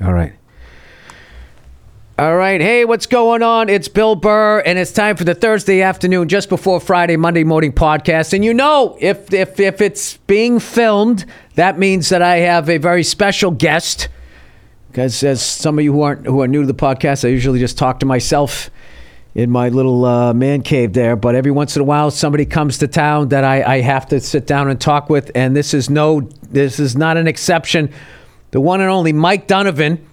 All right. All right. Hey, what's going on? It's Bill Burr, and it's time for the Thursday afternoon, just before Friday, Monday morning podcast. And you know, if if if it's being filmed, that means that I have a very special guest. Because as some of you who aren't who are new to the podcast, I usually just talk to myself in my little uh, man cave there. But every once in a while, somebody comes to town that I, I have to sit down and talk with, and this is no, this is not an exception. The one and only Mike Donovan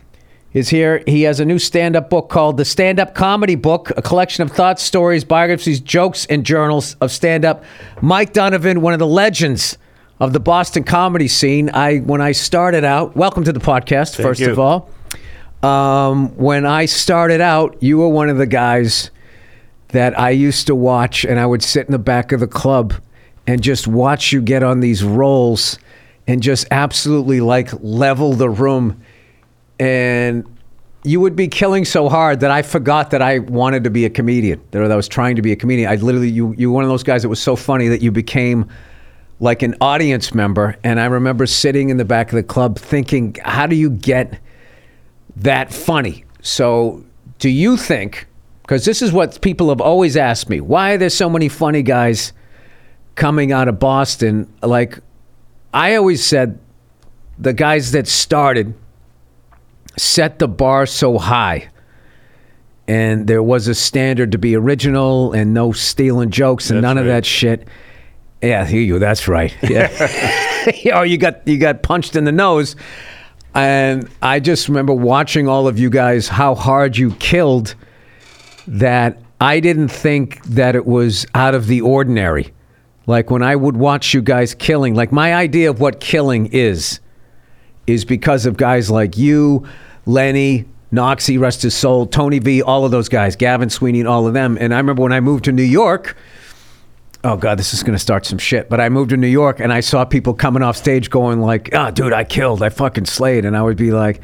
is here. He has a new stand-up book called The Stand-Up Comedy Book, a collection of thoughts, stories, biographies, jokes, and journals of stand-up. Mike Donovan, one of the legends of the Boston comedy scene. I when I started out, welcome to the podcast. first you. of all, um, when I started out, you were one of the guys that I used to watch, and I would sit in the back of the club and just watch you get on these rolls and just absolutely like level the room. And you would be killing so hard that I forgot that I wanted to be a comedian, that I was trying to be a comedian. I literally, you, you were one of those guys that was so funny that you became like an audience member. And I remember sitting in the back of the club thinking, how do you get that funny. So, do you think, because this is what people have always asked me, why are there so many funny guys coming out of Boston? Like, I always said the guys that started set the bar so high. And there was a standard to be original and no stealing jokes and That's none of that shit. Yeah, hear you. That's right. Yeah. or oh, you got you got punched in the nose. And I just remember watching all of you guys how hard you killed that I didn't think that it was out of the ordinary. Like when I would watch you guys killing, like my idea of what killing is is because of guys like you, Lenny, Noxie, rest his soul, Tony V, all of those guys, Gavin Sweeney, and all of them. And I remember when I moved to New York, oh god this is going to start some shit but i moved to new york and i saw people coming off stage going like oh dude i killed i fucking slayed and i would be like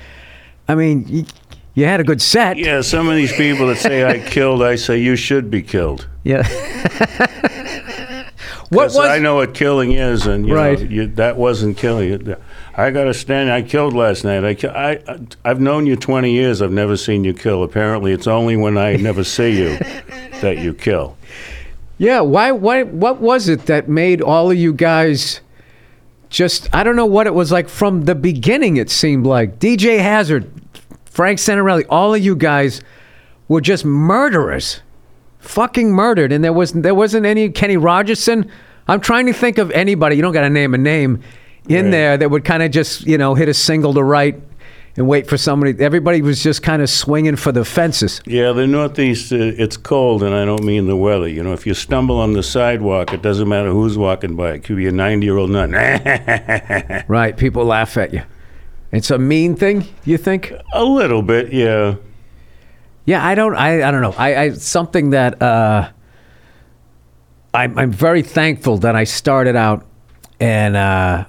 i mean you, you had a good set Yeah, some of these people that say I killed, I say you should be killed. yeah what was I know what killing is, and you Right. know, you, that wasn't killing. I got to stand. I killed last night. I, I I've known you 20 years. I've never seen you kill. Apparently, it's only when I never see you that you kill. yeah why why what was it that made all of you guys just i don't know what it was like from the beginning it seemed like dj hazard frank santarelli all of you guys were just murderers fucking murdered and there wasn't there wasn't any Kenny Rogerson. I'm trying to think of anybody. You don't got to name a name in Right. there that would kind of just you know hit a single to right and wait for somebody. Everybody was just kind of swinging for the fences. Yeah, the Northeast, uh, it's cold, and I don't mean the weather. You know, if you stumble on the sidewalk, it doesn't matter who's walking by. It could be a 90 year old nut. Right? People laugh at you. It's a mean thing. You think? a little bit, yeah. Yeah, I don't. I, I don't know. I, I something that uh, I'm I'm very thankful that I started out and uh,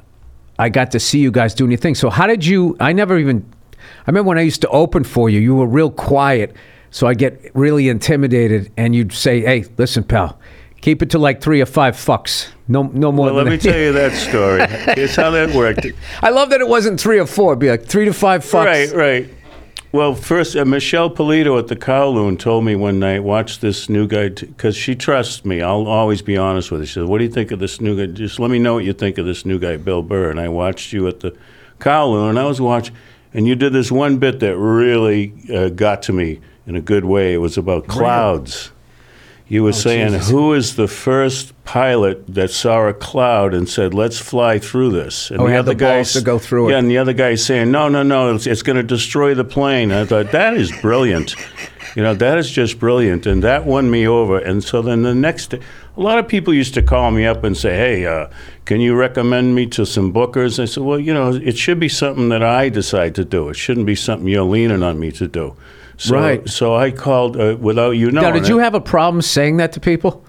I got to see you guys doing your thing. So how did you? I never even. I remember when I used to open for you. You were real quiet, so I get really intimidated, and you'd say, "Hey, listen, pal." Keep it to like three or five fucks. No, no more. Well, let me that." tell you that story. Here's how that worked. I love that it wasn't three or four. It'd be like three to five fucks. Right, right. Well, first, uh, Michelle Polito at the Kowloon told me one night, watch this new guy, because she trusts me. I'll always be honest with her. She said, What do you think of this new guy? Just let me know what you think of this new guy, Bill Burr. And I watched you at the Kowloon, and I was watching, and you did this one bit that really uh, got to me in a good way. It was about clouds. You were saying, Jesus. who is the first pilot that saw a cloud and said, let's fly through this? And Oh, he had the balls to go through it. Yeah, and the other guy's saying, no, no, no, it's, it's going to destroy the plane. I thought, that is brilliant. You know, that is just brilliant. And that won me over. And so then the next day, a lot of people used to call me up and say, hey, uh, can you recommend me to some bookers? I said, well, you know, it should be something that I decide to do. It shouldn't be something you're leaning on me to do. So, Right. So I called uh, without you knowing. Now, did you it. have a problem saying that to people?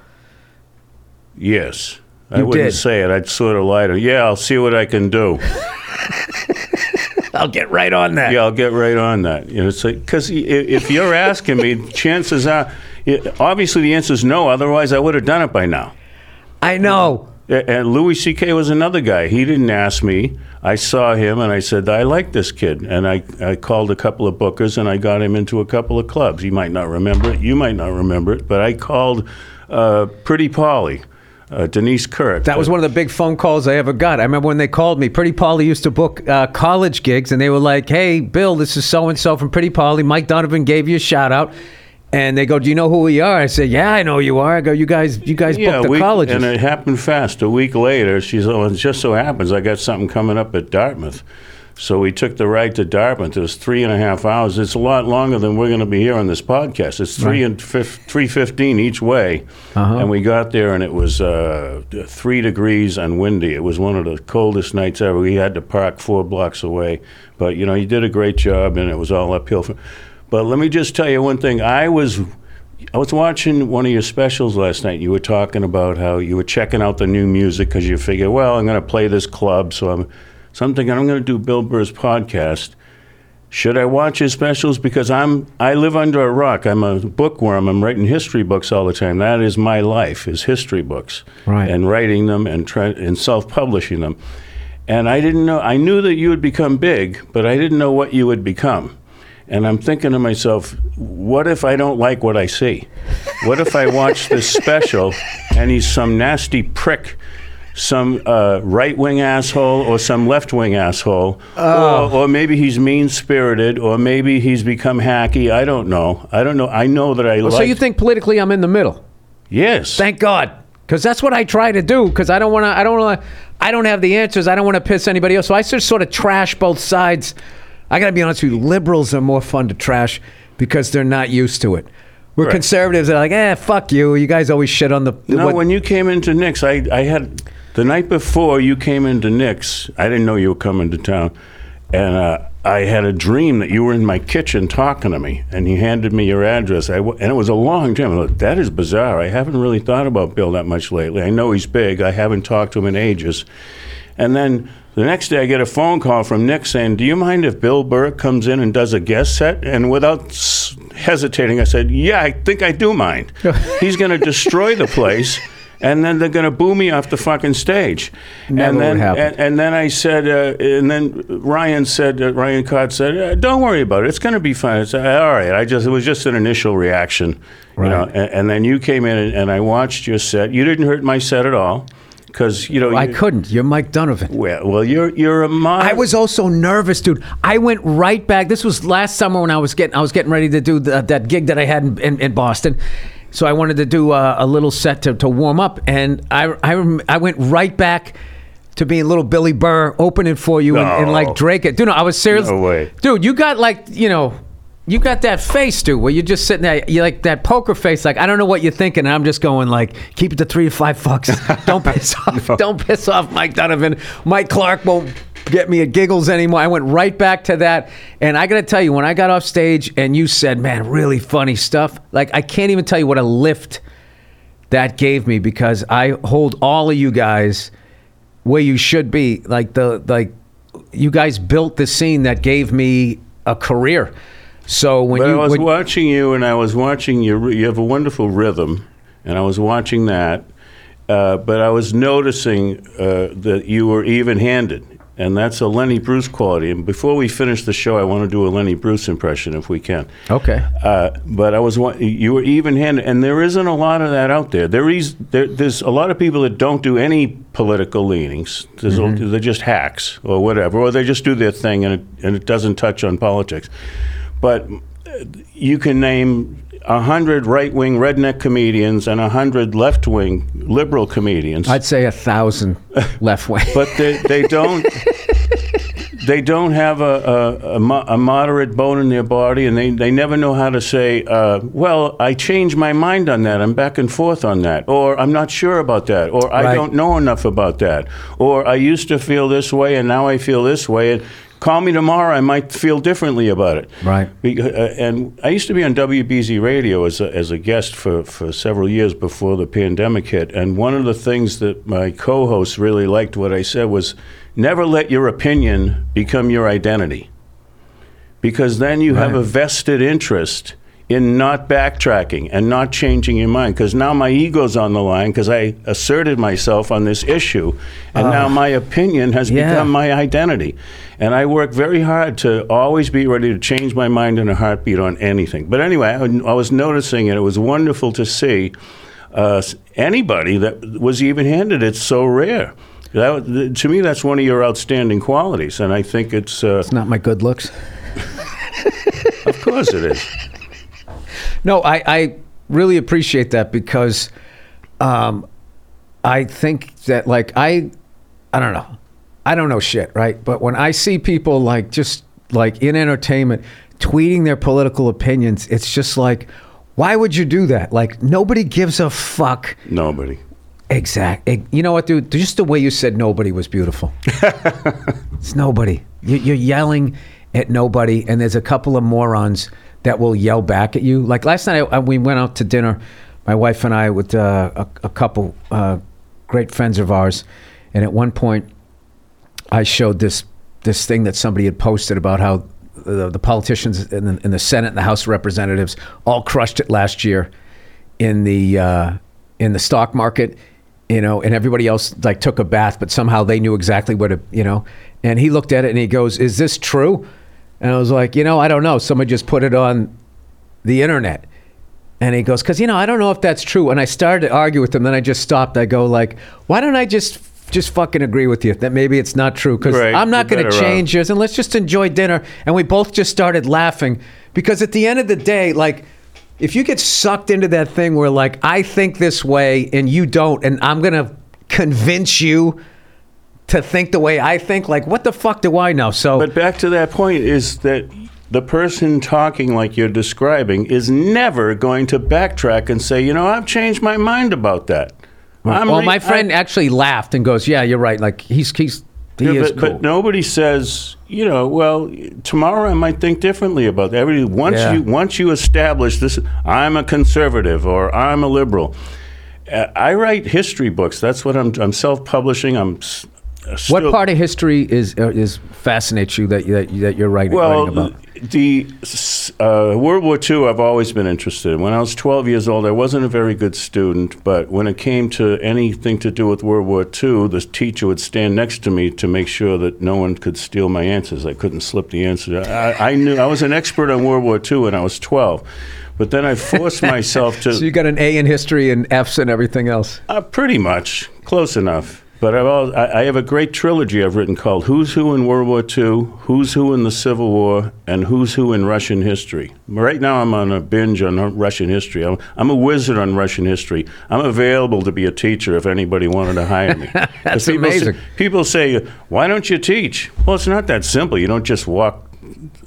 Yes. I wouldn't did? say it. I'd sort of lie to, yeah, I'll see what I can do. I'll get right on that. Yeah, I'll get right on that. You know, it's because if you're asking me, chances are, obviously the answer is no. Otherwise, I would have done it by now. I know. And Louis C.K. was another guy. He didn't ask me. I saw him and I said, I like this kid. And I, I called a couple of bookers and I got him into a couple of clubs. You might not remember it. You might not remember it. But I called uh, Pretty Polly, uh, Denise Kirk. That was one of the big phone calls I ever got. I remember when they called me. Pretty Polly used to book uh, college gigs, and they were like, "Hey, Bill, this is so and so from Pretty Polly. Mike Donovan gave you a shout out." And they go, "Do you know who we are?" I said, "Yeah, I know you are." I go, "You guys, you guys yeah, booked the week- colleges." And it happened fast. A week later, she's, oh, it just so happens I got something coming up at Dartmouth. So we took the ride to Dartmouth. It was three and a half hours. It's a lot longer than we're going to be here on this podcast. It's three and fif- three fifteen each way, Uh-huh. and we got there and it was uh, three degrees and windy. It was one of the coldest nights ever. We had to park four blocks away, but you know you did a great job, and it was all uphill. For, but let me just tell you one thing. I was I was watching one of your specials last night. You were talking about how you were checking out the new music because you figure, well, I'm going to play this club, so I'm, so I'm thinking I'm going to do Bill Burr's podcast. Should I watch his specials? Because I'm I live under a rock. I'm a bookworm. I'm writing history books all the time. That is my life, is history books, Right. and writing them and try, and self-publishing them. And I didn't know. I knew that you would become big, but I didn't know what you would become. And I'm thinking to myself, what if I don't like what I see? What if I watch this special and he's some nasty prick, some uh, right wing asshole or some left wing asshole? Or, or maybe he's mean spirited or maybe he's become hacky. I don't know. I don't know. I know that I so like. you think politically I'm in the middle? yes. Thank God, because that's what I try to do. Because I don't want to. I don't want to. I don't have the answers. I don't want to piss anybody else. So I just sort of trash both sides. I got to be honest with you. Liberals are more fun to trash because they're not used to it. We're Right. conservatives. They're like, eh, fuck you. You guys always shit on the. No, what- when you came into Nick's, I, I had the night before you came into Nick's. I didn't know you were coming to town, and uh, I had a dream that you were in my kitchen talking to me, and you handed me your address. I w- and it was a long dream. I thought, that is bizarre. I haven't really thought about Bill that much lately. I know he's big. I haven't talked to him in ages. And then the next day, I get a phone call from Nick saying, "Do you mind if Bill Burr comes in and does a guest set?" And without hesitating, I said, "Yeah, I think I do mind. He's going to destroy the place." And then they're going to boo me off the fucking stage. Never and then, would happen. And, and then I said, uh, and then Ryan said, uh, Ryan Cott said, uh, "Don't worry about it. It's going to be fine." I said, "All right." I just, it was just an initial reaction, you know. And, and then you came in and, and I watched your set. You didn't hurt my set at all, because you know. I couldn't. You're Mike Donovan. Well, well, you're you're a mod. I was also nervous, dude. I went right back. This was last summer when I was getting I was getting ready to do the, that gig that I had in, in, in Boston. So I wanted to do a, a little set to, to warm up, and I I, I went right back to being little Billy Burr opening for you and, and like Drake. Dude, no, I was serious. No way. dude. You got like you know. You got that face, dude, where you're just sitting there, you like that poker face, like I don't know what you're thinking. And I'm just going like, keep it to three to five fucks. Don't piss off. Don't piss off Mike Donovan. Mike Clark won't get me a giggles anymore. I went right back to that. And I got to tell you, when I got off stage and you said, man, really funny stuff, like I can't even tell you what a lift that gave me because I hold all of you guys where you should be. Like the, like, you guys built the scene that gave me a career. So when But you, I was when- watching you, and I was watching you. You have a wonderful rhythm, and I was watching that. Uh, but I was noticing uh, that you were even-handed, and that's a Lenny Bruce quality. And before we finish the show, I want to do a Lenny Bruce impression, if we can. okay. Uh, but I was wa- you were even-handed, and there isn't a lot of that out there. There is there, there's a lot of people that don't do any political leanings. There's a- they're just hacks or whatever, or they just do their thing, and it, and it doesn't touch on politics. But you can name a hundred right-wing redneck comedians and a hundred left-wing liberal comedians. I'd say a thousand left wing. but they, they don't they don't have a, a, a moderate bone in their body and they, they never know how to say uh, well i changed my mind on that. I'm back and forth on that. Or i'm not sure about that. Or i Right. don't know enough about that. Or i used to feel this way and now i feel this way. And call me tomorrow i might feel differently about it Right. Uh, and I used to be on WBZ radio as a, as a guest for, for several years before the pandemic hit. And one of the things that my co hosts really liked what I said was never let your opinion become your identity. Because then you have a vested interest in not backtracking and not changing your mind because now my ego's on the line because I asserted myself on this issue and now my opinion has Yeah. become my identity. And I work very hard to always be ready to change my mind in a heartbeat on anything. But anyway, I, I was noticing and it was wonderful to see uh, anybody that was even handed it's so rare. That, to me, that's one of your outstanding qualities, and I think it's. Uh, It's not my good looks. of course, it is. No, I, I really appreciate that because um, I think that like I I don't know. I don't know shit, right? But when I see people like just like in entertainment tweeting their political opinions, it's just like why would you do that? Like nobody gives a fuck. Nobody. Exact. You know what, dude? Just the way you said nobody was beautiful. it's nobody. You're yelling at nobody, and there's a couple of morons that will yell back at you. Like last night, I, we went out to dinner, my wife and I, with uh, a, a couple uh, great friends of ours, and at one point, I showed this this thing that somebody had posted about how the, the politicians in the, in the Senate and the House of Representatives all crushed it last year in the uh, in the stock market, you know, and everybody else like took a bath, but somehow they knew exactly what to, you know. And he looked at it and he goes, "Is this true?" And I was like, "You know, I don't know. Someone just put it on the internet." And he goes, "Cause you know, I don't know if that's true." And I started to argue with him. Then I just stopped. I go, "Like, why don't I just just fucking agree with you that maybe it's not true? Because Right, I'm not going to off. change yours, and let's just enjoy dinner." And we both just started laughing because at the end of the day, like, if you get sucked into that thing where like I think this way and you don't, and I'm going to convince you to think the way I think, like, what the fuck do I know? So. But back to that point is that the person talking like you're describing is never going to backtrack and say, you know, I've changed my mind about that. I'm well, re- my friend I- actually laughed and goes, "Yeah, you're right. Like he's he's he Yeah, is but, cool." but nobody says, you know, well, tomorrow I might think differently about that. Every once Yeah. you once you establish this, I'm a conservative or I'm a liberal. Uh, I write history books. That's what I'm. I'm self-publishing. I'm. s- uh, what part of history is uh, is fascinates you that that, that you're writing, Well, writing about? the uh, World War II, I've always been interested in. When I was 12 years old, I wasn't a very good student, but when it came to anything to do with World War II, the teacher would stand next to me to make sure that no one could steal my answers. I couldn't slip the answer. I, I knew I was an expert on World War II when I was 12, but then I forced myself to. So you got an A in history and F's and everything else. Uh, pretty much, close enough. But I've al I, I have a great trilogy I've written called "Who's Who in World War II," "Who's Who in the Civil War," and "Who's Who in Russian History." Right now, I'm on a binge on Russian history. I'm, I'm a wizard on Russian history. I'm available to be a teacher if anybody wanted to hire me. That's people say- amazing. people say, "Why don't you teach?" Well, it's not that simple. You don't just walk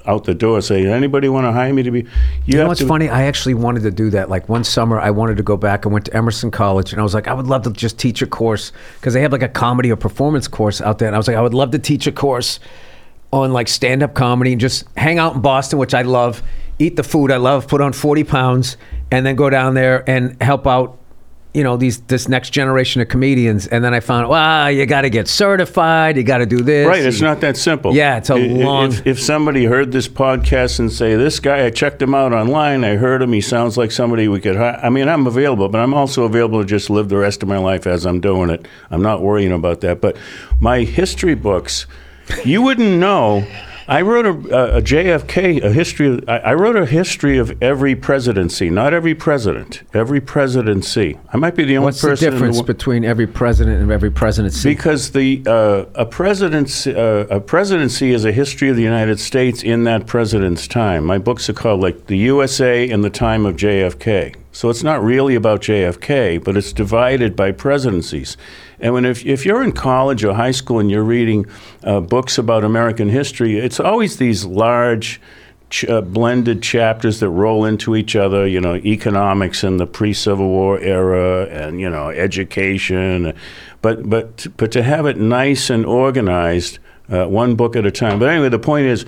out the door and say, "Anybody want to hire me to be?" You, You know what's to, funny? I actually wanted to do that. Like one summer, I wanted to go back. I went to Emerson College, and I was like, I would love to just teach a course because they have like a comedy or performance course out there. And I was like, I would love to teach a course on like stand up comedy and just hang out in Boston, which I love, eat the food I love, put on forty pounds, and then go down there and help out. You know these this next generation of comedians, and then I found, wow, you got to get certified, you got to do this. Right, it's not that simple. Yeah, it's a long- If, if somebody heard this podcast and say, "This guy, I checked him out online. I heard him. He sounds like somebody we could hire." I mean, I'm available, but I'm also available to just live the rest of my life as I'm doing it. I'm not worrying about that. But my history books, you wouldn't know. I wrote a, a JFK, a history. Of, I, I wrote a history of every presidency, not every president, every presidency. I might be the only What's the person. in difference wo- between every president and every presidency? because the uh, a presidency uh, a presidency is a history of the United States in that president's time. My books are called like the USA in the time of JFK. So it's not really about JFK, but it's divided by presidencies. And when if, if you're in college or high school and you're reading uh, books about American history, it's always these large ch- uh, blended chapters that roll into each other. You know, economics in the pre-Civil War era, and you know, education. But but but to have it nice and organized, uh, one book at a time. But anyway, the point is.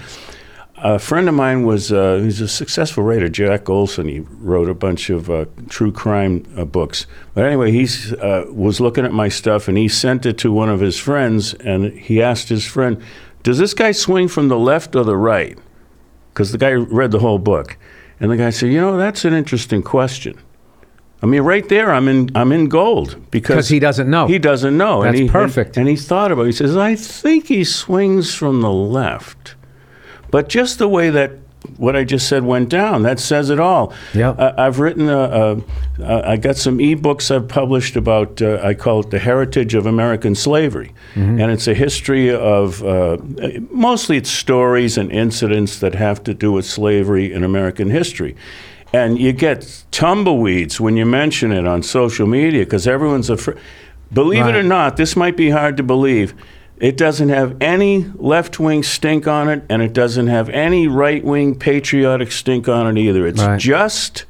A friend of mine was uh, he's a successful writer, Jack Olsen. He wrote a bunch of uh, true crime uh, books. But anyway, he uh, was looking at my stuff and he sent it to one of his friends. And he asked his friend, "Does this guy swing from the left or the right?" because the guy read the whole book. And the guy said, "You know, that's an interesting question." I mean, right there, I'm in I'm in gold because he doesn't know. He doesn't know. That's and he, perfect. And, and he thought about. it. He says, "I think he swings from the left, but just the way that." What I just said went down. That says it all. Yeah. I, I've written. A, a, a, I got some ebooks I've published about. Uh, I call it the heritage of American slavery, and it's a history of. Uh, mostly, it's stories and incidents that have to do with slavery in American history, and you get tumbleweeds when you mention it on social media because everyone's afraid. Believe it or not, this might be hard to believe. It doesn't have any left wing stink on it, and it doesn't have any right wing patriotic stink on it either. It's Right. just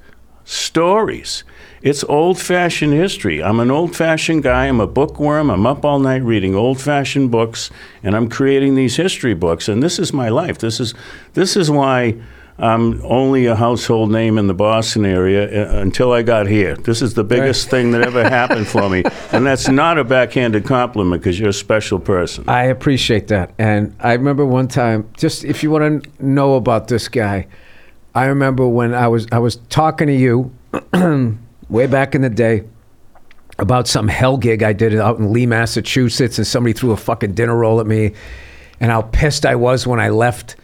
stories. It's old fashioned history. I'm an old fashioned guy. I'm a bookworm. I'm up all night reading old fashioned books, and I'm creating these history books. And this is my life. This is, this is why I'm only a household name in the Boston area uh, until I got here. This is the biggest thing that ever happened for me. And that's not a backhanded compliment because you're a special person. I appreciate that. And I remember one time, just if you want to know about this guy, I remember when I was I was talking to you way back in the day about some hell gig I did out in Lee, Massachusetts, and somebody threw a fucking dinner roll at me, and how pissed I was when I left,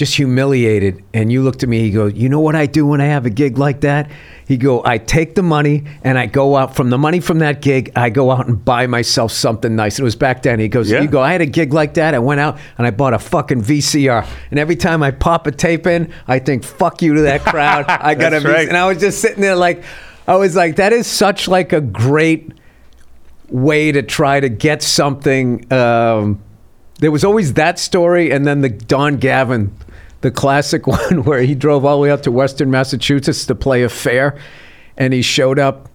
just humiliated. And you looked at me, he goes, "You know what I do when I have a gig like that?" He go, "I take the money and I go out from the money from that gig, I go out and buy myself something nice." It was back then. He goes, Yeah. "You go, I had a gig like that. I went out and I bought a fucking VCR, and every time I pop a tape in, I think, "Fuck you" to that crowd. I got a That's VCR, right. and I was just sitting there like, I was like, that is such like a great way to try to get something. Um, there was always that story, and then the Don Gavin, the classic one where he drove all the way up to Western Massachusetts to play a fair, and he showed up,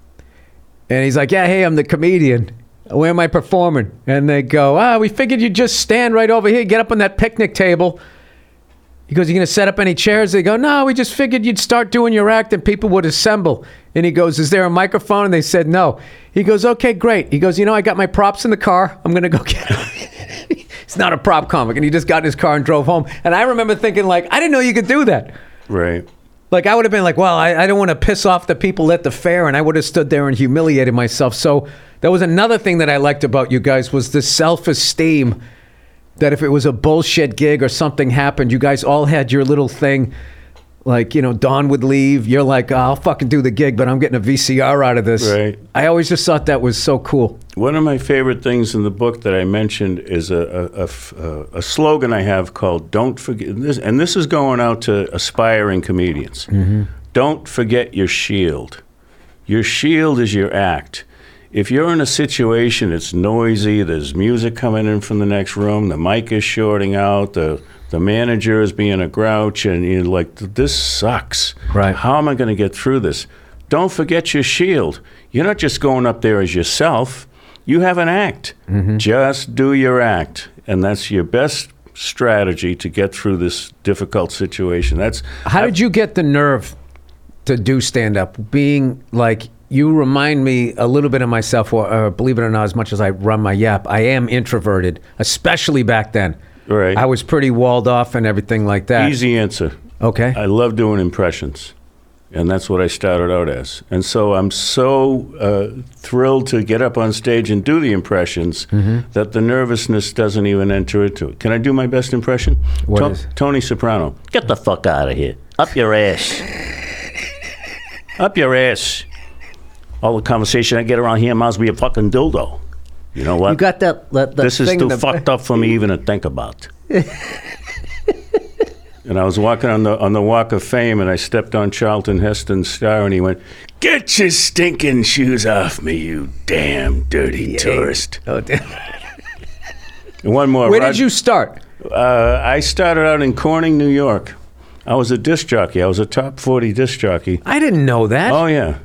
and he's like, "Yeah, hey, I'm the comedian. Where am I performing?" And they go, "Ah, we figured you'd just stand right over here, get up on that picnic table." He goes, You to set up any chairs? They go, No, we just figured you'd start doing your act and people would assemble. And he goes, Is there a microphone? And they said, No. He goes, Okay, great. He goes, You know, I got my props in the car. I'm to go get them. He's not a prop comic. And he just got in his car and drove home. And I remember thinking, like, I didn't know you could do that. Right. Like, I would have been like, Well, I, I don't want to piss off the people at the fair. And I would have stood there and humiliated myself. So that was another thing that I liked about you guys was the self esteem that if it was a bullshit gig or something happened, you guys all had your little thing. Like, you know, Don would leave. You're like, oh, I'll fucking do the gig, but I'm getting a VCR out of this. Right. I always just thought that was so cool. One of my favorite things in the book that I mentioned is a a slogan I have called "Don't forget." This, and this is going out to aspiring comedians. Mm-hmm. Don't forget your shield. Your shield is your act. If you're in a situation it's noisy, there's music coming in from the next room, the mic is shorting out, the the manager is being a grouch, and you're like, "This sucks." Right. How am I going to get through this? Don't forget your shield. You're not just going up there as yourself. You have an act. Mm-hmm. Just do your act, and that's your best strategy to get through this difficult situation. That's How did you get the nerve to do stand up? Being like, you remind me a little bit of myself, or, or believe it or not, as much as I run my yap, I am introverted, especially back then. Right. I was pretty walled off and everything like that. easy answer. Okay. I love doing impressions, and that's what I started out as. And so I'm so uh, thrilled to get up on stage and do the impressions Mm-hmm. that the nervousness doesn't even enter into it. Can I do my best impression? What is? Tony Soprano. Get the fuck out of here. Up your ass. Up your ass. All the conversation I get around here must be a fucking dildo. You know what? You got that. that, that This is too fucked up for me even to think about. and I was walking on the on the Walk of Fame, and I stepped on Charlton Heston's star, and he went, "Get your stinking shoes off me, you damn dirty tourist." Oh, damn. One more. Where Rod- did you start? Uh, I started out in Corning, New York. I was a disc jockey. I was a top forty disc jockey. I didn't know that. Oh yeah,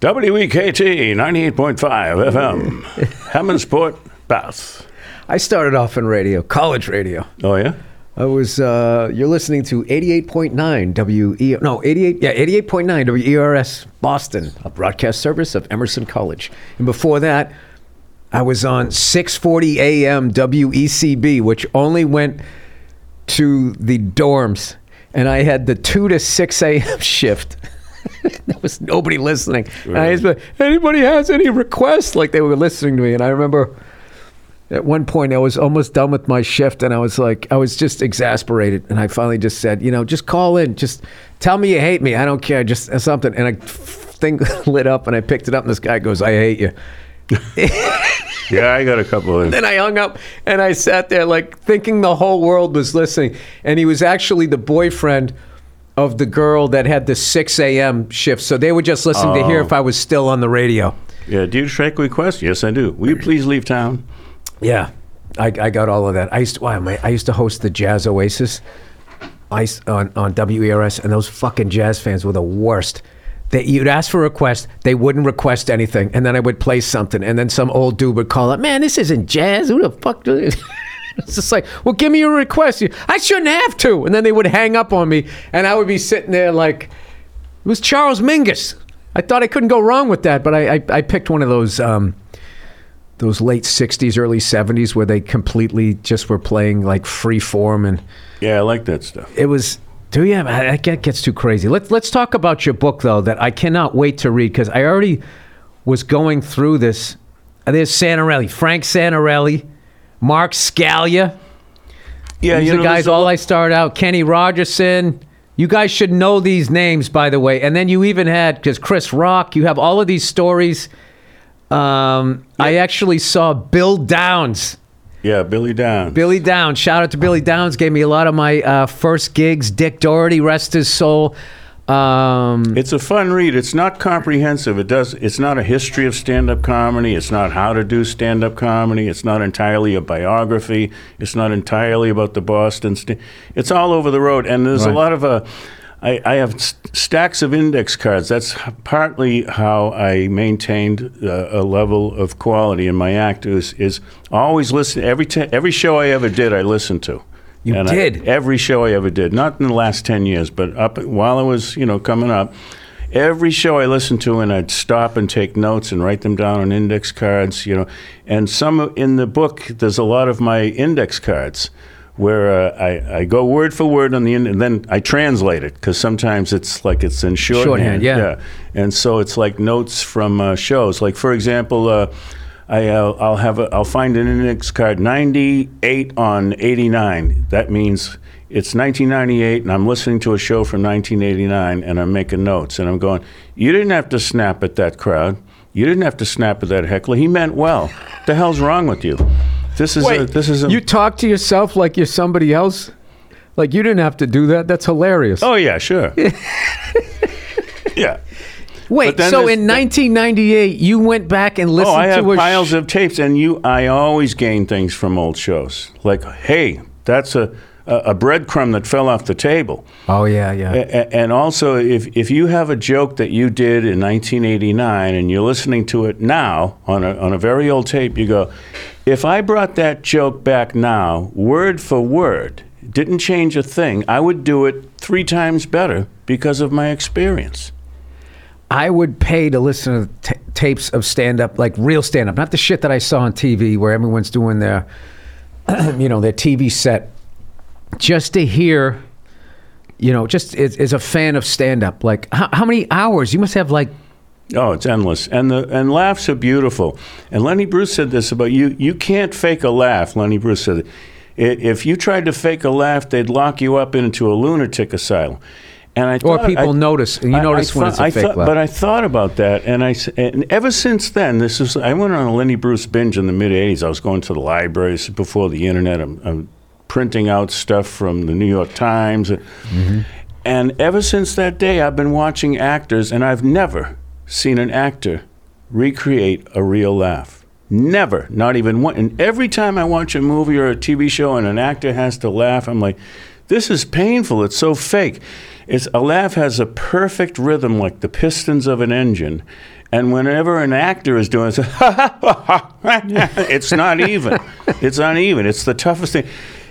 WEKT ninety eight point five FM, Hammondsport, Bath. I started off in radio, college radio. Oh yeah. I was. Uh, you're listening to 88.9 WE. No, 88. Yeah, 88.9 WERS Boston, a broadcast service of Emerson College. And before that, I was on 6:40 a.m. WECB, which only went to the dorms. and I had the two to six a.m. shift. there was nobody listening. And I just, went, anybody has any requests? Like they were listening to me, and I remember at one point I was almost done with my shift, and I was like, I was just exasperated, and I finally just said, you know, just call in, just tell me you hate me. I don't care, just uh, something. And a thing lit up, and I picked it up, and this guy goes, I hate you. Yeah, I got a couple of. Then I hung up and I sat there like thinking the whole world was listening. And he was actually the boyfriend of the girl that had the 6 a.m. shift. So they would just listening to hear Oh. if I was still on the radio. Yeah, do you take requests? Yes, I do. Will you please leave town? Yeah. I, I got all of that. I used to, wow, my, I used to host the Jazz Oasis I, on, on WERS, and those fucking jazz fans were the worst. They, you'd ask for a request, they wouldn't request anything, and then I would play something, and then some old dude would call up, "Man, this isn't jazz. Who the fuck?" do this?" it's just like, "Well, give me your request." I shouldn't have to, and then they would hang up on me, and I would be sitting there like, "It was Charles Mingus." I thought I couldn't go wrong with that, but I I, I picked one of those. Um, those late 60s early 70s where they completely just were playing like free form and Yeah, I like that stuff. it was do you I, I get gets too crazy let's let's talk about your book though that i cannot wait to read because i already was going through this there's santarelli frank santarelli mark scalia Yeah, these you know, guys all i start out kenny rogerson you guys should know these names by the way and then you even had because chris rock you have all of these stories um, i actually saw bill downs Yeah, Billy Downs. Billy Downs. Shout out to Billy Downs. Gave me a lot of my uh, first gigs. Dick Doherty, rest his soul. Um, It's a fun read. It's not comprehensive. It does. It's not a history of stand-up comedy. It's not how to do stand-up comedy. It's not entirely a biography. It's not entirely about the Boston. St- it's all over the road, and there's Right. a lot of Uh, I, I have st- stacks of index cards. That's partly how I maintained uh, a level of quality in my act. Is, is always listen every t- every show I ever did. I listened to. You And I- did? every show I ever did. Not in the last ten years, but up while I was you know coming up. Every show I listened to, and I'd stop and take notes and write them down on index cards, you know. And some in the book, there's a lot of my index cards where uh, I, I go word for word on the end, and then I translate it because sometimes it's like it's in shorthand. Shorthand, yeah. And so it's like notes from uh, shows. Like for example, uh, I uh, I'll have a, I'll find an index card 98 on 89. That means it's 1998, and I'm listening to a show from 1989, and I'm making notes, and I'm going, you didn't have to snap at that crowd. You didn't have to snap at that heckler. He meant well. What the hell's wrong with you? This is a, this is a, you talk to yourself like you're somebody else. Like you didn't have to do that. That's hilarious. Oh yeah, sure. yeah. Wait, so in 1998, you went back and oh, listened Oh, I have to a piles sh- of tapes, and you. I always gain things from old shows. Like, hey, that's a a, a breadcrumb that fell off the table. Oh yeah, yeah. A- And also, if, if you have a joke that you did in 1989 and you're listening to it now on a, on a very old tape, you go, if I brought that joke back now, word for word, didn't change a thing, I would do it three times better because of my experience. I would pay to listen to t- tapes of stand up, like real stand up, not the shit that I saw on TV where everyone's doing their, you know, their TV set, just to hear, you know, just as, as a fan of stand up. Like, how, how many hours? You must have like, Oh, it's endless, and the and laughs are beautiful. And Lenny Bruce said this about you: you can't fake a laugh. Lenny Bruce said, "I- if you tried to fake a laugh, they'd lock you up into a lunatic asylum. And I or people I- notice, and you I- notice I when thought- it's a I fake thought- laugh. But I thought about that, and I and ever since then, this is I went on a Lenny Bruce binge in the mid '80s. I was going to the libraries before the internet. I'm, I'm printing out stuff from the New York Times, Mm-hmm. and ever since that day, I've been watching actors, and I've never seen an actor recreate a real laugh. Never, not even one. And every time I watch a movie or a TV show and an actor has to laugh, I'm like, this is painful. It's so fake. It's a laugh has a perfect rhythm, like the pistons of an engine. And whenever an actor is doing it, it's not even. It's uneven. It's the toughest thing.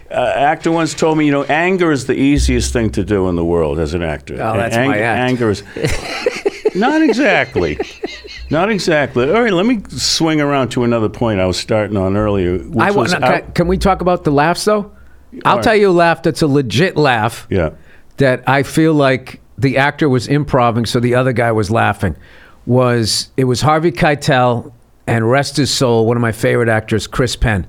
Uh, actor once told me, you know, anger is the easiest thing to do in the world as an actor. Oh, that's Ang- my act. Anger is not exactly. Not exactly. All right, let me swing around to another point I was starting on earlier. Which I was out- Can, can we talk about the laughs though? I'll right. tell you a laugh that's a legit laugh. yeah. that I feel like the actor was improving, so the other guy was laughing. Was it was Harvey Keitel and rest his soul, one of my favorite actors, Chris Penn,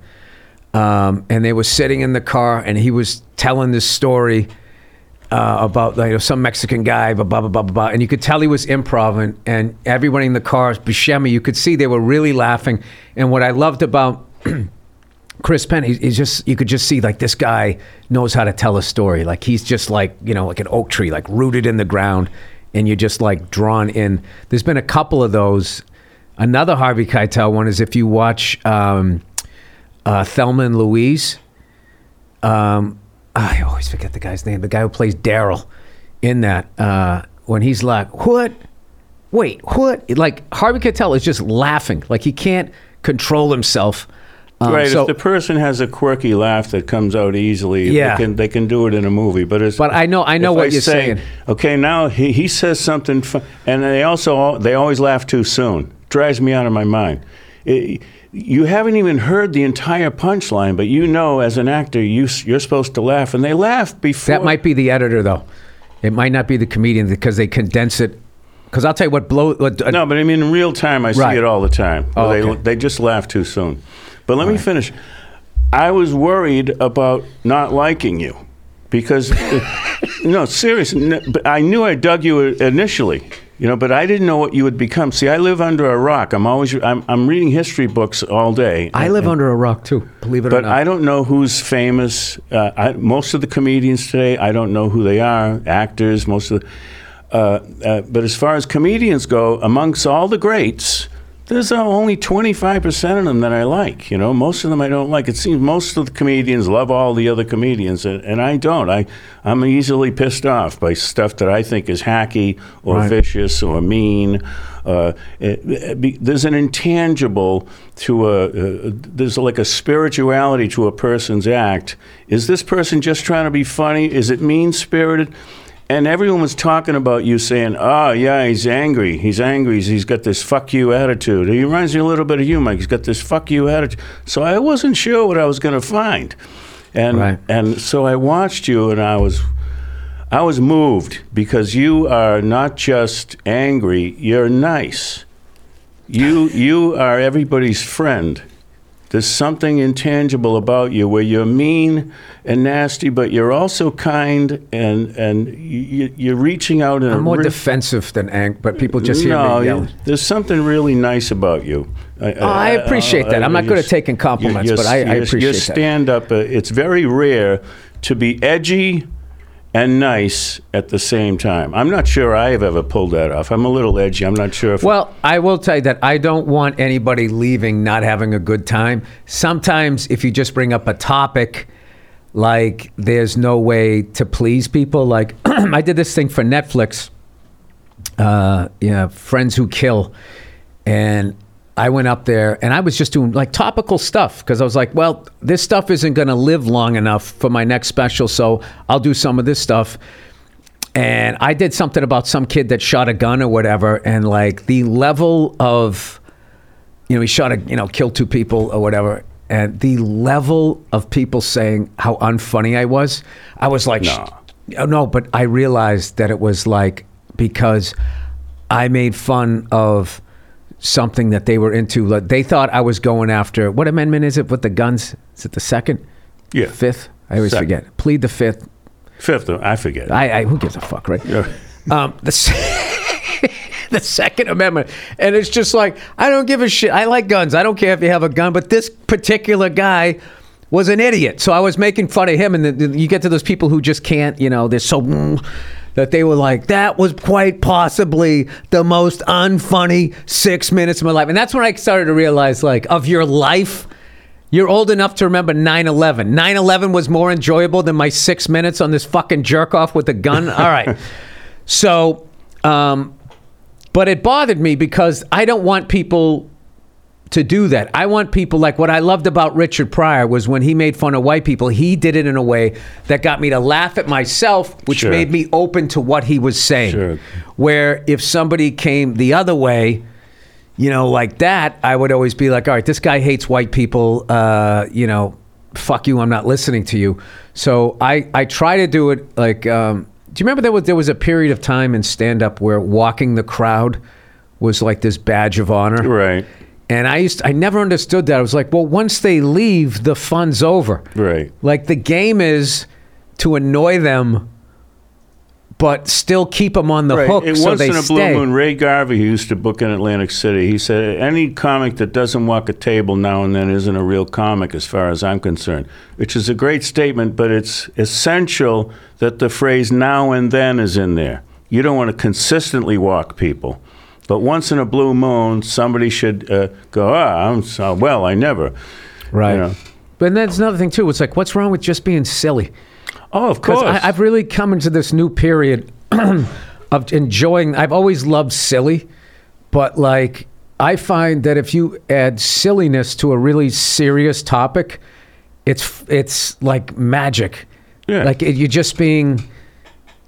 um, and they were sitting in the car, and he was telling this story uh, about you know, some Mexican guy, blah, blah, blah, blah, blah. And you could tell he was improv, and everyone in the car, Buscemi, you could see they were really laughing. And what I loved about Chris Penn, he, he's just, you could just see like this guy knows how to tell a story. Like he's just like, you know, like an oak tree, like rooted in the ground, and you're just like drawn in. There's been a couple of those. Another Harvey Keitel one is if you watch um, uh, Thelma and Louise. Um, I always forget the guy's name. The guy who plays Daryl in that uh, when he's like, "What? Wait, what?" Like Harvey Keitel is just laughing, like he can't control himself. Um, right. so- if the person has a quirky laugh that comes out easily, Yeah. they can they can do it in a movie. But it's But I know- I know what I you're say, saying. Okay, now he, he says something, fu- and they also they always laugh too soon. Drives me out of my mind. It- you haven't even heard the entire punchline, but you know as an actor you you're supposed to laugh, and they laugh before. That might be the editor, though. It might not be the comedian because they condense it. Because I'll tell you what blow. What, uh, No, but I mean in real time, I see it all the time. Oh, they okay. they just laugh too soon. But let me finish. I was worried about not liking you because no, seriously. but I knew I dug you initially, you know, but I didn't know what you would become. See, I live under a rock. I'm always I'm, I'm reading history books all day. I live under a rock too. Believe it or But not. I don't know who's famous. Uh, I, most of the comedians today, I don't know who they are. Actors, most of the. Uh, uh, but as far as comedians go, amongst all the greats, there's uh, only 25% of them that I like. You know, most of them I don't like. It seems most of the comedians love all the other comedians, and, and I don't. I, I'm easily pissed off by stuff that I think is hacky or Right. vicious or mean. Uh, it- it be- there's an intangible to a, uh, there's like a spirituality to a person's act. Is this person just trying to be funny? Is it mean spirited? And everyone was talking about you saying, oh, yeah, he's angry. He's angry. He's- got this fuck you attitude. He reminds me a little bit of you, Mike. He's got this fuck you attitude. So I wasn't sure what I was going to find. And, Right. and so I watched you and I was I was moved because you are not just angry, you're nice. You you are everybody's friend. There's something intangible about you where you're mean and nasty, but you're also kind and and you, you're reaching out in a I'm more re- defensive than angry, but people just hear no, me yelling. there's something really nice about you. I, Oh, I appreciate that. I'm not good at taking compliments, but I- I your- appreciate your that. stand up. Uh, it's very rare to be edgy and nice at the same time. I'm not sure I have ever pulled that off. I'm a little edgy. I'm not sure if Well, I will tell you that I don't want anybody leaving not having a good time. Sometimes, if you just bring up a topic, like there's no way to please people. Like I did this thing for Netflix, uh, yeah, Friends Who Kill, and I went up there and I was just doing like topical stuff because I was like, well, this stuff isn't going to live long enough for my next special, so I'll do some of this stuff and I did something about some kid that shot a gun or whatever, and like the level of, you know, he shot a, you know, killed two people or whatever, and the level of people saying how unfunny I was, I was like, No. oh, no, but I realized that it was like because I made fun of something that they were into. Like they thought I was going after what amendment is it with the guns? Is it the second? Yeah. Fifth? I always Second. forget. Plead the fifth. fifth. I forget. I, I who gives a fuck, right? Yeah. Um, the the Second Amendment, and it's just like I don't give a shit. I like guns. I don't care if you have a gun, but this particular guy was an idiot. So I was making fun of him, and then you get to those people who just can't. You know, they're so. mm, That they were like, that was quite possibly the most unfunny six minutes of my life. And that's when I started to realize, like, of your life, you're old enough to remember 9 11. 9 11 was more enjoyable than my six minutes on this fucking jerk off with a gun. All right. So, um, but it bothered me because I don't want people to do that. I want people like what I loved about Richard Pryor was when he made fun of white people, he did it in a way that got me to laugh at myself, which Sure. made me open to what he was saying. Sure. Where if somebody came the other way, you know, like that, I would always be like, all right, this guy hates white people. Uh, you know, fuck you, I'm not listening to you. So I, I try to do it like um, Do you remember there was there was a period of time in stand up where walking the crowd was like this badge of honor? Right. And I used I never understood that. I was like, well, once they leave, the fun's over. Right. Like the game is to annoy them, but still keep them on the Right. hook It so once in a stay. blue moon, Ray Garvey, who used to book in Atlantic City, he said, any comic that doesn't walk a table now and then isn't a real comic as far as I'm concerned, which is a great statement, but it's essential that the phrase now and then is in there. You don't want to consistently walk people. But once in a blue moon, somebody should uh, go, ah, I'm so, well, I never. Right. You know. But that's another thing too. It's like, what's wrong with just being silly? Oh, of course. I've really come into this new period of enjoying. I've always loved silly, but like I find that if you add silliness to a really serious topic, it's it's like magic. Yeah. Like it, you're just being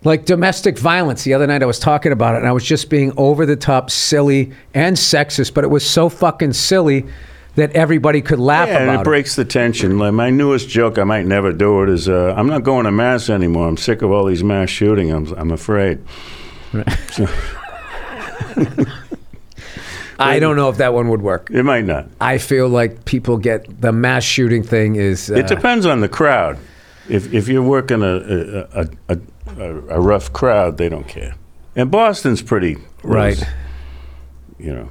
like domestic violence. The other night I was talking about it, and I was just being over the top, silly and sexist, but it was so fucking silly that everybody could laugh Yeah, and about it breaks the tension. Like my newest joke, I might never do it, is uh, I'm not going to mass anymore. I'm sick of all these mass shooting. I'm, I'm afraid. I don't know if that one would work. It might not. I feel like people get the mass shooting thing is. Uh, It depends on the crowd. If, if you're working a, a, a, a, a rough crowd, they don't care. And Boston's pretty Right. loose, You know.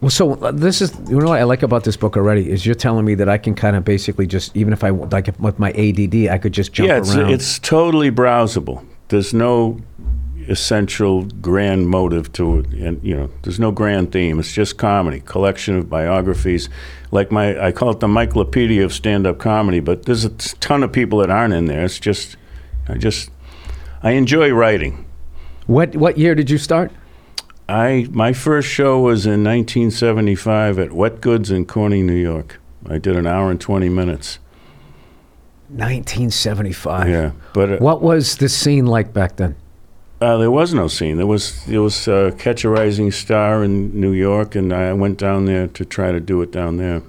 well, so uh, this is you know what I like about this book already is you're telling me that I can kind of basically just even if I like if, with my ADD I could just jump yeah, it's, around. it's totally browsable. There's no essential grand motive to it, and you know, there's no grand theme. It's just comedy, collection of biographies. Like my, I call it the Michaelopedia of stand-up comedy. But there's a ton of people that aren't in there. It's just, I just, I enjoy writing. what what year did you start? I my first show was in 1975 at Wet Goods in Corning, New York. I did an hour and 20 minutes. 1975. Yeah, but uh, What was the scene like back then? Uh, there was no scene. There was there was uh, Catch a Rising Star in New York, and I went down there to try to do it down there.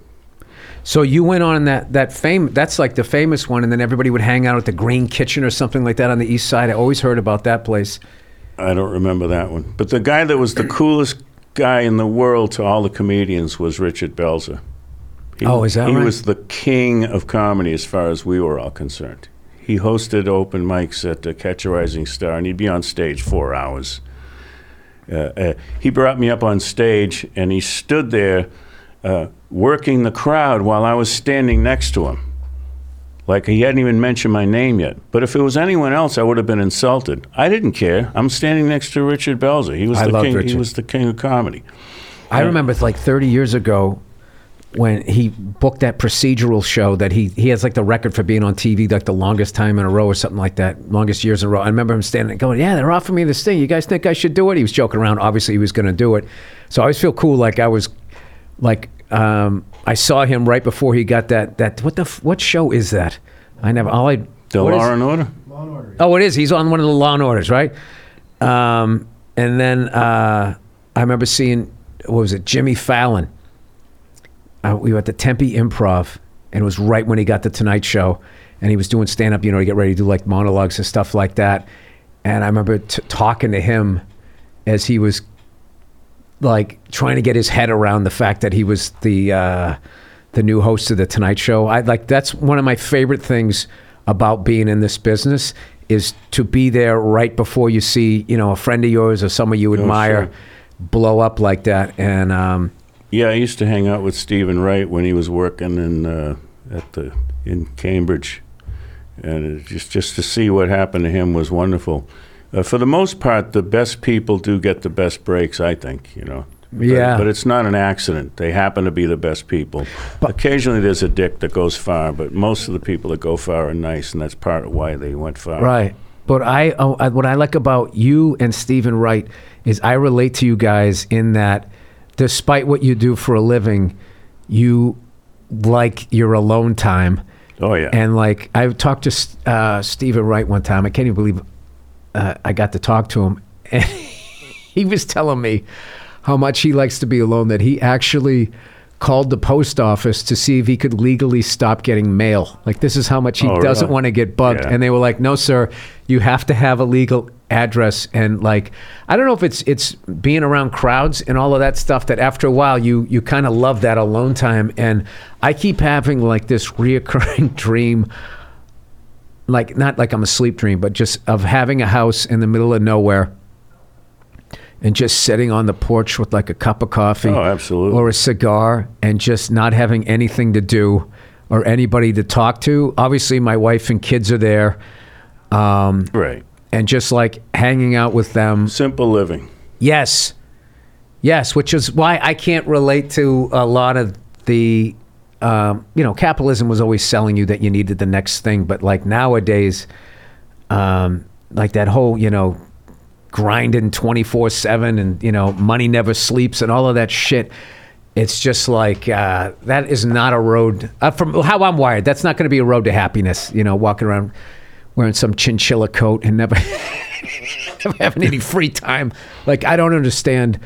So you went on that that fame. That's like the famous one, and then everybody would hang out at the Green Kitchen or something like that on the East Side. I always heard about that place. I don't remember that one. But the guy that was the coolest guy in the world to all the comedians was Richard Belzer. He, Oh, is that he right? was the king of comedy as far as we were all concerned. He hosted open mics at the Catch a Rising Star, and he'd be on stage four hours. Uh, uh, he brought me up on stage, and he stood there uh, working the crowd while I was standing next to him. Like he hadn't even mentioned my name yet. But if it was anyone else, I would have been insulted. I didn't care. I'm standing next to Richard Belzer. He was I the king. He was the king of comedy. I remember it's like 30 years ago when he booked that procedural show that he he has like the record for being on TV like the longest time in a row or something like that, longest years in a row. I remember him standing there going, "Yeah, they're offering me this thing. You guys think I should do it?" He was joking around. Obviously, he was going to do it. So I always feel cool, like I was, like um, I saw him right before he got that that what the f- what show is that? I never all I The what is- Law and Order. Oh, it is. He's on one of the Law and Orders, right? Um, and then uh, I remember seeing what was it, Jimmy Fallon. Uh, we were at the Tempe Improv, and it was right when he got the Tonight Show, and he was doing stand up, you know, to get ready to do like monologues and stuff like that. And I remember t- talking to him as he was like trying to get his head around the fact that he was the uh, the new host of the Tonight Show. I like that's one of my favorite things about being in this business is to be there right before you see you know a friend of yours or someone you admire sure. blow up like that. And um, Yeah, I used to hang out with Stephen Wright when he was working in uh, at the in Cambridge, and just just to see what happened to him was wonderful. Uh, for the most part, the best people do get the best breaks. I think you know. But- Yeah. but, it's not an accident. They happen to be the best people. Occasionally, there's a dick that goes far, but most of the people that go far are nice, and that's part of why they went far. Right. But I, I, what I like about you and Stephen Wright is I relate to you guys in that, despite what you do for a living, you like your alone time. Oh yeah. And like I talked to uh, Stephen Wright one time. I can't even believe uh, I got to talk to him, and he was telling me how much he likes to be alone. That he actually called the post office to see if he could legally stop getting mail. Like this is how much he Oh, doesn't really? want to get bugged. Yeah. And they were like, "No, sir, you have to have a legal address." And like, I don't know if it's it's being around crowds and all of that stuff that after a while you you kind of love that alone time. And I keep having like this reoccurring dream like not like I'm a sleep dream, but just of having a house in the middle of nowhere and just sitting on the porch with like a cup of coffee Oh, absolutely. or a cigar and just not having anything to do or anybody to talk to. Obviously, my wife and kids are there um, Right. and just like hanging out with them. Simple living. Yes. Yes, which is why I can't relate to a lot of the, um, you know, capitalism was always selling you that you needed the next thing. But like nowadays, um, like that whole, you know, grinding 24 7 and, you know, money never sleeps and all of that shit. It's just like uh, that is not a road uh, from how I'm wired. That's not going to be a road to happiness. You know, walking around wearing some chinchilla coat and never, never having any free time. Like I don't understand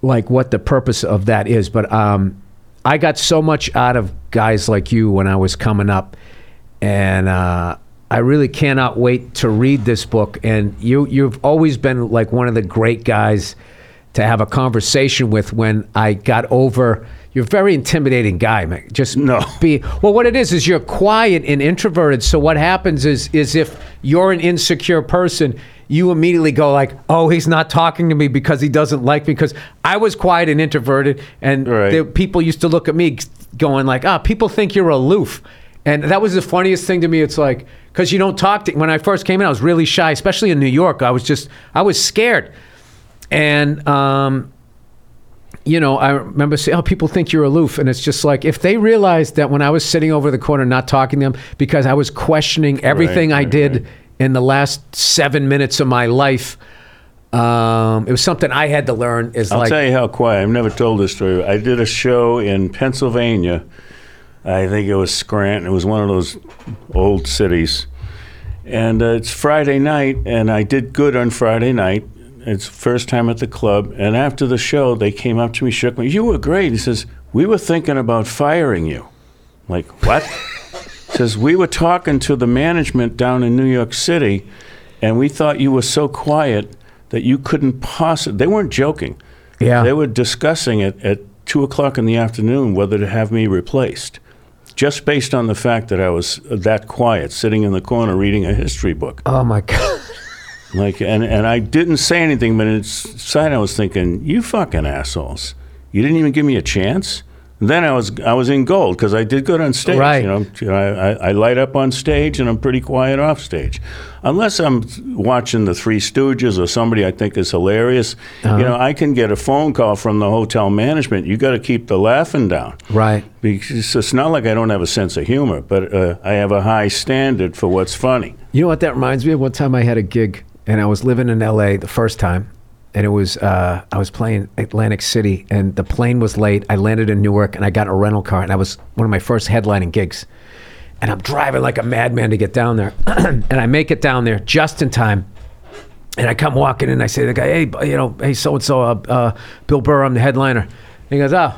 like what the purpose of that is. But um, I got so much out of guys like you when I was coming up, and uh, I really cannot wait to read this book. And you you've always been like one of the great guys to have a conversation with when I got over. You're a very intimidating guy, man. Just No. be well. What it is is you're quiet and introverted. So what happens is is if you're an insecure person, you immediately go like, "Oh, he's not talking to me because he doesn't like me." Because I was quiet and introverted, and Right. the people used to look at me going like, "Ah, people think you're aloof." And that was the funniest thing to me. It's like because you don't talk to. When I first came in, I was really shy, especially in New York. I was just I was scared, and um, you know, I remember saying, "Oh, people think you're aloof," and it's just like if they realized that when I was sitting over the corner not talking to them because I was questioning everything I right, did right. In the last seven minutes of my life. Um, it was something I had to learn. Is I'll like, tell you how quiet. I've never told this story. I did a show in Pennsylvania. I think it was Scranton. It was one of those old cities. And uh, it's Friday night, and I did good on Friday night. It's first time at the club. And after the show, they came up to me, shook me. You were great. He says, We were thinking about firing you. I'm like, what? Says, We were talking to the management down in New York City, and we thought you were so quiet that you couldn't possibly. They weren't joking. Yeah. They were discussing it at two o'clock in the afternoon whether to have me replaced, just based on the fact that I was uh, that quiet, sitting in the corner reading a history book. oh my god. Like, and and I didn't say anything, but inside I was thinking, "You fucking assholes! You didn't even give me a chance." Then I was I was in gold because I did good on stage. Right. You know, You know, I, I, I light up on stage and I'm pretty quiet off stage, unless I'm watching the Three Stooges or somebody I think is hilarious. Uh-huh. You know, I can get a phone call from the hotel management. You got to keep the laughing down. Right. Because it's not like I don't have a sense of humor, but uh, I have a high standard for what's funny. You know what that reminds me of? One time I had a gig and I was living in LA the first time. And it was, uh, I was playing Atlantic City and the plane was late. I landed in Newark and I got in a rental car and I was one of my first headlining gigs. And I'm driving like a madman to get down there. and I make it down there just in time. And I come walking in. I say to the guy, "Hey, you know, hey, so and so, uh, Bill Burr, I'm the headliner." And he goes, "Oh,"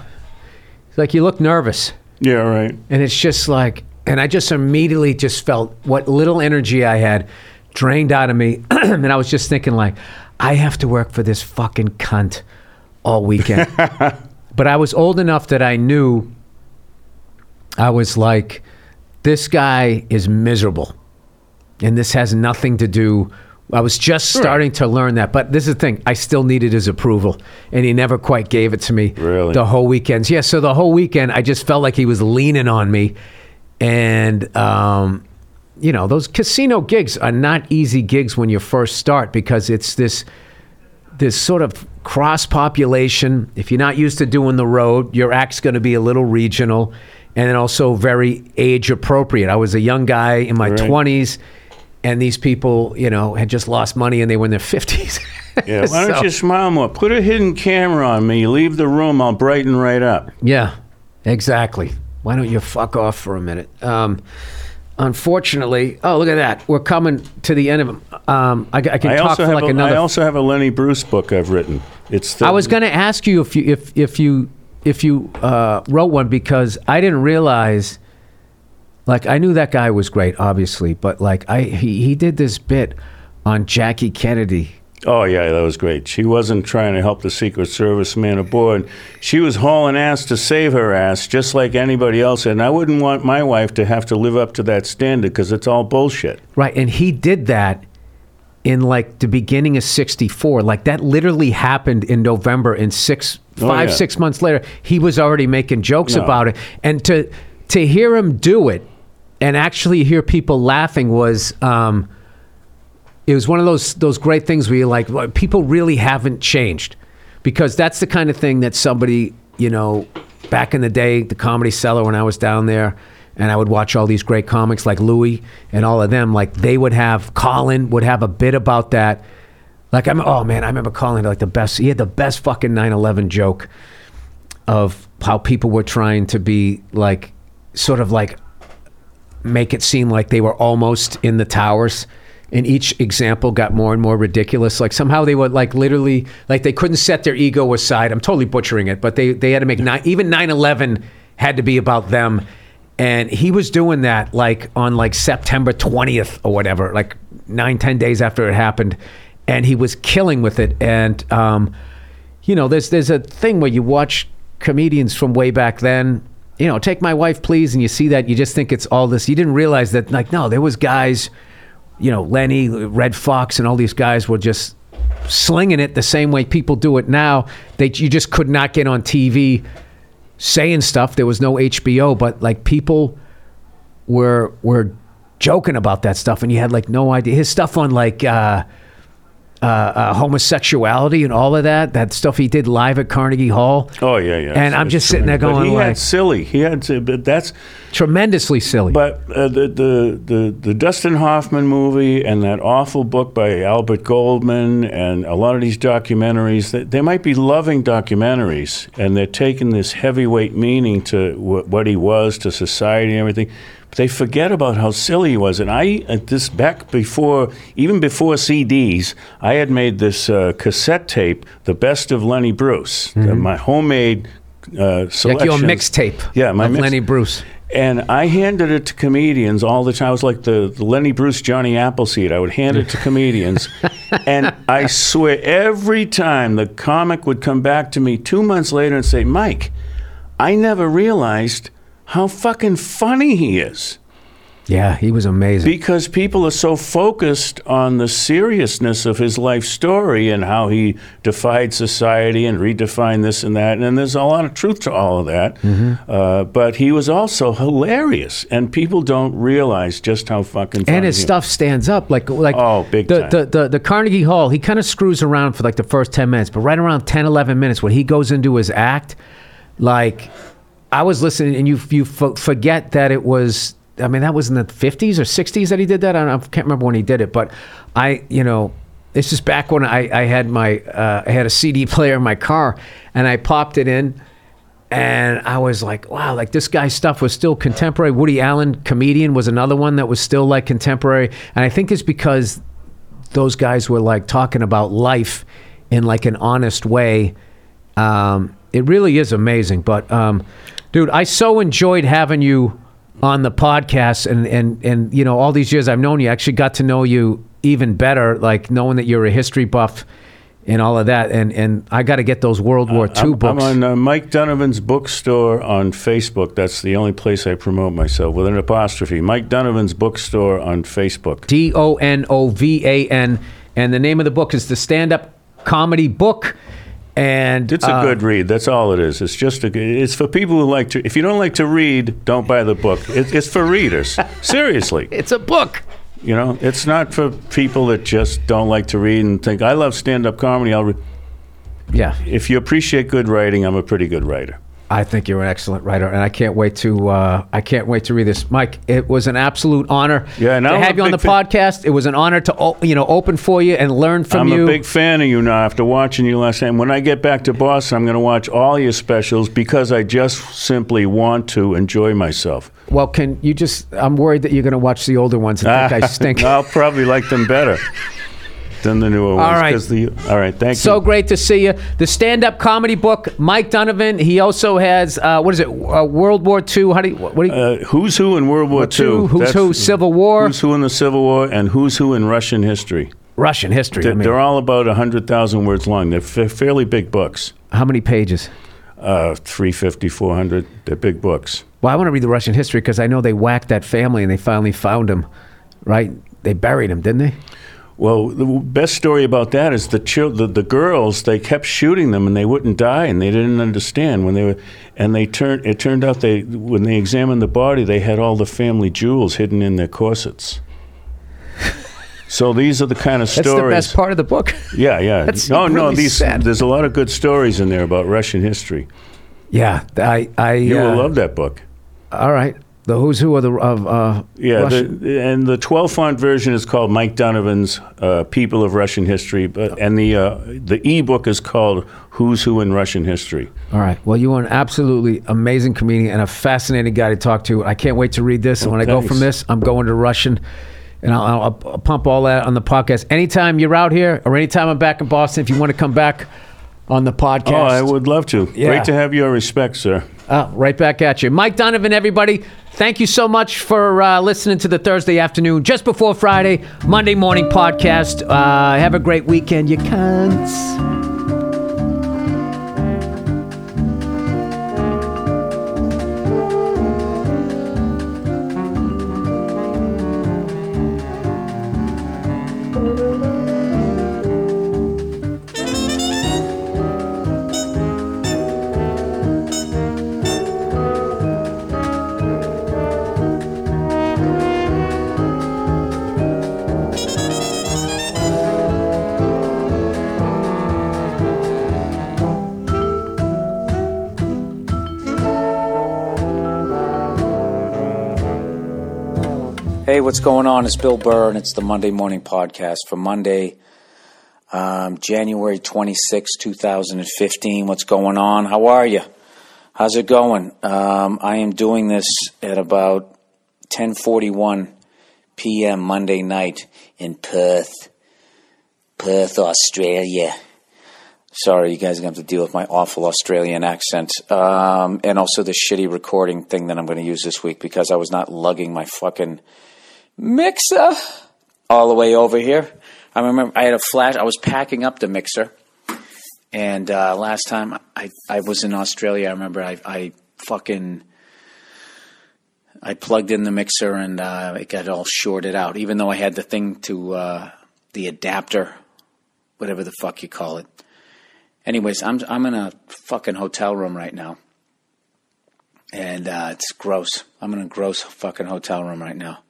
he's like, "You look nervous." Yeah, right. And it's just like, and I just immediately just felt what little energy I had drained out of me. and I was just thinking, like, I have to work for this fucking cunt all weekend. but I was old enough that I knew I was like, this guy is miserable. And this has nothing to do. I was just starting to learn that. But this is the thing I still needed his approval. And he never quite gave it to me Really? the whole weekends. Yeah, so the whole weekend, I just felt like he was leaning on me. And, um, you know, those casino gigs are not easy gigs when you first start because it's this this sort of cross population. If you're not used to doing the road, your act's going to be a little regional and then also very age appropriate. I was a young guy in my Right. 20s and these people, you know, had just lost money and they were in their 50s. Yeah, why don't So- you smile more? Put a hidden camera on me. Leave the room. I'll brighten right up. Yeah, exactly. Why don't you fuck off for a minute? Um, unfortunately, oh look at that, we're coming to the end of. Um, I, I can I talk for like a, another. I also have a Lenny Bruce book I've written. It's the, I was going to ask you if you if if you if you uh, wrote one because I didn't realize. Like I knew that guy was great, obviously, but like I he, he did this bit on Jackie Kennedy. Oh yeah, that was great. She wasn't trying to help the Secret Service man aboard. She was hauling ass to save her ass, just like anybody else. And I wouldn't want my wife to have to live up to that standard because it's all bullshit. Right, and he did that in like the beginning of '64. Like that literally happened in November. In six, Oh, five, yeah. six months later, he was already making jokes No. about it. And to to hear him do it and actually hear people laughing was. Um, it was one of those those great things where you're like, people really haven't changed, because that's the kind of thing that somebody, you know, back in the day, the comedy cellar when I was down there, and I would watch all these great comics like Louis and all of them, like they would have Colin would have a bit about that. Like I'm, oh man, I remember Colin like the best. He had the best fucking 9/11 joke of how people were trying to be like, sort of like make it seem like they were almost in the towers and each example got more and more ridiculous like somehow they were like literally like they couldn't set their ego aside i'm totally butchering it but they they had to make nine even 9-11 had to be about them and he was doing that like on like september 20th or whatever like nine ten days after it happened and he was killing with it and um you know, there's there's a thing where you watch comedians from way back then. You know, take my wife, please, and you see that you just think it's all this. You didn't realize that, like, no, there was guys, you know, Lenny, Redd Foxx, and all these guys were just slinging it the same way people do it now. They you just could not get on TV saying stuff. There was no HBO, but like people were were joking about that stuff, and you had like no idea. His stuff on like. uh uh, uh, homosexuality and all of that, that stuff he did live at Carnegie Hall. Oh yeah, yeah. And I'm just sitting there tremendous. But going he like, had silly. He had to, but that's tremendously silly. But uh, the, the the the Dustin Hoffman movie and that awful book by Albert Goldman and a lot of these documentaries, they, they might be loving documentaries, and they're taking this heavyweight meaning to wh- what he was to society and everything. They forget about how silly he was. And I, at this back before, even before CDs, I had made this uh, cassette tape, the best of Lenny Bruce, uh, my homemade. Uh, like your mixtape Yeah, my of mix- Lenny Bruce. and I handed it to comedians all the time. I was like the, the Lenny Bruce Johnny Appleseed. I would hand it to comedians. and I swear, every time the comic would come back to me two months later and say, Mike, I never realized how fucking funny he is. Yeah, he was amazing. Because people are so focused on the seriousness of his life story and how he defied society and redefined this and that. And there's a lot of truth to all of that. Mm-hmm. Uh, but he was also hilarious. And people don't realize just how fucking funny and his stuff stands up like like Oh, big the, time. The, the the Carnegie Hall he kind of screws around for like the first 10 minutes but right around 10 11 minutes when he goes into his act like I was listening and you you forget that it was I mean that was in the 50s or 60s that he did that I, I can't remember when he did it but I you know this is back when I, I had my uh, I had a CD player in my car and I popped it in and I was like, wow, like this guy's stuff was still contemporary. Woody Allen, comedian, was another one that was still like contemporary. And I think it's because those guys were like talking about life in like an honest way. Um, it really is amazing. But um, dude, I so enjoyed having you on the podcast and, and, and, you know, all these years I've known you, I actually got to know you even better, like knowing that you're a history buff and all of that. And, and I got to get those World War II I'm, books. I'm on uh, Mike Donovan's bookstore on Facebook. That's the only place I promote myself with an apostrophe. Mike Donovan's bookstore on Facebook. D O N O V A N. And the name of the book is The Stand Up Comedy Book. And It's a uh, good read. That's all it is. It's just a. It's for people who like to. If you don't like to read, don't buy the book. It, it's for readers. Seriously, It's a book. you know, it's not for people that just don't like to read and think I love stand-up comedy. I'll. Re-. Yeah, If you appreciate good writing, I'm a pretty good writer. I think you're an excellent writer, and I can't wait to uh, I can't wait to read this, Mike. It was an absolute honor Yeah, to I'm have you on the fan- podcast. It was an honor to o- you know open for you and learn from you. I'm a big fan of you now after watching you last time. When I get back to Boston, I'm going to watch all your specials because I just simply want to enjoy myself. well, can you just? I'm worried that you're going to watch the older ones and think I stink. I'll probably like them better. than the newer ones. All right. The, all right. Thank So you. great to see you. The stand-up comedy book, Mike Donovan. He also has uh, what is it? Uh, World War II. How do you? What do you? Uh, who's who in World War II, II? who's who, Civil War. Who's who in the Civil War, and who's who in Russian history. Russian history. They're, mean, they're all about 100,000 words long. They're fa- fairly big books. how many pages? Uh, 350, 400. They're big books. Well, I want to read the Russian history because I know they whacked that family and they finally found him. Right? They buried him, didn't they? Well, the best story about that is the, chil- the the girls. They kept shooting them, and they wouldn't die, and they didn't understand when they were. And they turned. It turned out they when they examined the body, they had all the family jewels hidden in their corsets. So these are the kind of That's stories. the best part of the book. Yeah, yeah. That's no, no. These sad. there's a lot of good stories in there about Russian history. yeah, I, I. You uh, will love that book. All right, the who's who of the of uh, Yeah, the, and the 12 font version is called Mike Donovan's uh, People of Russian History, but and the uh, the ebook is called Who's Who in Russian History. All right. Well, you are an absolutely amazing comedian and a fascinating guy to talk to. I can't wait to read this. and when I go from this, I'm going to Russian, and I'll, I'll, I'll pump all that on the podcast. Anytime you're out here, or anytime I'm back in Boston, if you want to come back on the podcast, Oh, I would love to. Yeah. Great to have your respect, sir. Uh, right back at you. Mike Donovan, everybody, thank you so much for uh, listening to the Thursday afternoon, just before Friday, Monday morning podcast. Uh, have a great weekend, you cunts. What's going on? It's Bill Burr, and it's the Monday Morning Podcast for Monday, um, January 26, 2015. What's going on? How are you? How's it going? Um, I am doing this at about 10:41 p.m. Monday night in Perth, Perth, Australia. Sorry, you guys are going to have to deal with my awful Australian accent. Um, and also the shitty recording thing that I'm going to use this week because I was not lugging my fucking mixer all the way over here. I remember I had a flash. I was packing up the mixer, and uh, last time I I was in Australia, I remember I I fucking I plugged in the mixer and uh, it got all shorted out. Even though I had the thing to uh, the adapter, whatever the fuck you call it. Anyways, I'm I'm in a fucking hotel room right now, and uh, it's gross. I'm in a gross fucking hotel room right now.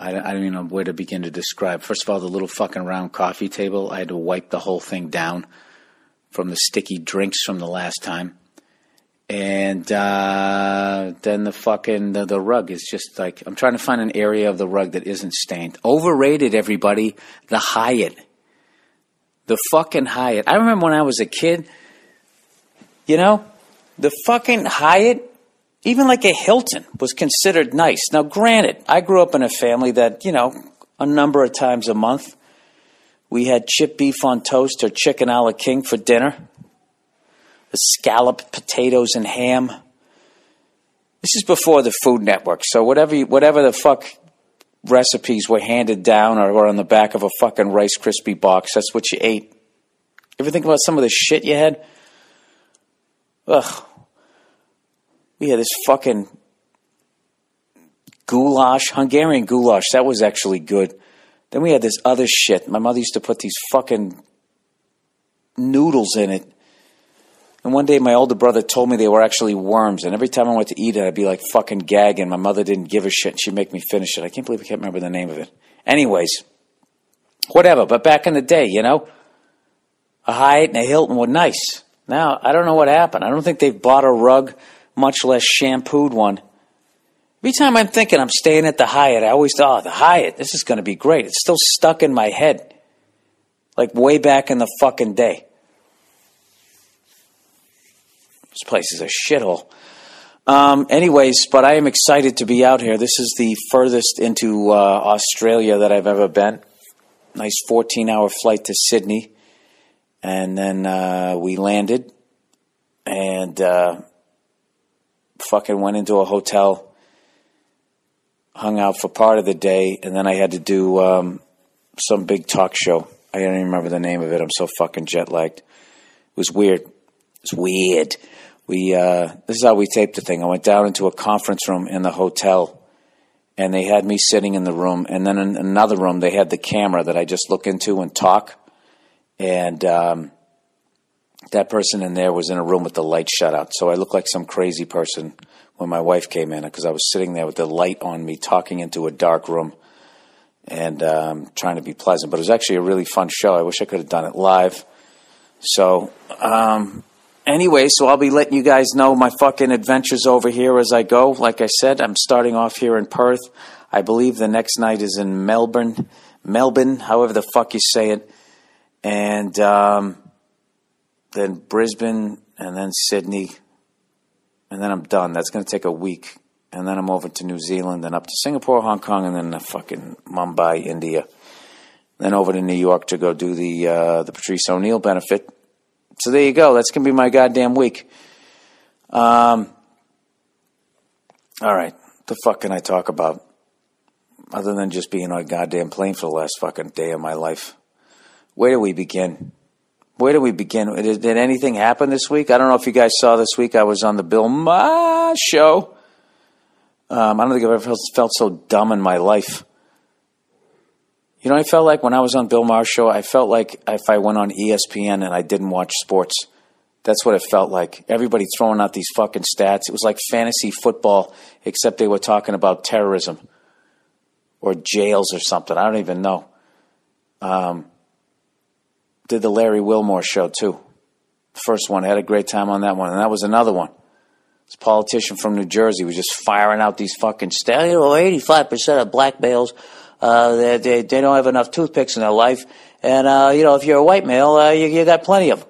I, I don't even know where to begin to describe. First of all, the little fucking round coffee table, I had to wipe the whole thing down from the sticky drinks from the last time. And uh, then the fucking the, the rug is just like I'm trying to find an area of the rug that isn't stained. Overrated, everybody. The Hyatt, the fucking Hyatt. I remember when I was a kid. You know, the fucking Hyatt even like a Hilton was considered nice. Now, granted, I grew up in a family that, you know, a number of times a month we had chip beef on toast or chicken a la king for dinner, the scallop potatoes and ham. This is before the Food Network, so whatever you, whatever the fuck recipes were handed down or were on the back of a fucking Rice Krispie box, that's what you ate. Ever think about some of the shit you had? Ugh. We had this fucking goulash, Hungarian goulash. That was actually good. Then we had this other shit. My mother used to put these fucking noodles in it. And one day my older brother told me they were actually worms. And every time I went to eat it, I'd be like fucking gagging. My mother didn't give a shit. She'd make me finish it. I can't believe I can't remember the name of it. Anyways, whatever. But back in the day, you know, a Hyatt and a Hilton were nice. Now, I don't know what happened. I don't think they've bought a rug much less shampooed one. Every time I'm thinking I'm staying at the Hyatt, I always thought, oh, the Hyatt, this is going to be great. It's still stuck in my head. Like way back in the fucking day. This place is a shithole. Um, anyways, but I am excited to be out here. This is the furthest into uh, Australia that I've ever been. Nice 14 hour flight to Sydney. And then uh, we landed and uh, fucking went into a hotel, hung out for part of the day, and then I had to do um, some big talk show. I don't even remember the name of it. I'm so fucking jet lagged. It was weird. It's weird. We uh, this is how we taped the thing. I went down into a conference room in the hotel, and they had me sitting in the room, and then in another room they had the camera that I just look into and talk, and um, that person in there was in a room with the light shut out. So I looked like some crazy person when my wife came in because I was sitting there with the light on me, talking into a dark room and um, trying to be pleasant. But it was actually a really fun show. I wish I could have done it live. So, um, anyway, so I'll be letting you guys know my fucking adventures over here as I go. Like I said, I'm starting off here in Perth. I believe the next night is in Melbourne, Melbourne, however the fuck you say it, and um, then Brisbane, and then Sydney, and then I'm done. That's going to take a week, and then I'm over to New Zealand, then up to Singapore, Hong Kong, and then fucking Mumbai, India, then over to New York to go do the uh, the Patrice O'Neal benefit. So there you go. That's going to be my goddamn week. Um, all right, what the fuck can I talk about other than just being on a goddamn plane for the last fucking day of my life? Where do we begin? Where do we begin? Did, did anything happen this week? I don't know if you guys saw this week. I was on the Bill Maher show. Um, I don't think I've ever felt, felt so dumb in my life. You know, I felt like when I was on Bill Maher's show, I felt like if I went on ESPN and I didn't watch sports. That's what it felt like. Everybody throwing out these fucking stats. It was like fantasy football, except they were talking about terrorism or jails or something. I don't even know. Um, did the Larry Wilmore show too. First one, had a great time on that one. And that was another one. This politician from New Jersey was just firing out these fucking stats. You know, 85% of black males, uh, they, they, they don't have enough toothpicks in their life. And, uh, you know, if you're a white male, uh, you, you got plenty of them.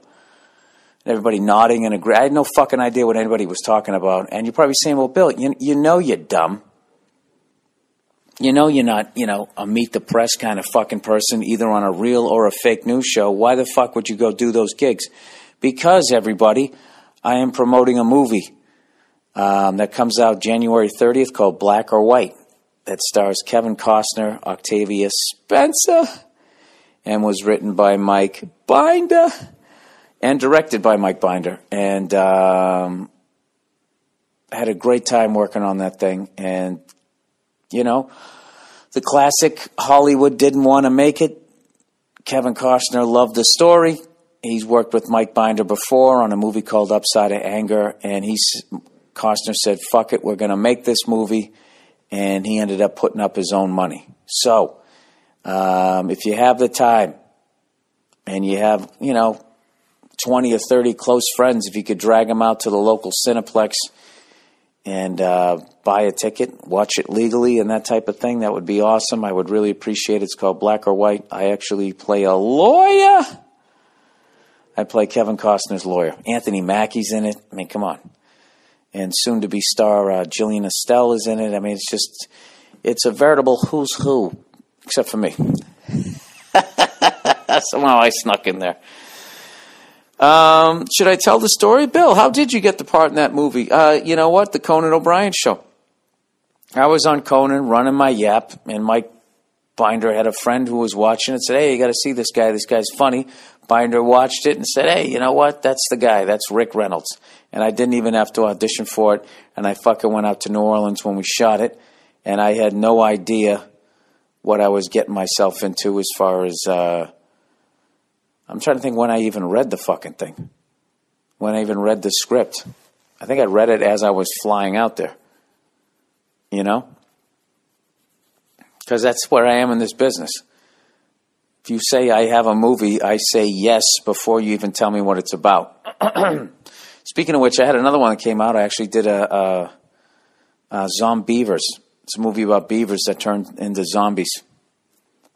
And everybody nodding and agreeing. I had no fucking idea what anybody was talking about. And you're probably saying, well, Bill, you, you know you're dumb. You know you're not, you know, a meet the press kind of fucking person, either on a real or a fake news show. Why the fuck would you go do those gigs? Because, everybody, I am promoting a movie um, that comes out January 30th called Black or White that stars Kevin Costner, Octavia Spencer, and was written by Mike Binder and directed by Mike Binder. And um, had a great time working on that thing. And, you know, the classic Hollywood didn't want to make it. Kevin Costner loved the story. He's worked with Mike Binder before on a movie called Upside of Anger, and he's Costner said, "Fuck it, we're going to make this movie," and he ended up putting up his own money. So, um, if you have the time, and you have, you know, twenty or thirty close friends, if you could drag them out to the local Cineplex and uh, buy a ticket, watch it legally, and that type of thing, that would be awesome. I would really appreciate it. It's called Black or White. I actually play a lawyer. I play Kevin Costner's lawyer. Anthony Mackie's in it. I mean, come on. And soon to be star uh, Jillian Estell is in it. I mean, it's just, it's a veritable who's who, except for me. Somehow I snuck in there. Um, should I tell the story? Bill, how did you get the part in that movie? Uh, you know what? The Conan O'Brien show. I was on Conan running my yap, and Mike Binder had a friend who was watching it. Said, "Hey, you got to see this guy. This guy's funny." Binder watched it and said, "Hey, you know what? That's the guy. That's Rick Reynolds." And I didn't even have to audition for it. And I fucking went out to New Orleans when we shot it, and I had no idea what I was getting myself into as far as. Uh, I'm trying to think when I even read the fucking thing. When I even read the script. I think I read it as I was flying out there. You know? Because that's where I am in this business. If you say I have a movie, I say yes before you even tell me what it's about. Speaking of which, I had another one that came out. I actually did a, a, a. It's a movie about beavers that turn into zombies.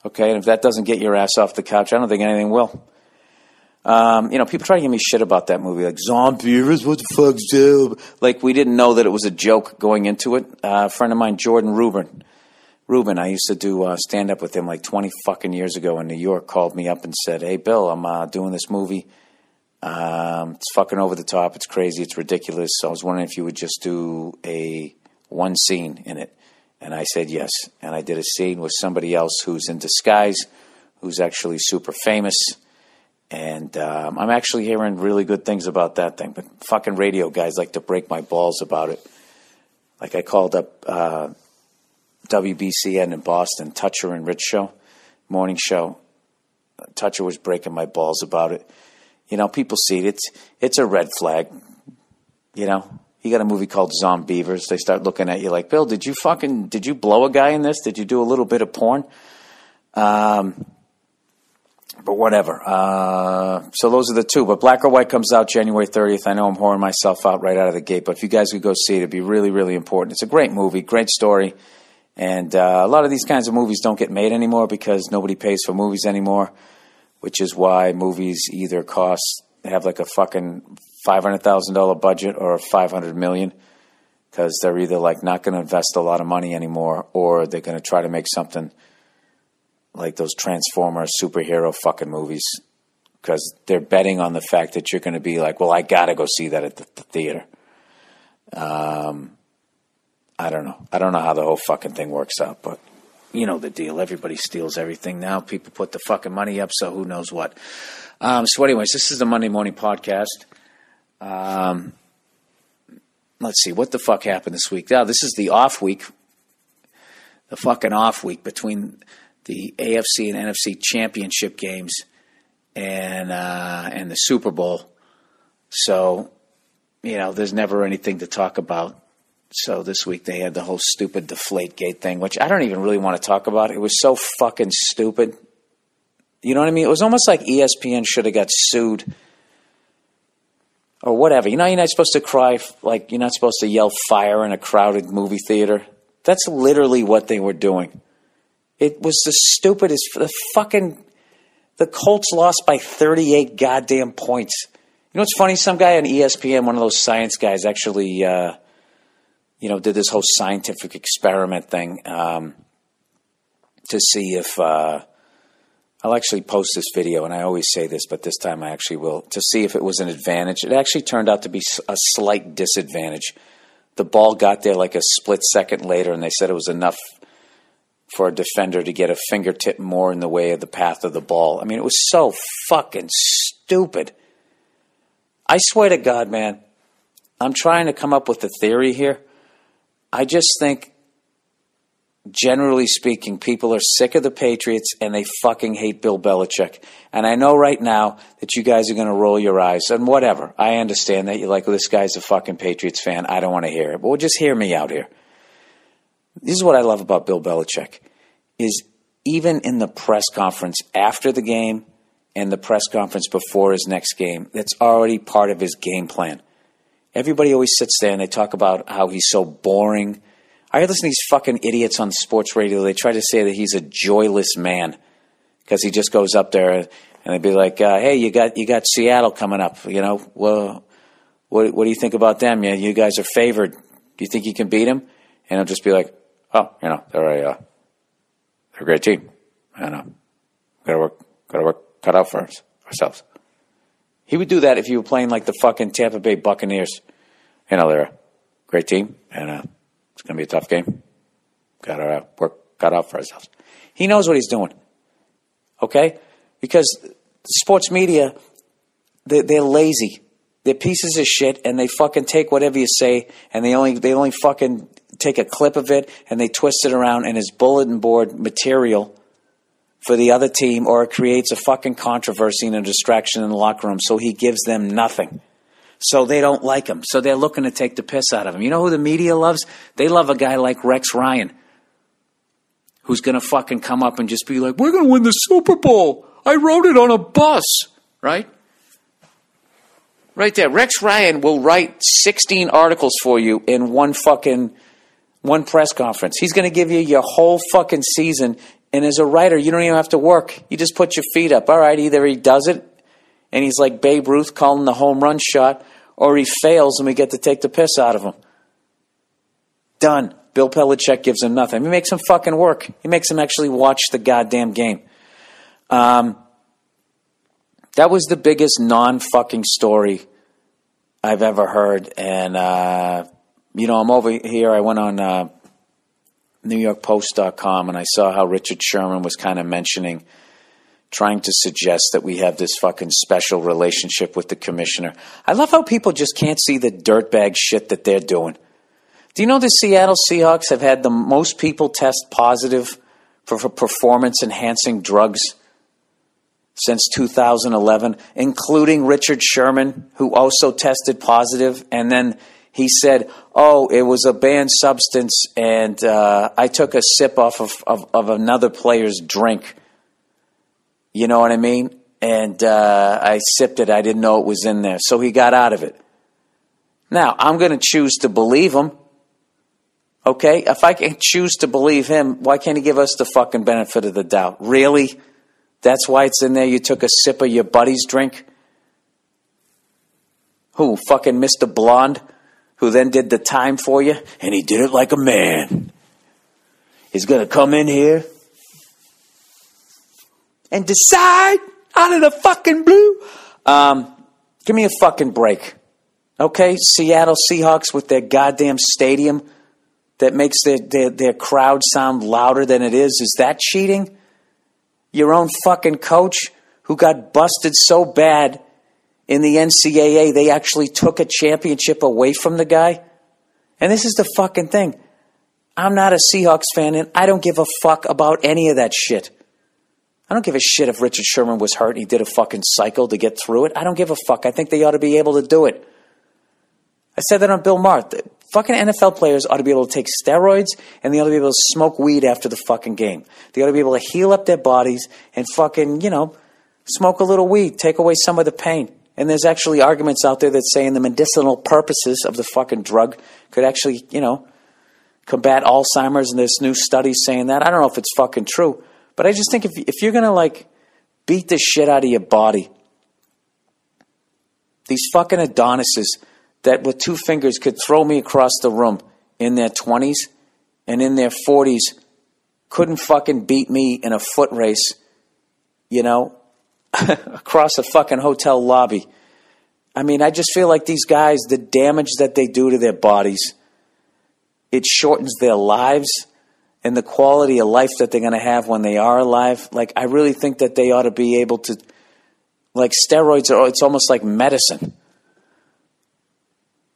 Okay, and if that doesn't get your ass off the couch, I don't think anything will. Um, you know, people try to give me shit about that movie, like zombies. What the fuck's up? Like we didn't know that it was a joke going into it. Uh, a friend of mine, Jordan Rubin, Rubin, I used to do uh, stand up with him like twenty fucking years ago in New York. Called me up and said, "Hey, Bill, I'm uh, doing this movie. Um, it's fucking over the top. It's crazy. It's ridiculous. So I was wondering if you would just do a one scene in it." And I said yes. And I did a scene with somebody else who's in disguise, who's actually super famous and um, I'm actually hearing really good things about that thing. But fucking radio guys like to break my balls about it. Like I called up uh, WBCN in Boston, Toucher and Rich show, morning show. Toucher was breaking my balls about it. You know, people see it. It's it's a red flag. You know, you got a movie called Zombeavers. They start looking at you like, Bill, did you fucking did you blow a guy in this? Did you do a little bit of porn? Um, but whatever. Uh, so those are the two. But Black or White comes out January 30th. I know I'm whoring myself out right out of the gate, but if you guys could go see it, it'd be really, really important. It's a great movie, great story. And uh, a lot of these kinds of movies don't get made anymore because nobody pays for movies anymore, which is why movies either cost, have like a fucking $500,000 budget or 500 million because they're either like not going to invest a lot of money anymore or they're going to try to make something – like those Transformer superhero fucking movies because they're betting on the fact that you're going to be like, well, I got to go see that at the, the theater. Um, I don't know. I don't know how the whole fucking thing works out, but you know the deal. Everybody steals everything now. People put the fucking money up, so who knows what. Um, so, anyways, this is the Monday Morning Podcast. Um, let's see what the fuck happened this week. Now, this is the off week, the fucking off week between the AFC and NFC championship games and uh, and the Super Bowl. So, you know, there's never anything to talk about. So this week they had the whole stupid deflate gate thing, which I don't even really want to talk about. It was so fucking stupid. You know what I mean? It was almost like ESPN should have got sued or whatever. You know, you're not supposed to cry, like, you're not supposed to yell fire in a crowded movie theater. That's literally what they were doing. It was the stupidest. The fucking the Colts lost by 38 goddamn points. You know what's funny? Some guy on ESPN, one of those science guys, actually, uh, you know, did this whole scientific experiment thing um, to see if. Uh, I'll actually post this video, and I always say this, but this time I actually will, to see if it was an advantage. It actually turned out to be a slight disadvantage. The ball got there like a split second later, and they said it was enough for a defender to get a fingertip more in the way of the path of the ball. I mean, it was so fucking stupid. I swear to God, man, I'm trying to come up with a theory here. I just think, generally speaking, people are sick of the Patriots and they fucking hate Bill Belichick. And I know right now that you guys are going to roll your eyes and whatever. I understand that you're like, well, this guy's a fucking Patriots fan. I don't want to hear it. But well, just hear me out here. This is what I love about Bill Belichick is even in the press conference after the game and the press conference before his next game, that's already part of his game plan. Everybody always sits there and they talk about how he's so boring. I listen to these fucking idiots on sports radio. They try to say that he's a joyless man because he just goes up there and they'd be like, uh, "Hey, you got you got Seattle coming up. You know, well, what what do you think about them? Yeah, you guys are favored. Do you think you can beat them?" And he'll just be like, "Oh, you know, they're a uh, they're a great team. And uh, gotta work, gotta work, cut out for us, ourselves. He would do that if you were playing like the fucking Tampa Bay Buccaneers. You know, they're a great team, and uh, it's gonna be a tough game. Gotta work, cut out for ourselves. He knows what he's doing. Okay, because sports media, they, they're lazy. They're pieces of shit, and they fucking take whatever you say, and they only they only fucking take a clip of it and they twist it around and it's bulletin board material for the other team or it creates a fucking controversy and a distraction in the locker room so he gives them nothing. So they don't like him. So they're looking to take the piss out of him. You know who the media loves? They love a guy like rex ryan who's going to fucking come up and just be like we're going to win the super bowl. I wrote it on a bus right? Right there. Rex ryan will write 16 articles for you in one fucking one press conference. He's going to give you your whole fucking season. And as a writer, you don't even have to work. You just put your feet up. All right, either he does it and he's like Babe Ruth calling the home run shot, or he fails and we get to take the piss out of him. Done. Bill Belichick gives him nothing. He makes him fucking work. He makes him actually watch the goddamn game. Um, that was the biggest non fucking story I've ever heard. And, uh, you know, I'm over here. I went on uh, NewYorkPost.com and I saw how Richard Sherman was kind of mentioning, trying to suggest that we have this fucking special relationship with the commissioner. I love how people just can't see the dirtbag shit that they're doing. Do you know the Seattle Seahawks have had the most people test positive for, for performance enhancing drugs since 2011, including Richard Sherman, who also tested positive, and then he said, "Oh, it was a banned substance, and uh, I took a sip off of, of, of, another player's drink." You know what I mean? And uh, I sipped it. I didn't know it was in there, so he got out of it. Now I'm going to choose to believe him Okay? If I can choose to believe him, why can't he give us the fucking benefit of the doubt? Really? That's why it's in there. You took a sip of your buddy's drink? Who? Fucking Mr. Blonde? Who then did the time for you? And he did it like a man. He's gonna come in here and decide out of the fucking blue. Um, give me a fucking break. Okay? Seattle Seahawks with their goddamn stadium that makes their, their, their crowd sound louder than it is, is that cheating? Your own fucking coach who got busted so bad in the NCAA, they actually took a championship away from the guy. And this is the fucking thing. I'm not a Seahawks fan, and I don't give a fuck about any of that shit. I don't give a shit if Richard Sherman was hurt and he did a fucking cycle to get through it. I don't give a fuck. I think they ought to be able to do it. I said that on Bill Maher. Fucking NFL players ought to be able to take steroids and they ought to be able to smoke weed after the fucking game. They ought to be able to heal up their bodies and fucking, you know, smoke a little weed, take away some of the pain. And there's actually arguments out there that saying the medicinal purposes of the fucking drug could actually, you know, combat Alzheimer's. And there's new studies saying that. I don't know if it's fucking true, but I just think if if you're gonna like beat the shit out of your body, these fucking Adonises that with two fingers could throw me across the room in their 20s and in their 40s couldn't fucking beat me in a foot race, you know, across a fucking hotel lobby. I mean, I just feel like these guys, the damage that they do to their bodies, it shortens their lives and the quality of life that they're going to have when they are alive. Like, I really think that they ought to be able to, like, steroids are, it's almost like medicine.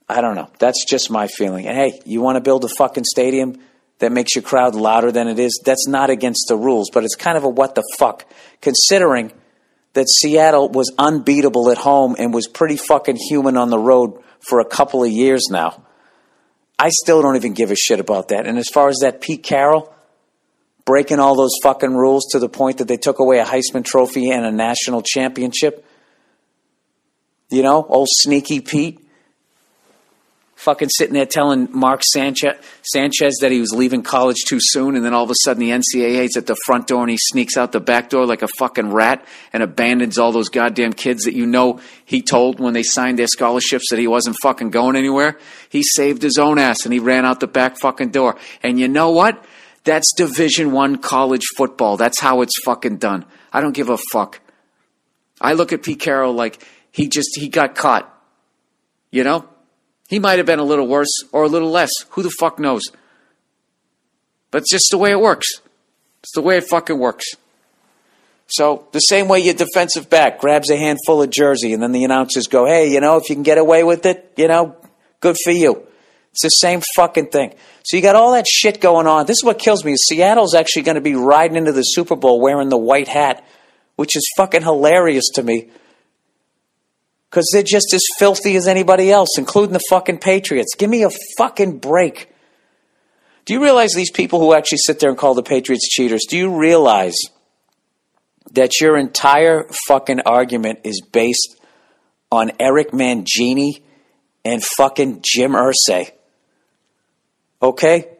I don't know. That's just my feeling. And hey, you want to build a fucking stadium that makes your crowd louder than it is? That's not against the rules, but it's kind of a what the fuck, considering that Seattle was unbeatable at home and was pretty fucking human on the road for a couple of years now. I still don't even give a shit about that. And as far as that Pete Carroll breaking all those fucking rules to the point that they took away a Heisman Trophy and a national championship, you know, old sneaky Pete fucking sitting there telling Mark Sanchez, Sanchez that he was leaving college too soon, and then all of a sudden the NCAA's at the front door and he sneaks out the back door like a fucking rat and abandons all those goddamn kids that you know he told when they signed their scholarships that he wasn't fucking going anywhere. He saved his own ass and he ran out the back fucking door. And you know what? That's Division One college football. That's how it's fucking done. I don't give a fuck. I look at Pete Carroll like he just he got caught. You know? He might have been a little worse or a little less. Who the fuck knows? But it's just the way it works. It's the way it fucking works. So, the same way your defensive back grabs a handful of jersey and then the announcers go, hey, you know, if you can get away with it, you know, good for you. It's the same fucking thing. So, you got all that shit going on. This is what kills me. Seattle's actually going to be riding into the Super Bowl wearing the white hat, which is fucking hilarious to me because they're just as filthy as anybody else, including the fucking Patriots. Give me a fucking break. Do you realize these people who actually sit there and call the Patriots cheaters, do you realize that your entire fucking argument is based on Eric Mangini and fucking Jim Irsay? Okay?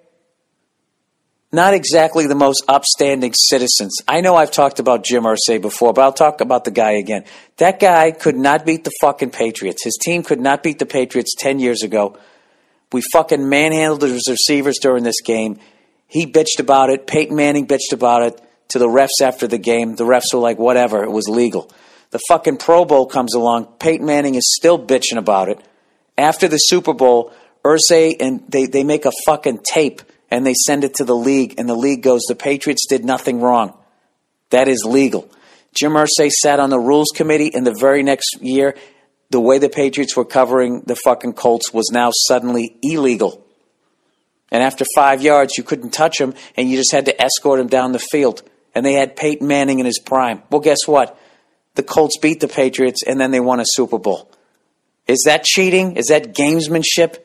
Not exactly the most upstanding citizens. I know I've talked about Jim Irsay before, but I'll talk about the guy again. That guy could not beat the fucking Patriots. His team could not beat the Patriots 10 years ago. We fucking manhandled his receivers during this game. He bitched about it. Peyton Manning bitched about it to the refs after the game. The refs were like, whatever, it was legal. The fucking Pro Bowl comes along. Peyton Manning is still bitching about it. After the Super Bowl, Irsay and they, they make a fucking tape and they send it to the league, and the league goes, the Patriots did nothing wrong. That is legal. Jim Irsay sat on the rules committee, and the very next year, the way the Patriots were covering the fucking Colts was now suddenly illegal. And after five yards, you couldn't touch him, and you just had to escort him down the field. And they had Peyton Manning in his prime. Well, guess what? The Colts beat the Patriots, and then they won a Super Bowl. Is that cheating? Is that gamesmanship?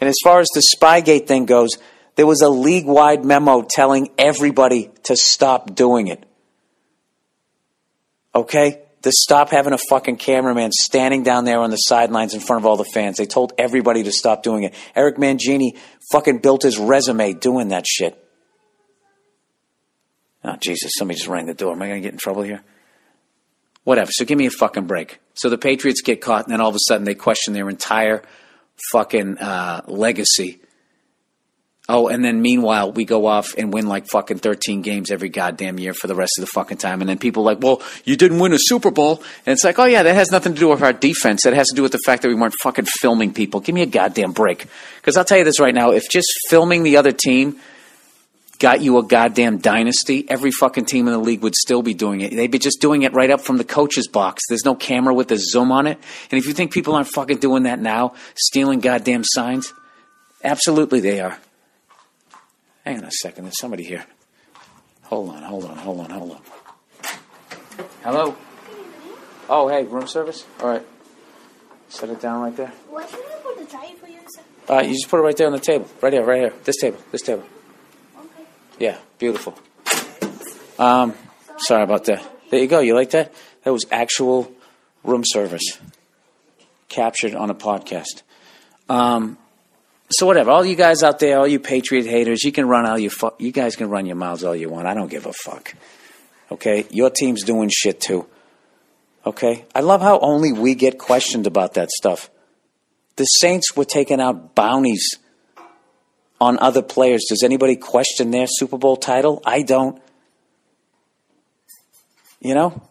And as far as the Spygate thing goes, there was a league wide memo telling everybody to stop doing it. Okay? To stop having a fucking cameraman standing down there on the sidelines in front of all the fans. They told everybody to stop doing it. Eric Mangini fucking built his resume doing that shit. Oh, Jesus, somebody just rang the door. Am I going to get in trouble here? Whatever. So give me a fucking break. So the Patriots get caught, and then all of a sudden they question their entire fucking uh, legacy. Oh, and then meanwhile, we go off and win like fucking 13 games every goddamn year for the rest of the fucking time. And then people like, well, you didn't win a Super Bowl. And it's like, oh, yeah, that has nothing to do with our defense. That has to do with the fact that we weren't fucking filming people. Give me a goddamn break. Because I'll tell you this right now if just filming the other team got you a goddamn dynasty, every fucking team in the league would still be doing it. They'd be just doing it right up from the coach's box. There's no camera with a zoom on it. And if you think people aren't fucking doing that now, stealing goddamn signs, absolutely they are. Hang on a second, there's somebody here. Hold on, hold on, hold on, hold on. Hello? Oh, hey, room service? All right. Set it down right there. Why should I put the tray for you? sir? Uh, you just put it right there on the table. Right here, right here. This table, this table. Yeah, beautiful. Um, sorry about that. There you go. You like that? That was actual room service captured on a podcast. Um, so whatever. All you guys out there, all you Patriot haters, you can run all you fu- you guys can run your mouths all you want. I don't give a fuck. Okay, your team's doing shit too. Okay, I love how only we get questioned about that stuff. The Saints were taking out bounties on other players. Does anybody question their Super Bowl title? I don't. You know?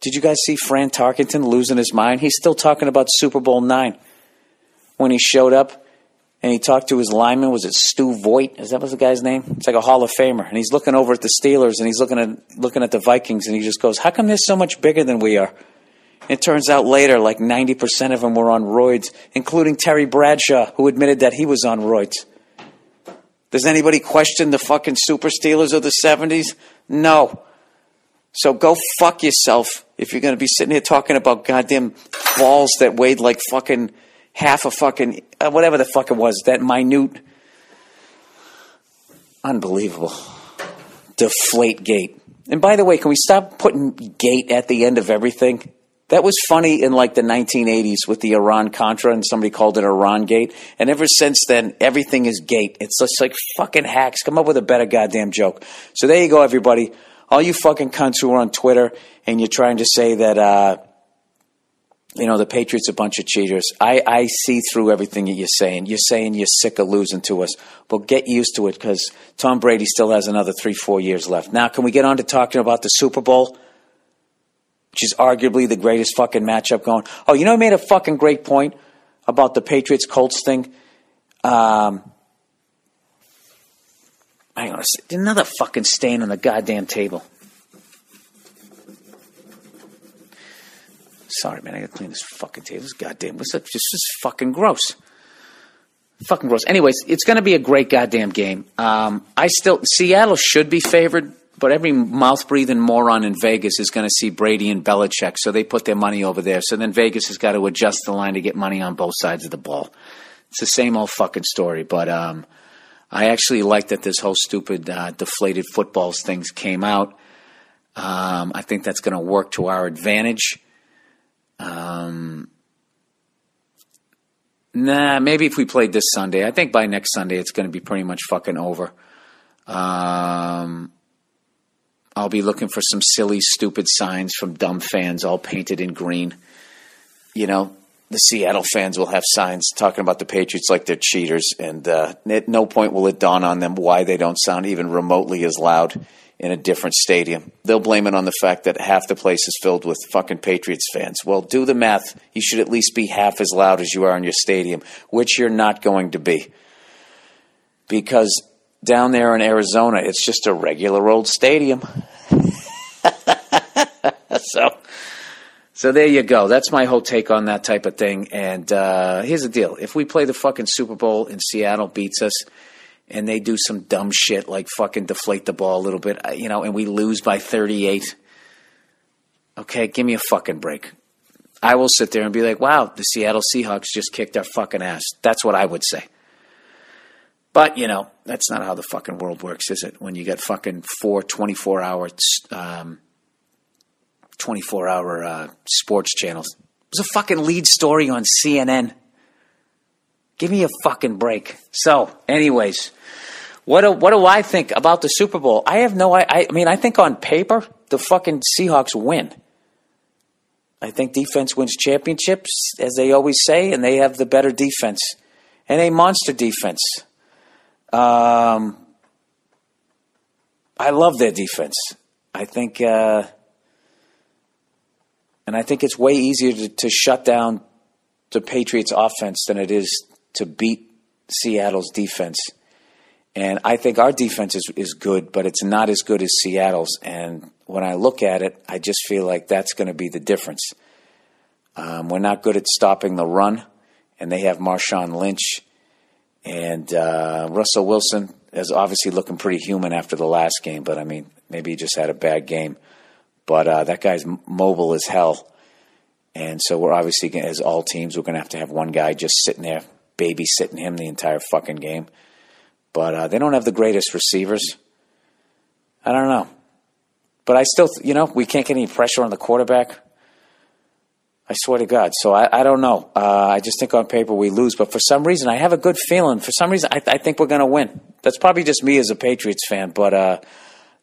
Did you guys see Fran Tarkenton losing his mind? He's still talking about Super Bowl nine when he showed up and he talked to his lineman. Was it Stu Voigt? Is that was the guy's name? It's like a Hall of Famer. And he's looking over at the Steelers and he's looking at looking at the Vikings and he just goes, "How come they're so much bigger than we are?" It turns out later, like ninety percent of them were on roids, including Terry Bradshaw, who admitted that he was on roids. Does anybody question the fucking Super Steelers of the '70s? No. So go fuck yourself if you're going to be sitting here talking about goddamn balls that weighed like fucking half a fucking uh, whatever the fuck it was, that minute, unbelievable, deflate gate. And by the way, can we stop putting gate at the end of everything? That was funny in like the 1980s with the Iran Contra, and somebody called it Iran Gate. And ever since then, everything is gate. It's just like fucking hacks. Come up with a better goddamn joke. So there you go, everybody. All you fucking cunts who are on Twitter and you're trying to say that, uh, you know, the Patriots are a bunch of cheaters. I, I see through everything that you're saying. You're saying you're sick of losing to us. But get used to it because Tom Brady still has another three, four years left. Now, can we get on to talking about the Super Bowl? Which is arguably the greatest fucking matchup going. Oh, you know, I made a fucking great point about the Patriots Colts thing. Um, hang on. Another fucking stain on the goddamn table. Sorry, man. I gotta clean this fucking table. This goddamn. What's that? This is fucking gross. Fucking gross. Anyways, it's gonna be a great goddamn game. Um, I still Seattle should be favored, but every mouth breathing moron in Vegas is gonna see Brady and Belichick, so they put their money over there. So then Vegas has got to adjust the line to get money on both sides of the ball. It's the same old fucking story, but um, I actually like that this whole stupid uh, deflated footballs things came out. Um, I think that's going to work to our advantage. Um, Nah, maybe if we played this Sunday. I think by next Sunday it's going to be pretty much fucking over. Um, I'll be looking for some silly, stupid signs from dumb fans, all painted in green. You know, the Seattle fans will have signs talking about the Patriots like they're cheaters, and uh, at no point will it dawn on them why they don't sound even remotely as loud in a different stadium. They'll blame it on the fact that half the place is filled with fucking Patriots fans. Well, do the math. You should at least be half as loud as you are in your stadium, which you're not going to be. Because down there in Arizona, it's just a regular old stadium. so, so there you go. That's my whole take on that type of thing. And uh, here's the deal: if we play the fucking Super Bowl and Seattle beats us, and they do some dumb shit like fucking deflate the ball a little bit, uh, you know, and we lose by 38, okay, give me a fucking break. I will sit there and be like, wow, the Seattle Seahawks just kicked our fucking ass. That's what I would say. But, you know, that's not how the fucking world works, is it? When you get fucking four 24 hour, um, 24 hour uh, sports channels. It was a fucking lead story on CNN. Give me a fucking break. So, anyways, what do, what do I think about the Super Bowl? I have no I, I mean, I think on paper, the fucking Seahawks win. I think defense wins championships, as they always say, and they have the better defense and a monster defense. Um, I love their defense. I think, uh, and I think it's way easier to, to shut down the Patriots' offense than it is to beat Seattle's defense. And I think our defense is, is good, but it's not as good as Seattle's. And when I look at it, I just feel like that's going to be the difference. Um, we're not good at stopping the run, and they have Marshawn Lynch. And uh, Russell Wilson is obviously looking pretty human after the last game, but I mean, maybe he just had a bad game. But uh, that guy's mobile as hell. And so we're obviously, gonna- as all teams, we're going to have to have one guy just sitting there babysitting him the entire fucking game. But uh, they don't have the greatest receivers. I don't know. But I still, you know, we can't get any pressure on the quarterback. I swear to God. So I, I don't know. Uh, I just think on paper we lose. But for some reason, I have a good feeling. For some reason, I, I think we're going to win. That's probably just me as a Patriots fan. But uh,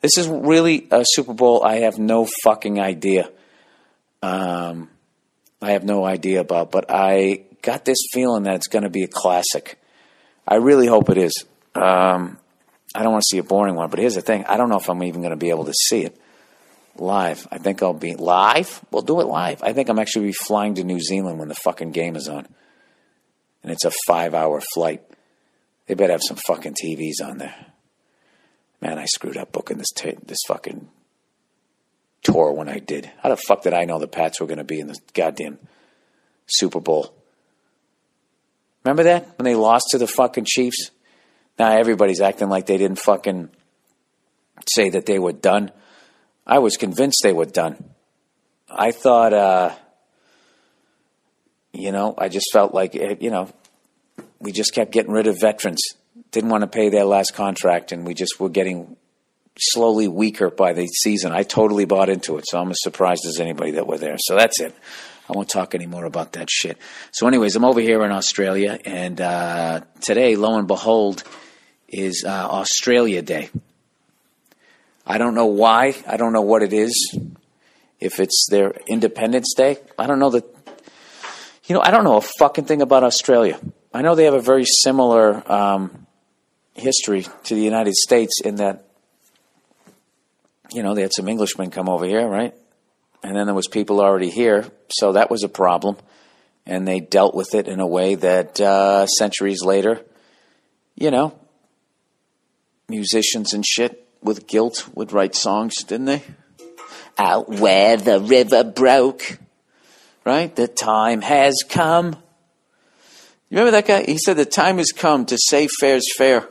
this is really a Super Bowl I have no fucking idea. Um, I have no idea about. But I got this feeling that it's going to be a classic. I really hope it is. Um, I don't want to see a boring one, but here's the thing: I don't know if I'm even going to be able to see it live. I think I'll be live. We'll do it live. I think I'm actually be flying to New Zealand when the fucking game is on, and it's a five-hour flight. They better have some fucking TVs on there. Man, I screwed up booking this ta this fucking tour when I did. How the fuck did I know the Pats were going to be in the goddamn Super Bowl? Remember that when they lost to the fucking Chiefs? Now everybody's acting like they didn't fucking say that they were done. I was convinced they were done. I thought, uh, you know, I just felt like, it, you know, we just kept getting rid of veterans. Didn't want to pay their last contract, and we just were getting slowly weaker by the season. I totally bought into it, so I'm as surprised as anybody that were there. So that's it. I won't talk anymore about that shit. So, anyways, I'm over here in Australia, and uh, today, lo and behold, is uh, Australia Day. I don't know why. I don't know what it is. If it's their Independence Day, I don't know that. You know, I don't know a fucking thing about Australia. I know they have a very similar um, history to the United States in that, you know, they had some Englishmen come over here, right? And then there was people already here, so that was a problem. And they dealt with it in a way that uh, centuries later, you know, musicians and shit with guilt would write songs, didn't they? Out where the river broke, right? The time has come. You remember that guy? He said the time has come to say fair's fair,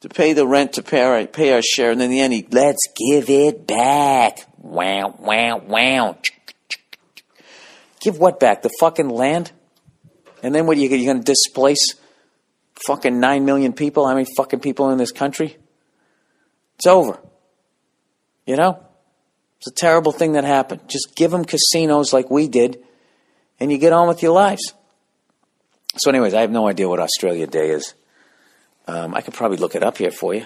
to pay the rent, to pay our, pay our share, and then in the end, he let's give it back. Wow, wow, wow. Give what back? The fucking land? And then what? You you going to displace fucking nine million people? How many fucking people in this country? It's over. You know? It's a terrible thing that happened. Just give them casinos like we did, and you get on with your lives. So, anyways, I have no idea what Australia Day is. Um, I could probably look it up here for you.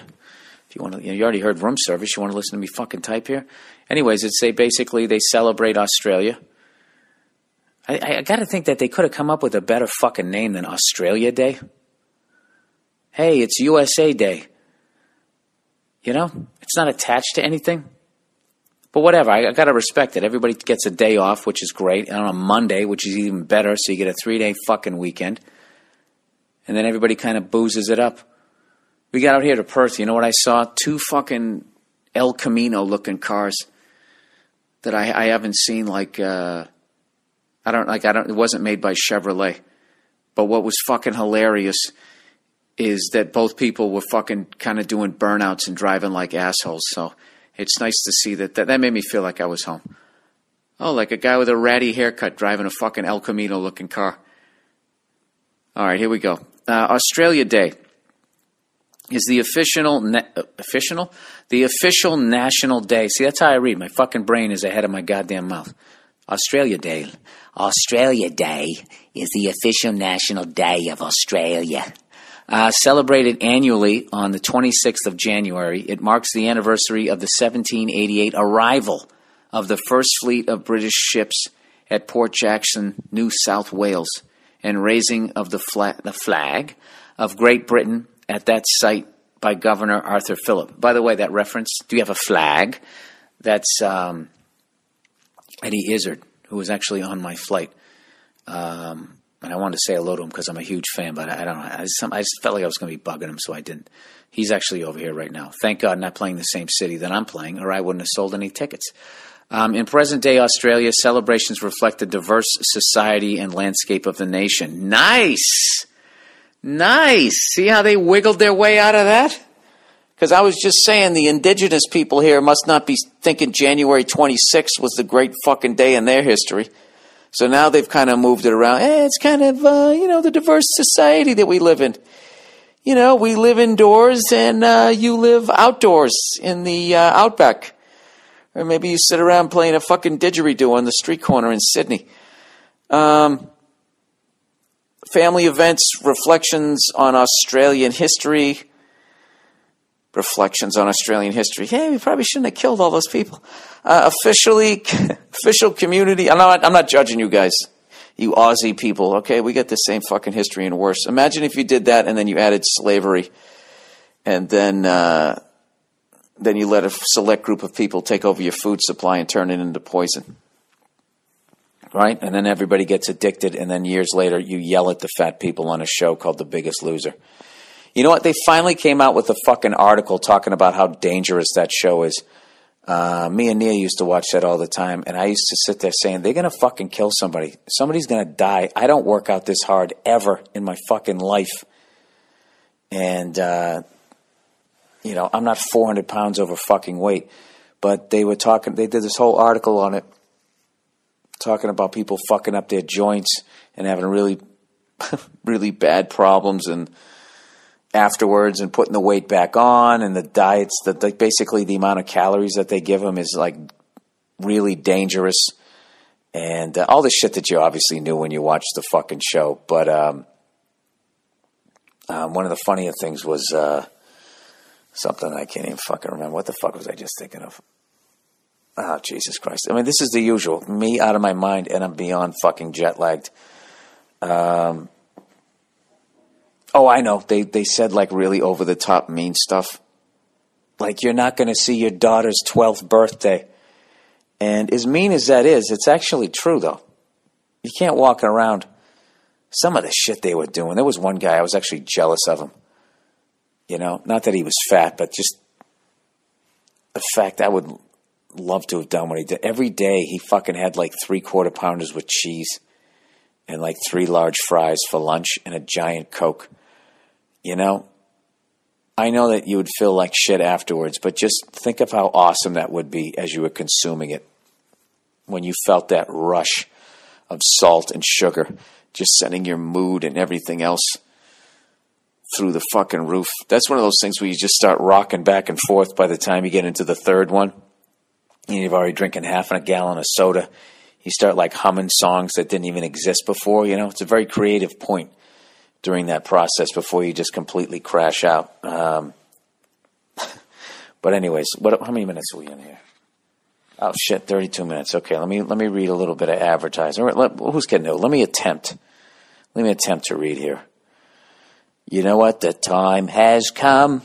If you want to, you, know, you already heard room service. You want to listen to me fucking type here? Anyways, it's they basically they celebrate Australia. I, I got to think that they could have come up with a better fucking name than Australia Day. Hey, it's USA Day. You know, it's not attached to anything. But whatever, I, I got to respect it. Everybody gets a day off, which is great. And on a Monday, which is even better, so you get a three day fucking weekend. And then everybody kind of boozes it up. We got out here to Perth. You know what I saw? Two fucking El Camino looking cars that I, I haven't seen. Like uh, I don't like I don't. It wasn't made by Chevrolet. But what was fucking hilarious is that both people were fucking kind of doing burnouts and driving like assholes. So it's nice to see that. That, that made me feel like I was home. Oh, like a guy with a ratty haircut driving a fucking El Camino looking car. All right, here we go. Uh, Australia Day is the official na- uh, official the official national day. See, that's how I read. My fucking brain is ahead of my goddamn mouth. Australia Day. Australia Day is the official national day of Australia. Uh, celebrated annually on the 26th of January, it marks the anniversary of the 1788 arrival of the first fleet of British ships at Port Jackson, New South Wales, and raising of the, fla- the flag of Great Britain at that site by Governor Arthur Phillip. By the way, that reference, do you have a flag? That's um, Eddie Izzard, who was actually on my flight. Um, and I wanted to say hello to him because I'm a huge fan, but I, don't know. I just, I just felt like I was going to be bugging him, so I didn't. He's actually over here right now. Thank God, not playing the same city that I'm playing, or I wouldn't have sold any tickets. Um, in present day Australia, celebrations reflect the diverse society and landscape of the nation. Nice! Nice! See how they wiggled their way out of that? Because I was just saying the indigenous people here must not be thinking January 26th was the great fucking day in their history. So now they've kind of moved it around. Eh, it's kind of, uh, you know, the diverse society that we live in. You know, we live indoors and uh, you live outdoors in the uh, outback. Or maybe you sit around playing a fucking didgeridoo on the street corner in Sydney. Um, family events, reflections on Australian history. Reflections on Australian history. Hey, we probably shouldn't have killed all those people. Uh, officially, official community. I'm not. I'm not judging you guys, you Aussie people. Okay, we get the same fucking history and worse. Imagine if you did that and then you added slavery, and then uh, then you let a select group of people take over your food supply and turn it into poison. Right? And then everybody gets addicted, and then years later, you yell at the fat people on a show called The Biggest Loser. You know what? They finally came out with a fucking article talking about how dangerous that show is. Uh, me and Nia used to watch that all the time, and I used to sit there saying, "They're gonna fucking kill somebody. Somebody's gonna die. I don't work out this hard ever in my fucking life." And uh, you know, I'm not 400 pounds over fucking weight, but they were talking. They did this whole article on it, talking about people fucking up their joints and having really, really bad problems and afterwards and putting the weight back on and the diets that like basically the amount of calories that they give them is like really dangerous. And uh, all the shit that you obviously knew when you watched the fucking show. But um, um, one of the funnier things was uh, something I can't even fucking remember. What the fuck was I just thinking of? Oh Jesus Christ. I mean this is the usual. Me out of my mind and I'm beyond fucking jet lagged. Um, Oh, I know. They they said like really over the top mean stuff. Like you're not going to see your daughter's 12th birthday. And as mean as that is, it's actually true though. You can't walk around some of the shit they were doing. There was one guy I was actually jealous of him. You know, not that he was fat, but just the fact I would love to have done what he did. Every day he fucking had like three quarter pounders with cheese and like three large fries for lunch and a giant Coke. You know, I know that you would feel like shit afterwards, but just think of how awesome that would be as you were consuming it. When you felt that rush of salt and sugar, just sending your mood and everything else through the fucking roof. That's one of those things where you just start rocking back and forth by the time you get into the third one. And you've already drinking half a gallon of soda. You start like humming songs that didn't even exist before, you know? It's a very creative point during that process before you just completely crash out. Um, but anyways, what? How many minutes are we in here? Oh shit, thirty-two minutes. Okay, let me let me read a little bit of advertising. Right, let, who's getting it? Let me attempt. Let me attempt to read here. You know what? The time has come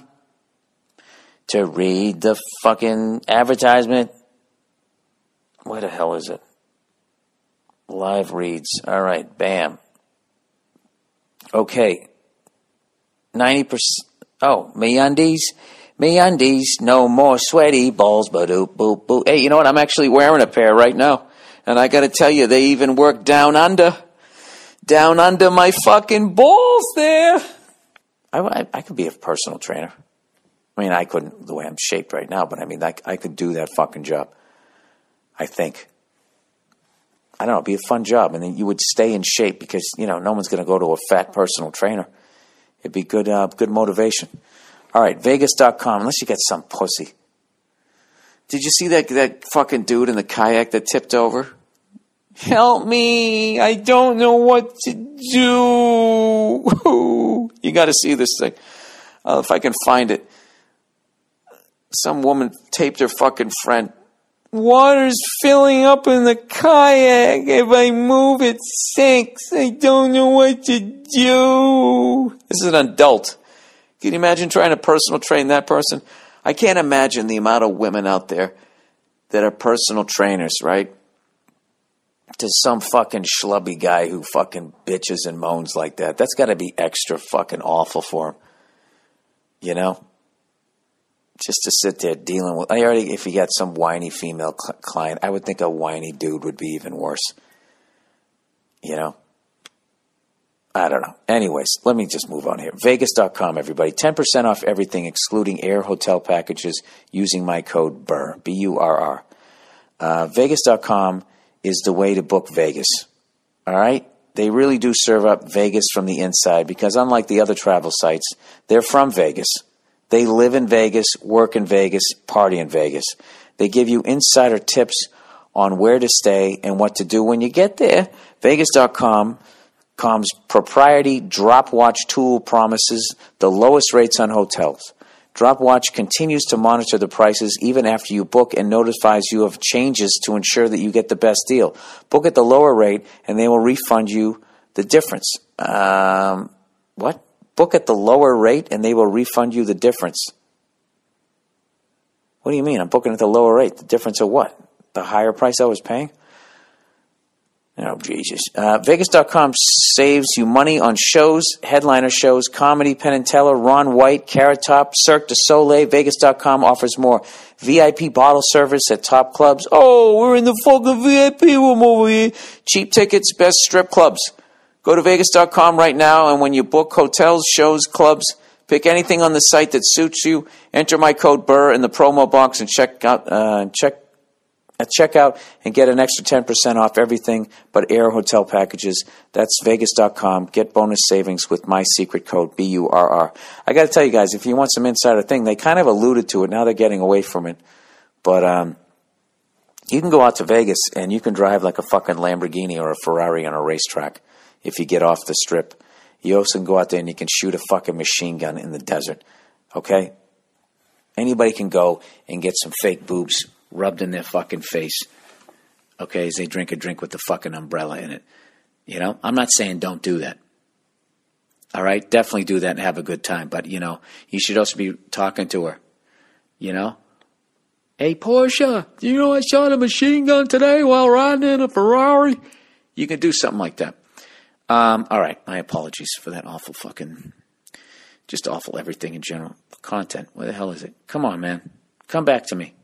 to read the fucking advertisement. Where the hell is it? Live reads. All right, bam. Okay. 90%. Oh, MeUndies. Me undies. No more sweaty balls. But boop, boop, boop. Hey, you know what? I'm actually wearing a pair right now. And I gotta tell you, they even work down under. Down under my fucking balls there. I, I, I could be a personal trainer. I mean, I couldn't the way I'm shaped right now, but I mean, I, I could do that fucking job. I think. I don't know, it'd be a fun job, and then you would stay in shape because you know no one's going to go to a fat personal trainer. It'd be good, uh, good motivation. All right, Vegas.com. Unless you get some pussy. Did you see that that fucking dude in the kayak that tipped over? Help me! I don't know what to do. you got to see this thing. Uh, if I can find it. Some woman taped her fucking friend Water's filling up in the kayak. If I move, it sinks. I don't know what to do. This is an adult. Can you imagine trying to personal train that person? I can't imagine the amount of women out there that are personal trainers, right? To some fucking schlubby guy who fucking bitches and moans like that. That's got to be extra fucking awful for him. You know? Just to sit there dealing with. I already, if you got some whiny female cl- client, I would think a whiny dude would be even worse. You know? I don't know. Anyways, let me just move on here. Vegas.com, everybody. 10% off everything, excluding air hotel packages, using my code BURR, B U R R. Uh, Vegas.com is the way to book Vegas. All right? They really do serve up Vegas from the inside because, unlike the other travel sites, they're from Vegas. They live in Vegas, work in Vegas, party in Vegas. They give you insider tips on where to stay and what to do when you get there. Vegas.com com's propriety Dropwatch tool promises the lowest rates on hotels. Dropwatch continues to monitor the prices even after you book and notifies you of changes to ensure that you get the best deal. Book at the lower rate and they will refund you the difference. Um, what? Book at the lower rate and they will refund you the difference. What do you mean? I'm booking at the lower rate. The difference of what? The higher price I was paying? Oh, Jesus. Uh, Vegas.com saves you money on shows, headliner shows, comedy, Penn and Teller, Ron White, Carrot Top, Cirque du Soleil. Vegas.com offers more VIP bottle service at top clubs. Oh, we're in the fucking VIP room over here. Cheap tickets, best strip clubs. Go to Vegas.com right now, and when you book hotels, shows, clubs, pick anything on the site that suits you. Enter my code BURR in the promo box and check out uh, check at checkout and get an extra 10% off everything but air hotel packages. That's Vegas.com. Get bonus savings with my secret code B U R R. I got to tell you guys, if you want some insider thing, they kind of alluded to it. Now they're getting away from it, but um, you can go out to Vegas and you can drive like a fucking Lamborghini or a Ferrari on a racetrack if you get off the strip. You also can go out there and you can shoot a fucking machine gun in the desert. Okay? Anybody can go and get some fake boobs rubbed in their fucking face. Okay, as they drink a drink with the fucking umbrella in it. You know, I'm not saying don't do that. All right, definitely do that and have a good time. But you know, you should also be talking to her. You know, hey Portia, do you know I shot a machine gun today while riding in a Ferrari? You can do something like that. Um, all right, my apologies for that awful fucking, just awful everything in general. Content, where the hell is it? Come on, man, come back to me.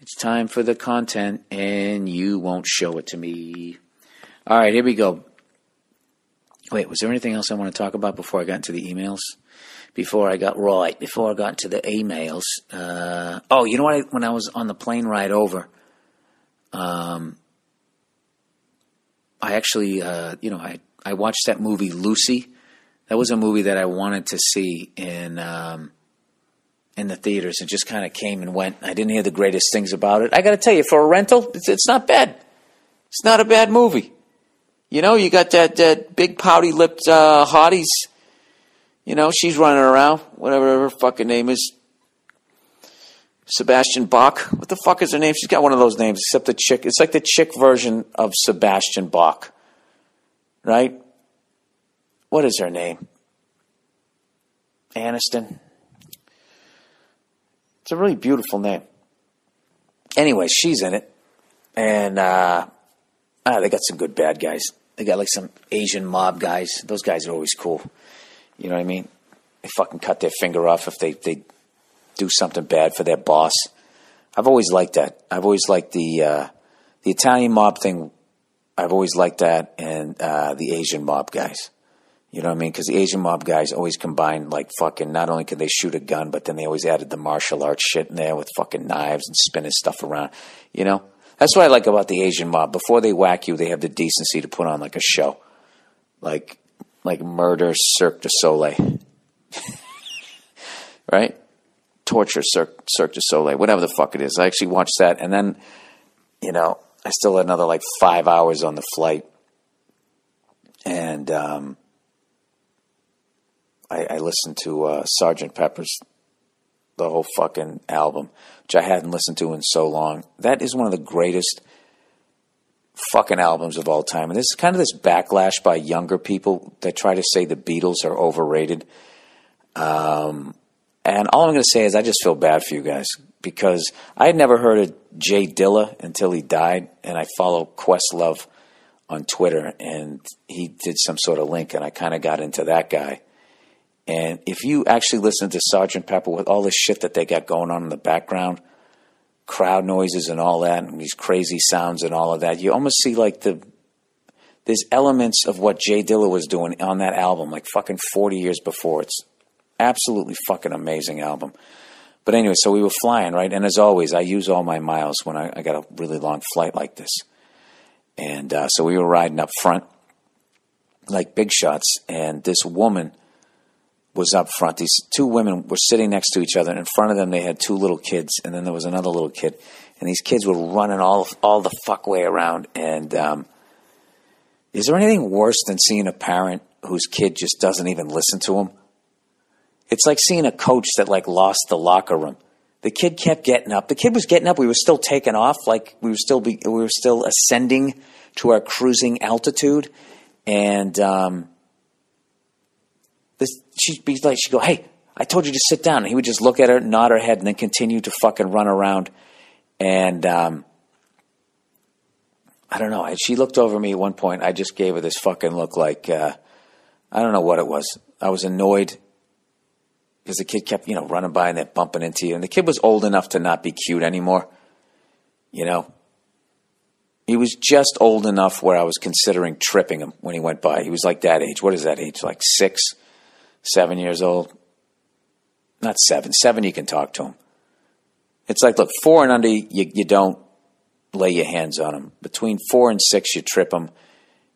It's time for the content, and you won't show it to me. All right, here we go. Wait, was there anything else I want to talk about before I got into the emails? Before I got right, before I got into the emails. Uh, oh, you know what? I, when I was on the plane ride over, um, I actually, uh, you know, I I watched that movie Lucy. That was a movie that I wanted to see in um, in the theaters. It just kind of came and went. I didn't hear the greatest things about it. I got to tell you, for a rental, it's, it's not bad. It's not a bad movie. You know, you got that that big pouty lipped uh, hotties. You know, she's running around, whatever her fucking name is. Sebastian Bach. What the fuck is her name? She's got one of those names, except the chick. It's like the chick version of Sebastian Bach, right? What is her name? Aniston. It's a really beautiful name. Anyway, she's in it, and uh, ah, they got some good bad guys. They got like some Asian mob guys. Those guys are always cool. You know what I mean? They fucking cut their finger off if they they do something bad for their boss. I've always liked that. I've always liked the uh, the Italian mob thing. I've always liked that, and uh, the Asian mob guys. You know what I mean? Because the Asian mob guys always combined like fucking. Not only could they shoot a gun, but then they always added the martial arts shit in there with fucking knives and spinning stuff around. You know, that's what I like about the Asian mob. Before they whack you, they have the decency to put on like a show, like like murder Cirque du Soleil, right? Torture Cirque, Cirque du Soleil, whatever the fuck it is. I actually watched that, and then you know I still had another like five hours on the flight, and um, I, I listened to uh, Sergeant Pepper's the whole fucking album, which I hadn't listened to in so long. That is one of the greatest fucking albums of all time. And this is kind of this backlash by younger people that try to say the Beatles are overrated. Um, and all I'm going to say is I just feel bad for you guys because I had never heard of Jay Dilla until he died, and I follow Questlove on Twitter, and he did some sort of link, and I kind of got into that guy. And if you actually listen to Sergeant Pepper with all this shit that they got going on in the background, crowd noises and all that, and these crazy sounds and all of that, you almost see like the there's elements of what Jay Dilla was doing on that album, like fucking 40 years before. It's absolutely fucking amazing album. But anyway, so we were flying, right? And as always, I use all my miles when I, I got a really long flight like this. And uh, so we were riding up front, like big shots, and this woman was up front. These two women were sitting next to each other. And in front of them, they had two little kids, and then there was another little kid. And these kids were running all all the fuck way around. And um, is there anything worse than seeing a parent whose kid just doesn't even listen to him? It's like seeing a coach that like lost the locker room. The kid kept getting up. The kid was getting up. We were still taking off, like we were still be, we were still ascending to our cruising altitude, and um, this she'd be like, she'd go, "Hey, I told you to sit down." And he would just look at her, nod her head, and then continue to fucking run around. And um, I don't know. She looked over me at one point. I just gave her this fucking look, like uh, I don't know what it was. I was annoyed because the kid kept, you know, running by and then bumping into you. And the kid was old enough to not be cute anymore. You know, he was just old enough where I was considering tripping him when he went by. He was like that age. What is that age? Like six, seven years old? Not seven. Seven, you can talk to him. It's like, look, four and under, you, you don't lay your hands on him. Between four and six, you trip him.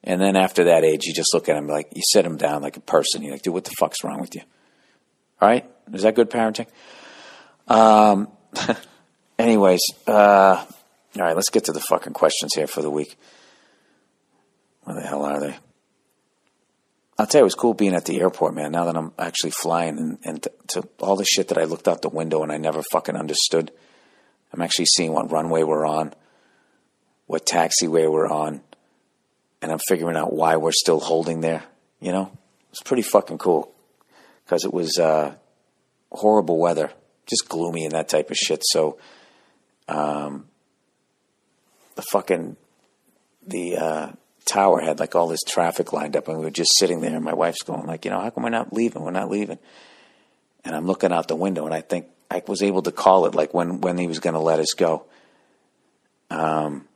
And then after that age, you just look at him like, you sit him down like a person. You're like, dude, what the fuck's wrong with you? Right? Is that good parenting? Um, anyways, uh, all right, let's get to the fucking questions here for the week. Where the hell are they? I'll tell you, it was cool being at the airport, man. Now that I'm actually flying and, and to, to all the shit that I looked out the window and I never fucking understood. I'm actually seeing what runway we're on, what taxiway we're on, and I'm figuring out why we're still holding there. You know, it's pretty fucking cool because it was uh, horrible weather, just gloomy and that type of shit. So, um, the fucking the uh, tower had like all this traffic lined up, and we were just sitting there. And my wife's going like, you know, how come we're not leaving? We're not leaving. And I'm looking out the window, and I think I was able to call it like when when he was going to let us go. Um,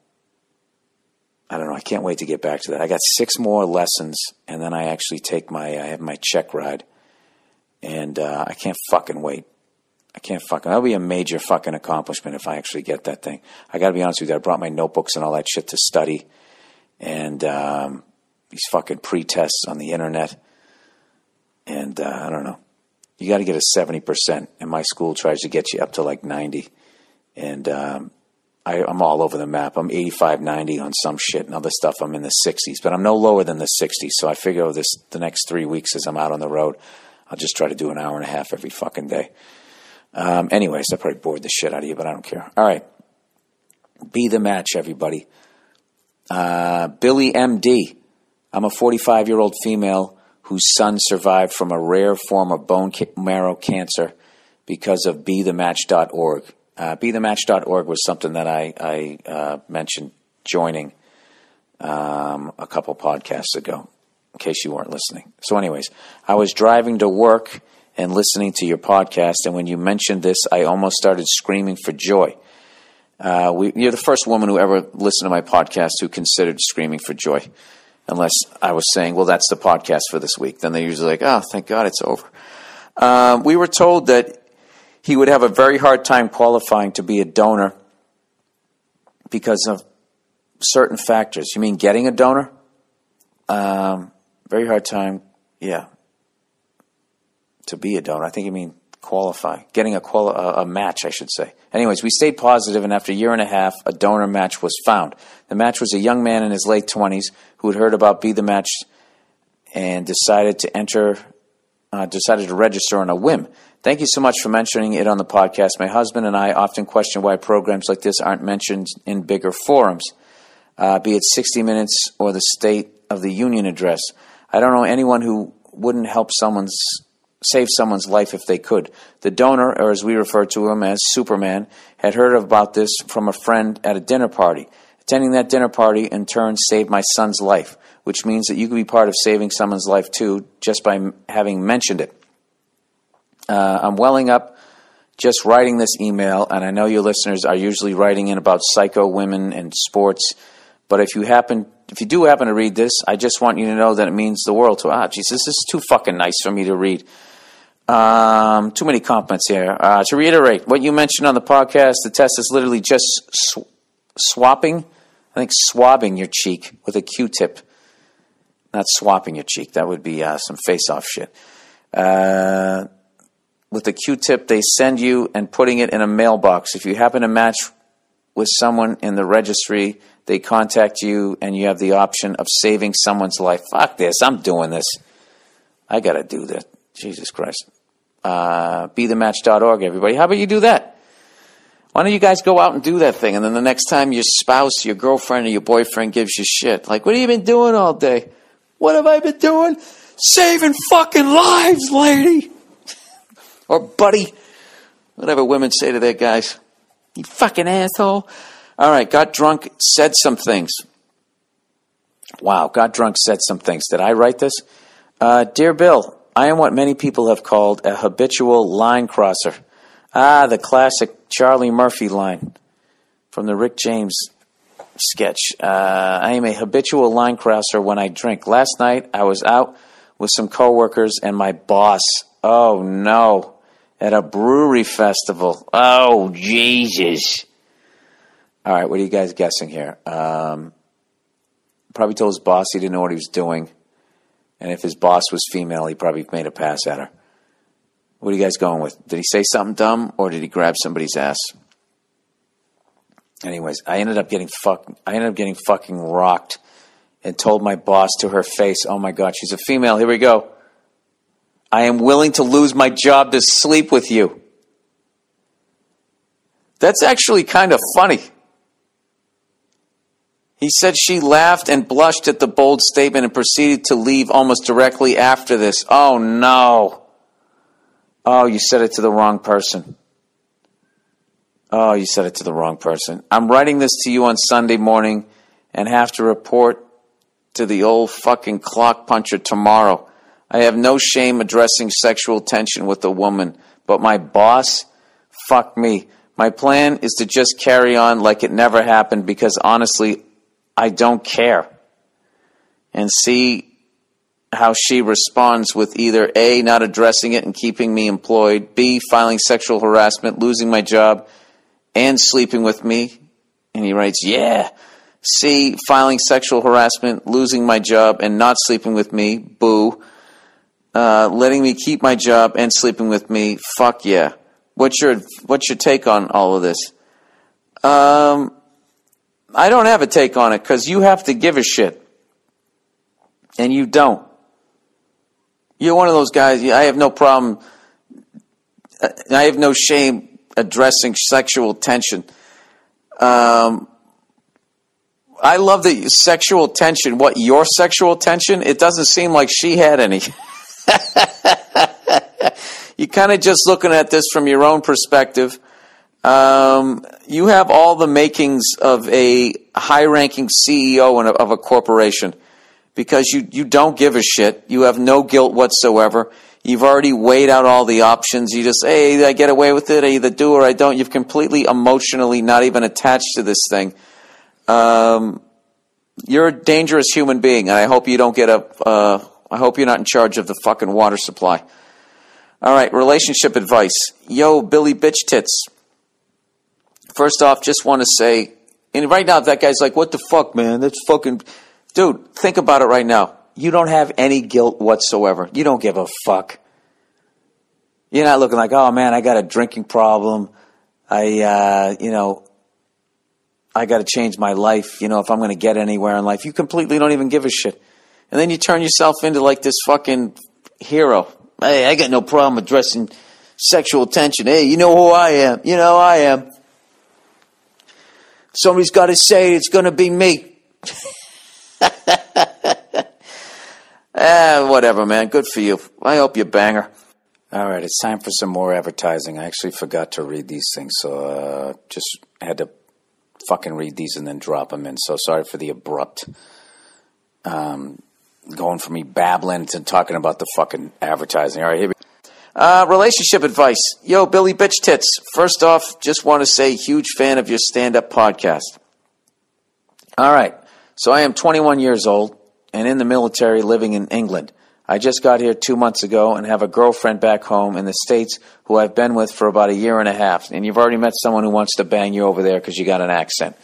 I don't know. I can't wait to get back to that. I got six more lessons, and then I actually take my I have my check ride, and uh, I can't fucking wait. I can't fucking. That'll be a major fucking accomplishment if I actually get that thing. I got to be honest with you. I brought my notebooks and all that shit to study, and um, these fucking pre-tests on the internet, and uh, I don't know. You got to get a seventy percent, and my school tries to get you up to like ninety, and um, I, I'm all over the map. I'm 85, 90 on some shit, and other stuff I'm in the 60s, but I'm no lower than the 60s. So I figure this the next three weeks as I'm out on the road, I'll just try to do an hour and a half every fucking day. Um, anyways, I probably bored the shit out of you, but I don't care. All right, be the match, everybody. Uh, Billy MD. I'm a 45 year old female whose son survived from a rare form of bone marrow cancer because of BeTheMatch.org. Uh, BeTheMatch.org was something that I, I uh, mentioned joining um, a couple podcasts ago, case you weren't listening. So, anyways, I was driving to work and listening to your podcast, and when you mentioned this, I almost started screaming for joy. Uh, we, you're the first woman who ever listened to my podcast who considered screaming for joy. Unless I was saying, well, that's the podcast for this week. Then they're usually like, oh, thank God it's over. Um, we were told that he would have a very hard time qualifying to be a donor because of certain factors. You mean getting a donor? Um, very hard time, yeah, to be a donor. I think you mean qualify, getting a, quali- a, match, I should say. Anyways, we stayed positive, and after a year and a half, a donor match was found. The match was a young man in his late 20s who had heard about Be the Match and decided to enter, uh, decided to register on a whim. Thank you so much for mentioning it on the podcast. My husband and I often question why programs like this aren't mentioned in bigger forums, uh, be it 60 Minutes or the State of the Union address. I don't know anyone who wouldn't help someone's save someone's life if they could. The donor, or as we refer to him as Superman, had heard about this from a friend at a dinner party. Attending that dinner party in turn saved my son's life, which means that you could be part of saving someone's life too just by m- having mentioned it. Uh, I'm welling up just writing this email, and I know your listeners are usually writing in about psycho women and sports. But if you happen, if you do happen to read this, I just want you to know that it means the world to. Ah, Jesus, this is too fucking nice for me to read. Um, too many compliments here. Uh, to reiterate, what you mentioned on the podcast, the test is literally just sw- swapping, I think swabbing your cheek with a Q-tip. Not swapping your cheek. That would be uh, some face-off shit. Uh, with Q-tip, they send you and putting it in a mailbox. If you happen to match with someone in the registry, they contact you and you have the option of saving someone's life. Fuck this. I'm doing this. I got to do this. Jesus Christ. Uh, BeTheMatch.org, everybody. How about you do that? Why don't you guys go out and do that thing? And then the next time your spouse, your girlfriend, or your boyfriend gives you shit, like, what have you been doing all day? What have I been doing? Saving fucking lives, lady. or buddy. Whatever women say to their guys. You fucking asshole. All right, got drunk, said some things. Wow, got drunk, said some things. Did I write this? Uh, Dear Bill, I am what many people have called a habitual line crosser. Ah, the classic Charlie Murphy line from the Rick James sketch. Uh, I am a habitual line crosser when I drink. Last night I was out with some coworkers and my boss. Oh no, at a brewery festival. Oh Jesus. All right, what are you guys guessing here? Um, probably told his boss he didn't know what he was doing. And if his boss was female, he probably made a pass at her. What are you guys going with? Did he say something dumb or did he grab somebody's ass? Anyways, I ended up getting fuck I ended up getting fucking rocked and told my boss to her face, "Oh my god, she's a female. Here we go. I am willing to lose my job to sleep with you." That's actually kind of funny. He said she laughed and blushed at the bold statement and proceeded to leave almost directly after this. Oh no. Oh, you said it to the wrong person. Oh, you said it to the wrong person. I'm writing this to you on Sunday morning and have to report to the old fucking clock puncher tomorrow. I have no shame addressing sexual tension with a woman, but my boss, fuck me. My plan is to just carry on like it never happened because honestly, I don't care. And see how she responds with either A, not addressing it and keeping me employed, B, filing sexual harassment, losing my job, and sleeping with me. And he writes, Yeah. C, filing sexual harassment, losing my job, and not sleeping with me. Boo. Uh, letting me keep my job and sleeping with me. Fuck yeah. What's your What's your take on all of this? Um, I don't have a take on it because you have to give a shit, and you don't. You're one of those guys. I have no problem. I have no shame addressing sexual tension. Um, I love the sexual tension. What your sexual tension? It doesn't seem like she had any. You're kind of just looking at this from your own perspective. Um, you have all the makings of a high-ranking CEO in a, of a corporation because you, you don't give a shit. You have no guilt whatsoever. You've already weighed out all the options. You just, hey, I get away with it. I either do or I don't. You've completely emotionally not even attached to this thing. Um, you're a dangerous human being, and I hope you don't get a. Uh, I hope you're not in charge of the fucking water supply. All right, relationship advice. Yo, Billy Bitch Tits. First off, just want to say, and right now, that guy's like, what the fuck, man? That's fucking. Dude, think about it right now. You don't have any guilt whatsoever. You don't give a fuck. You're not looking like, oh man, I got a drinking problem. I, uh, you know, I got to change my life. You know, if I'm going to get anywhere in life, you completely don't even give a shit. And then you turn yourself into like this fucking hero. Hey, I got no problem addressing sexual tension. Hey, you know who I am. You know I am. Somebody's got to say it, it's going to be me. ah, whatever, man. Good for you. I hope you banger. All right, it's time for some more advertising. I actually forgot to read these things, so uh, just had to fucking read these and then drop them in. So sorry for the abrupt um, going from me babbling to talking about the fucking advertising. All right, here we uh, relationship advice. Yo, Billy Bitch Tits. First off, just want to say, huge fan of your stand up podcast. All right, so I am 21 years old and in the military living in England. I just got here two months ago and have a girlfriend back home in the States who I've been with for about a year and a half. And you've already met someone who wants to bang you over there because you got an accent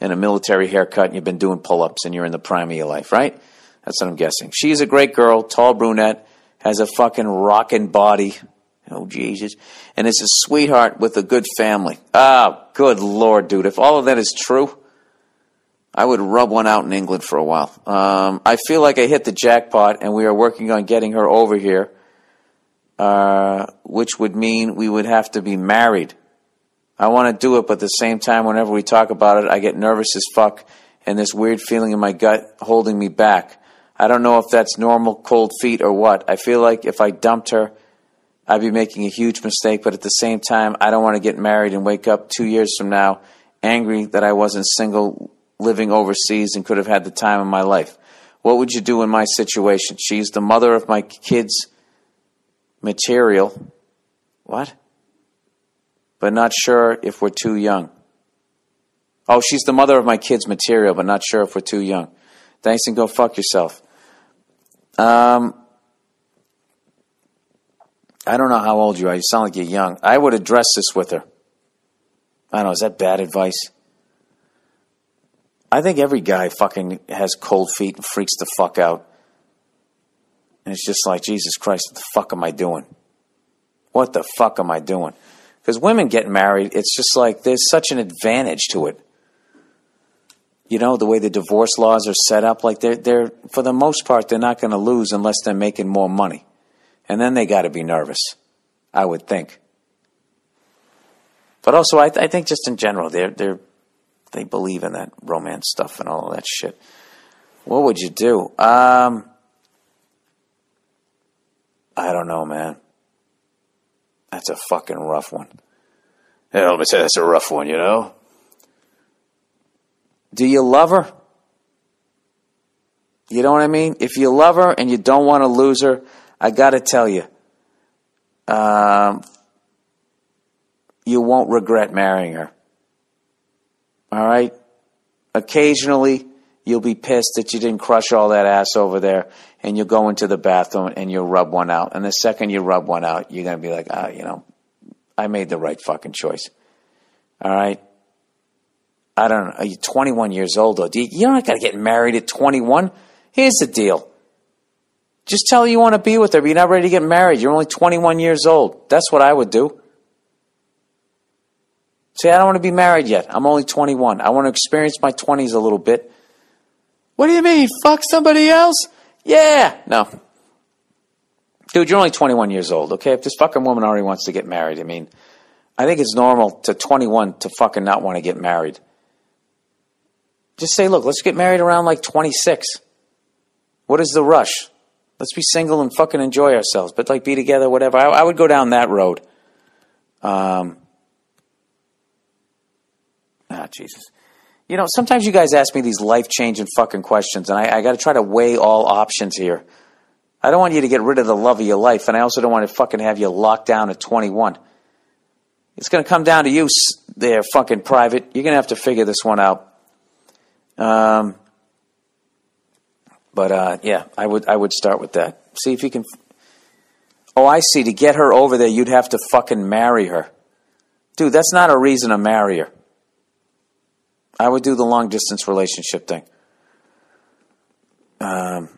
and a military haircut and you've been doing pull ups and you're in the prime of your life, right? That's what I'm guessing. She's a great girl, tall brunette, has a fucking rockin' body. Oh, Jesus. And is a sweetheart with a good family. Ah, good lord, dude. If all of that is true, I would rub one out in England for a while. Um, I feel like I hit the jackpot, and we are working on getting her over here, uh, which would mean we would have to be married. I want to do it, but at the same time, whenever we talk about it, I get nervous as fuck, and this weird feeling in my gut holding me back. I don't know if that's normal cold feet or what. I feel like if I dumped her, I'd be making a huge mistake, but at the same time, I don't want to get married and wake up two years from now angry that I wasn't single living overseas and could have had the time of my life. What would you do in my situation? She's the mother of my kids' material. What? But not sure if we're too young. Oh, she's the mother of my kids' material, but not sure if we're too young. Thanks and go fuck yourself. Um, I don't know how old you are. You sound like you're young. I would address this with her. I don't know. Is that bad advice? I think every guy fucking has cold feet and freaks the fuck out. And it's just like, Jesus Christ, what the fuck am I doing? What the fuck am I doing? Because women get married, it's just like there's such an advantage to it. You know, the way the divorce laws are set up, like they're, they're for the most part, they're not going to lose unless they're making more money. And then they got to be nervous, I would think. But also, I, I think just in general, they're, they're, they believe in that romance stuff and all of that shit. What would you do? Um, I don't know, man. That's a fucking rough one. Yeah, let me say that's a rough one, you know? Do you love her? You know what I mean? If you love her and you don't want to lose her, I got to tell you, um, you won't regret marrying her. All right? Occasionally, you'll be pissed that you didn't crush all that ass over there, and you'll go into the bathroom and you'll rub one out. And the second you rub one out, you're going to be like, ah, you know, I made the right fucking choice. All right? I don't know. are You're 21 years old, though. You, you're not going to get married at 21. Here's the deal. Just tell her you want to be with her, but you're not ready to get married. You're only 21 years old. That's what I would do. Say, I don't want to be married yet. I'm only 21. I want to experience my 20s a little bit. What do you mean? Fuck somebody else? Yeah. No. Dude, you're only 21 years old, okay? If this fucking woman already wants to get married, I mean, I think it's normal to 21 to fucking not want to get married. Just say, look, let's get married around like 26. What is the rush? Let's be single and fucking enjoy ourselves, but like be together, whatever. I, I would go down that road. Um, ah, Jesus. You know, sometimes you guys ask me these life changing fucking questions, and I, I got to try to weigh all options here. I don't want you to get rid of the love of your life, and I also don't want to fucking have you locked down at 21. It's going to come down to you there, fucking private. You're going to have to figure this one out. Um, but uh, yeah, I would I would start with that. See if you can. Oh, I see. To get her over there, you'd have to fucking marry her, dude. That's not a reason to marry her. I would do the long distance relationship thing. Um,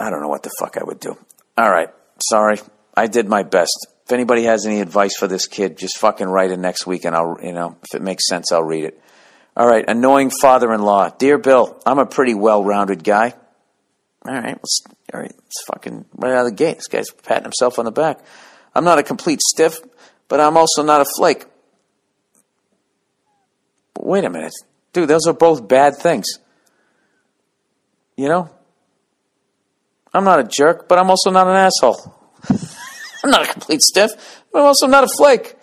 I don't know what the fuck I would do. All right, sorry, I did my best. If anybody has any advice for this kid, just fucking write it next week, and I'll you know if it makes sense, I'll read it. All right, annoying father-in-law, dear Bill. I'm a pretty well-rounded guy. All right, let's, all right, it's fucking right out of the gate. This guy's patting himself on the back. I'm not a complete stiff, but I'm also not a flake. Wait a minute. Dude, those are both bad things. You know? I'm not a jerk, but I'm also not an asshole. I'm not a complete stiff, but I'm also not a flake.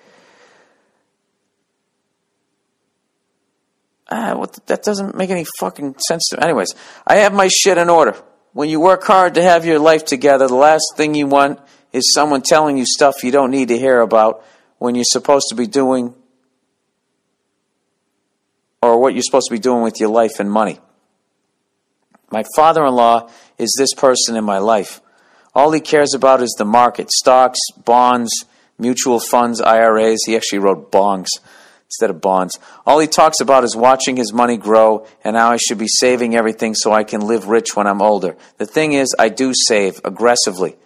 Ah, what that doesn't make any fucking sense to me. Anyways, I have my shit in order. When you work hard to have your life together, the last thing you want is someone telling you stuff you don't need to hear about when you're supposed to be doing or what you're supposed to be doing with your life and money. My father in law is this person in my life. All he cares about is the market stocks, bonds, mutual funds, IRAs. He actually wrote bongs instead of bonds. All he talks about is watching his money grow and how I should be saving everything so I can live rich when I'm older. The thing is, I do save aggressively.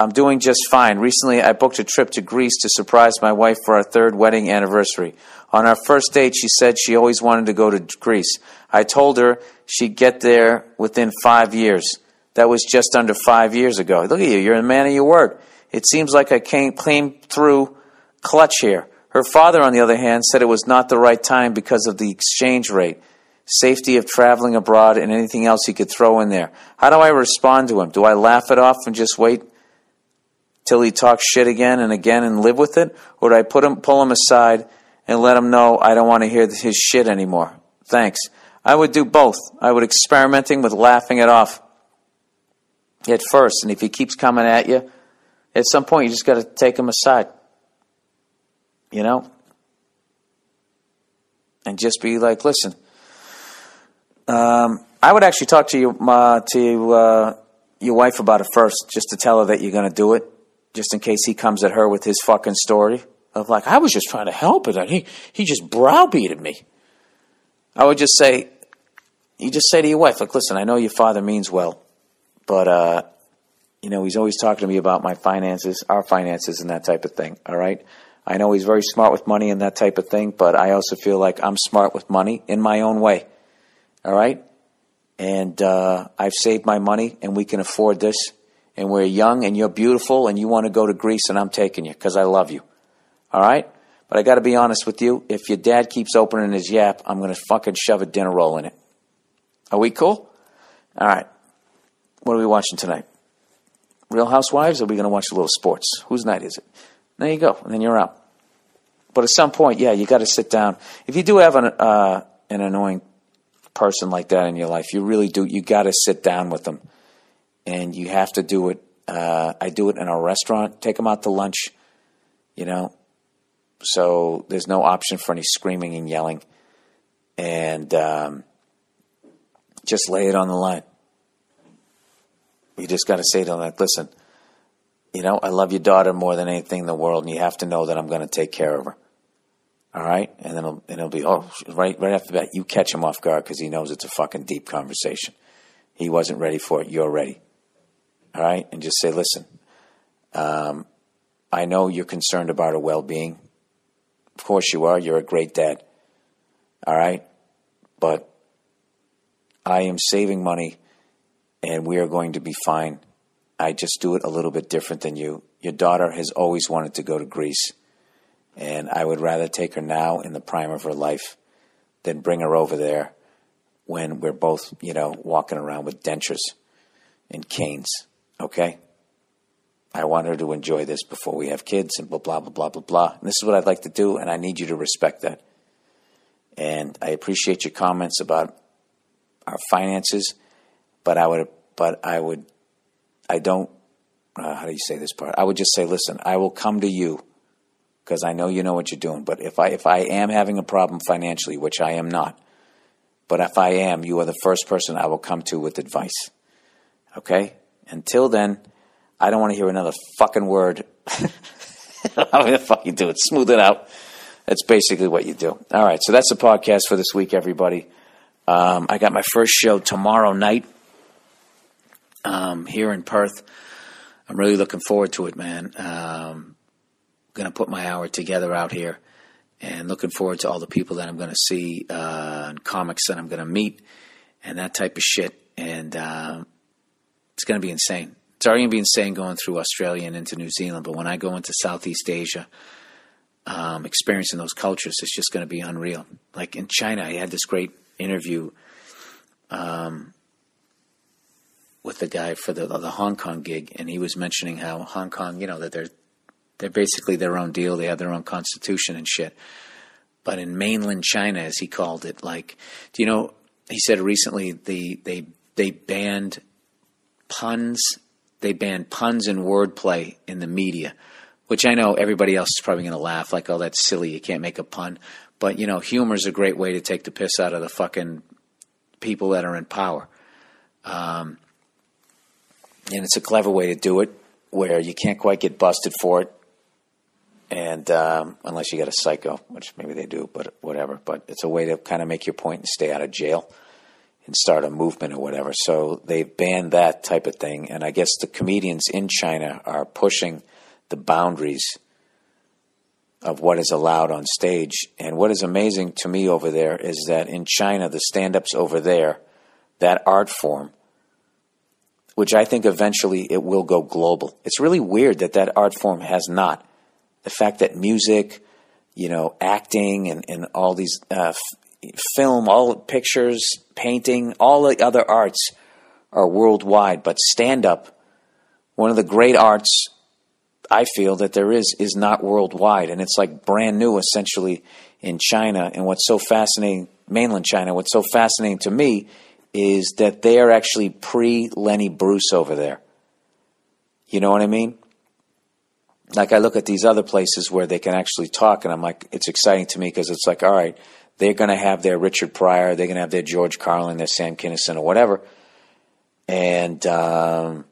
I'm doing just fine. Recently, I booked a trip to Greece to surprise my wife for our third wedding anniversary. On our first date, she said she always wanted to go to Greece. I told her she'd get there within five years. That was just under five years ago. Look at you, you're a man of your word. It seems like I came, came through clutch here. Her father, on the other hand, said it was not the right time because of the exchange rate, safety of traveling abroad, and anything else he could throw in there. How do I respond to him? Do I laugh it off and just wait till he talks shit again and again and live with it? Or do I put him, pull him aside and let him know I don't want to hear his shit anymore? Thanks. I would do both. I would experimenting with laughing it off at first, and if he keeps coming at you, at some point you just got to take him aside. You know? And just be like, listen, um, I would actually talk to you, uh, to uh, your wife about it first, just to tell her that you're going to do it, just in case he comes at her with his fucking story of like, I was just trying to help it, and he he just browbeated me. I would just say, you just say to your wife, like, listen, I know your father means well, but uh, you know he's always talking to me about my finances, our finances, and that type of thing. All right. I know he's very smart with money and that type of thing, but I also feel like I'm smart with money in my own way. All right? And uh, I've saved my money and we can afford this. And we're young and you're beautiful and you want to go to Greece and I'm taking you because I love you. All right? But I got to be honest with you. If your dad keeps opening his yap, I'm going to fucking shove a dinner roll in it. Are we cool? All right. What are we watching tonight? Real Housewives? Or are we going to watch a little sports? Whose night is it? There you go. And then you're out. But at some point, yeah, you got to sit down. If you do have an uh, an annoying person like that in your life, you really do. You got to sit down with them, and you have to do it. Uh, I do it in a restaurant. Take them out to lunch. You know, so there's no option for any screaming and yelling, and um, just lay it on the line. You just got to say to them, like, listen, you know, I love your daughter more than anything in the world, and you have to know that I'm going to take care of her. All right, and then it'll, and it'll be oh, right, right after that, you catch him off guard because he knows it's a fucking deep conversation. He wasn't ready for it. You're ready. All right, and just say, listen, um, I know you're concerned about her well-being, Of course you are. You're a great dad. All right? But I am saving money and we are going to be fine. I just do it a little bit different than you. Your daughter has always wanted to go to Greece, and I would rather take her now in the prime of her life than bring her over there when we're both, you know, walking around with dentures and canes. Okay? I want her to enjoy this before we have kids and blah, blah, blah, blah, blah, blah. And this is what I'd like to do, and I need you to respect that. And I appreciate your comments about our finances, but I would, but I would, I don't, uh, how do you say this part? I would just say, listen, I will come to you because I know you know what you're doing. But if I, if I am having a problem financially, which I am not, but if I am, you are the first person I will come to with advice. Okay? Until then, I don't want to hear another fucking word. How the fuck you do it? Smooth it out. That's basically what you do. All right, so that's the podcast for this week, everybody. Um, I got my first show tomorrow night um, here in Perth. I'm really looking forward to it, man. Um, going to put my hour together out here and looking forward to all the people that I'm going to see uh, and comics that I'm going to meet and that type of shit. And uh, it's going to be insane. It's already to be insane going through Australia and into New Zealand, but when I go into Southeast Asia, um, experiencing those cultures, it's just going to be unreal. Like in China, I had this great interview um, with the guy for the the Hong Kong gig, and he was mentioning how Hong Kong, you know, that they're they're basically their own deal. They have their own constitution and shit. But in mainland China, as he called it, like, do you know? He said recently the they they banned puns. They banned puns and wordplay in the media, which I know everybody else is probably going to laugh like, "Oh, that's silly. You can't make a pun." But you know, humor is a great way to take the piss out of the fucking people that are in power. Um, and it's a clever way to do it where you can't quite get busted for it and um, unless you got a psycho which maybe they do but whatever. But it's a way to kind of make your point and stay out of jail and start a movement or whatever. So they've banned that type of thing and i guess the comedians in china are pushing the boundaries of what is allowed on stage. And what is amazing to me over there is that in china the stand-ups over there that art form which I think eventually it will go global. It's really weird that that art form has not. The fact that music, you know, acting and, and all these uh, f- film, all pictures, painting, all the other arts are worldwide, but stand up, one of the great arts I feel that there is, is not worldwide. And it's like brand new essentially in China. And what's so fascinating, mainland China, what's so fascinating to me is that they are actually pre Lenny Bruce over there. You know what I mean? Like I look at these other places where they can actually talk, and I'm like, it's exciting to me because it's like, all right, they're going to have their Richard Pryor, they're going to have their George Carlin, their Sam Kinison, or whatever, and um,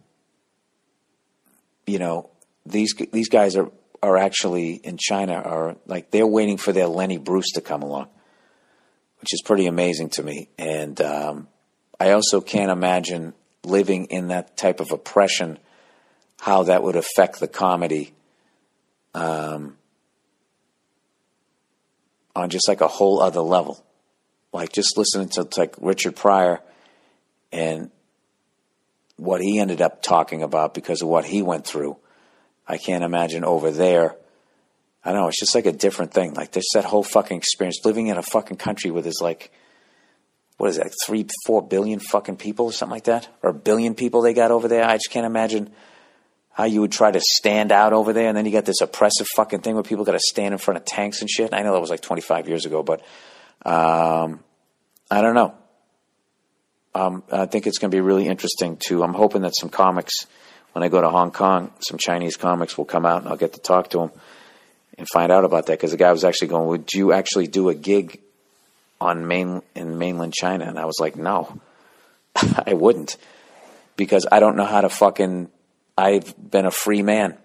you know, these these guys are are actually in China are like they're waiting for their Lenny Bruce to come along, which is pretty amazing to me, and. Um, I also can't imagine living in that type of oppression, how that would affect the comedy um, on just like a whole other level. Like just listening to like Richard Pryor and what he ended up talking about because of what he went through. I can't imagine over there. I don't know. It's just like a different thing. Like there's that whole fucking experience living in a fucking country with his like what is that, three, four billion fucking people or something like that? Or a billion people they got over there? I just can't imagine how you would try to stand out over there. And then you got this oppressive fucking thing where people got to stand in front of tanks and shit. I know that was like 25 years ago, but um, I don't know. Um, I think it's going to be really interesting too. I'm hoping that some comics, when I go to Hong Kong, some Chinese comics will come out and I'll get to talk to them and find out about that. Because the guy was actually going, "Would you actually do a gig on main in mainland China, and I was like, no, I wouldn't, because I don't know how to fucking. I've been a free man,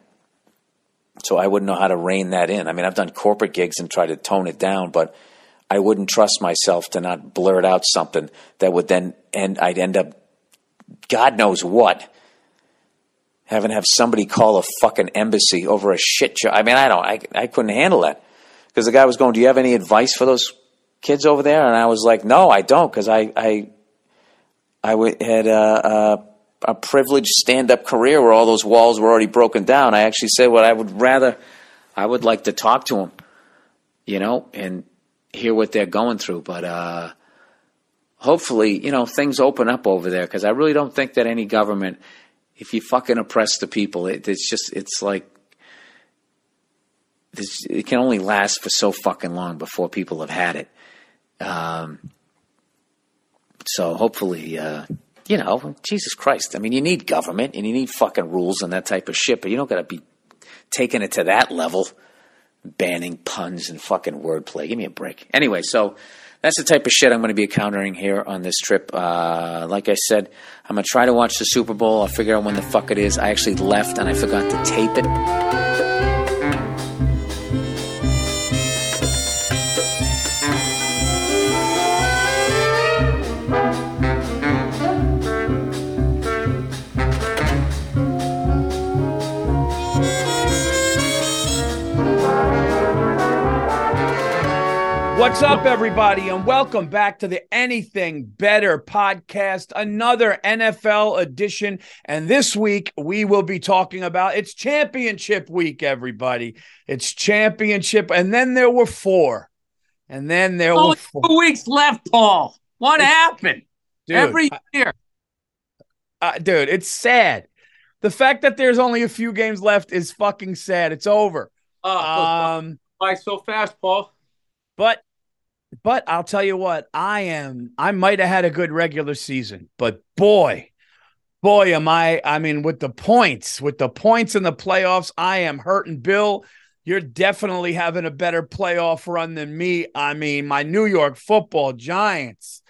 so I wouldn't know how to rein that in. I mean, I've done corporate gigs and tried to tone it down, but I wouldn't trust myself to not blurt out something that would then end. I'd end up, God knows what. Having to have somebody call a fucking embassy over a shit show. I mean, I don't. I I couldn't handle that because the guy was going, "Do you have any advice for those kids over there?" And I was like, "No, I don't, because I I I w- had a, a, a privileged stand up career where all those walls were already broken down. I actually said what I would rather, I would like to talk to them, you know, and hear what they're going through. But uh, hopefully, you know, things open up over there because I really don't think that any government, if you fucking oppress the people, it, it's just, it's like, it can only last for so fucking long before people have had it. Um, so hopefully, uh, you know, Jesus Christ. I mean, you need government and you need fucking rules and that type of shit, but you don't got to be taking it to that level, banning puns and fucking wordplay. Give me a break. Anyway, so that's the type of shit I'm going to be encountering here on this trip. Uh, like I said, I'm going to try to watch the Super Bowl. I'll figure out when the fuck it is. I actually left and I forgot to tape it. What's up, everybody, and welcome back to the Anything Better podcast, another NFL edition. And this week, we will be talking about it's championship week, everybody. It's championship. And then there were four. And then there were four. two weeks left, Paul. What happened? Dude, Every year. uh, dude, it's sad. The fact that there's only a few games left is fucking sad. It's over. Oh, Um, why so fast, Paul? But but I'll tell you what, I am I might have had a good regular season, but boy, boy am I I mean with the points, with the points in the playoffs, I am hurting Bill. You're definitely having a better playoff run than me. I mean, my New York Football Giants.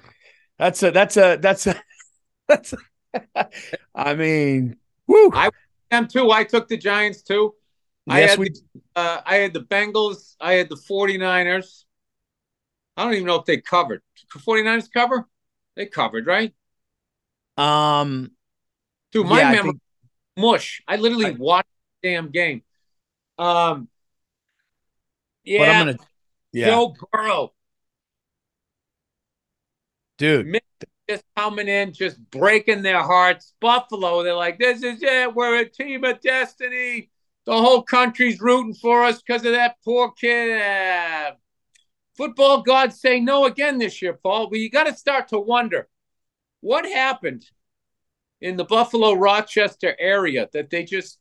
That's a that's a that's a that's a, I mean, woo. I- Them too. I took the Giants too. I yes, had we Uh, I had the Bengals. I had the 49ers. I don't even know if they covered. 49ers cover? They covered, right? um Dude, my yeah, I memory think- mush. I literally I- watched the damn game. Um, but yeah, I'm gonna yeah, Joe Burrow dude. just coming in, just breaking their hearts. Buffalo, they're like, this is it. We're a team of destiny. The whole country's rooting for us because of that poor kid. Football gods say no again this year, Paul. But you got to start to wonder what happened in the Buffalo Rochester area that they just,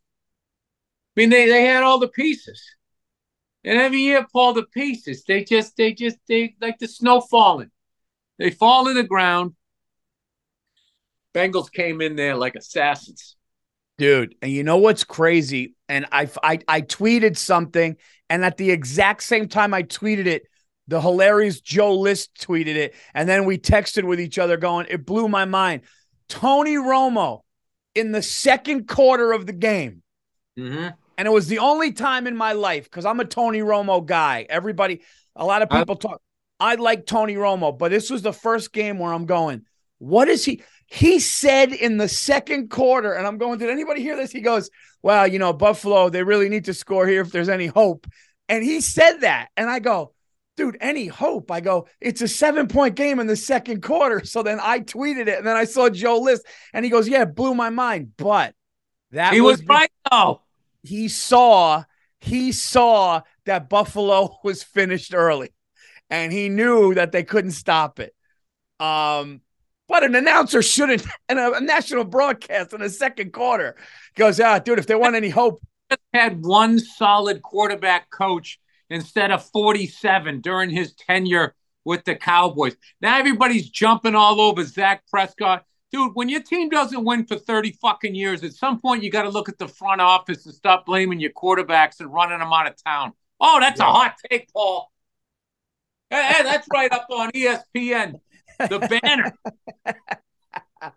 I mean, they, they had all the pieces. And every year, Paul, the pieces, they just, they just, they like the snow falling. They fall in the ground. Bengals came in there like assassins. Dude, and you know what's crazy? And I, I I tweeted something, and at the exact same time I tweeted it, the hilarious Joe List tweeted it, and then we texted with each other, going, "It blew my mind." Tony Romo in the second quarter of the game, Mm-hmm. and it was the only time in my life because I'm a Tony Romo guy. Everybody, a lot of I- people talk. I like Tony Romo, but this was the first game where I'm going, what is he? He said in the second quarter, and I'm going, did anybody hear this? He goes, well, you know, Buffalo, they really need to score here if there's any hope. And he said that. And I go, dude, any hope? I go, it's a seven point game in the second quarter. So then I tweeted it, and then I saw Joe List, and he goes, yeah, it blew my mind. But that He was be- right though. he saw he saw that Buffalo was finished early and he knew that they couldn't stop it. Um but an announcer shouldn't and a, a national broadcast in the second quarter goes, ah, dude, if they want any hope, Had one solid quarterback coach instead of 47 during his tenure with the Cowboys. Now everybody's jumping all over Dak Prescott. Dude, when your team doesn't win for 30 fucking years, at some point you got to look at the front office and stop blaming your quarterbacks and running them out of town. Oh, that's a hot take, Paul. Hey, that's right up on ESPN. The banner.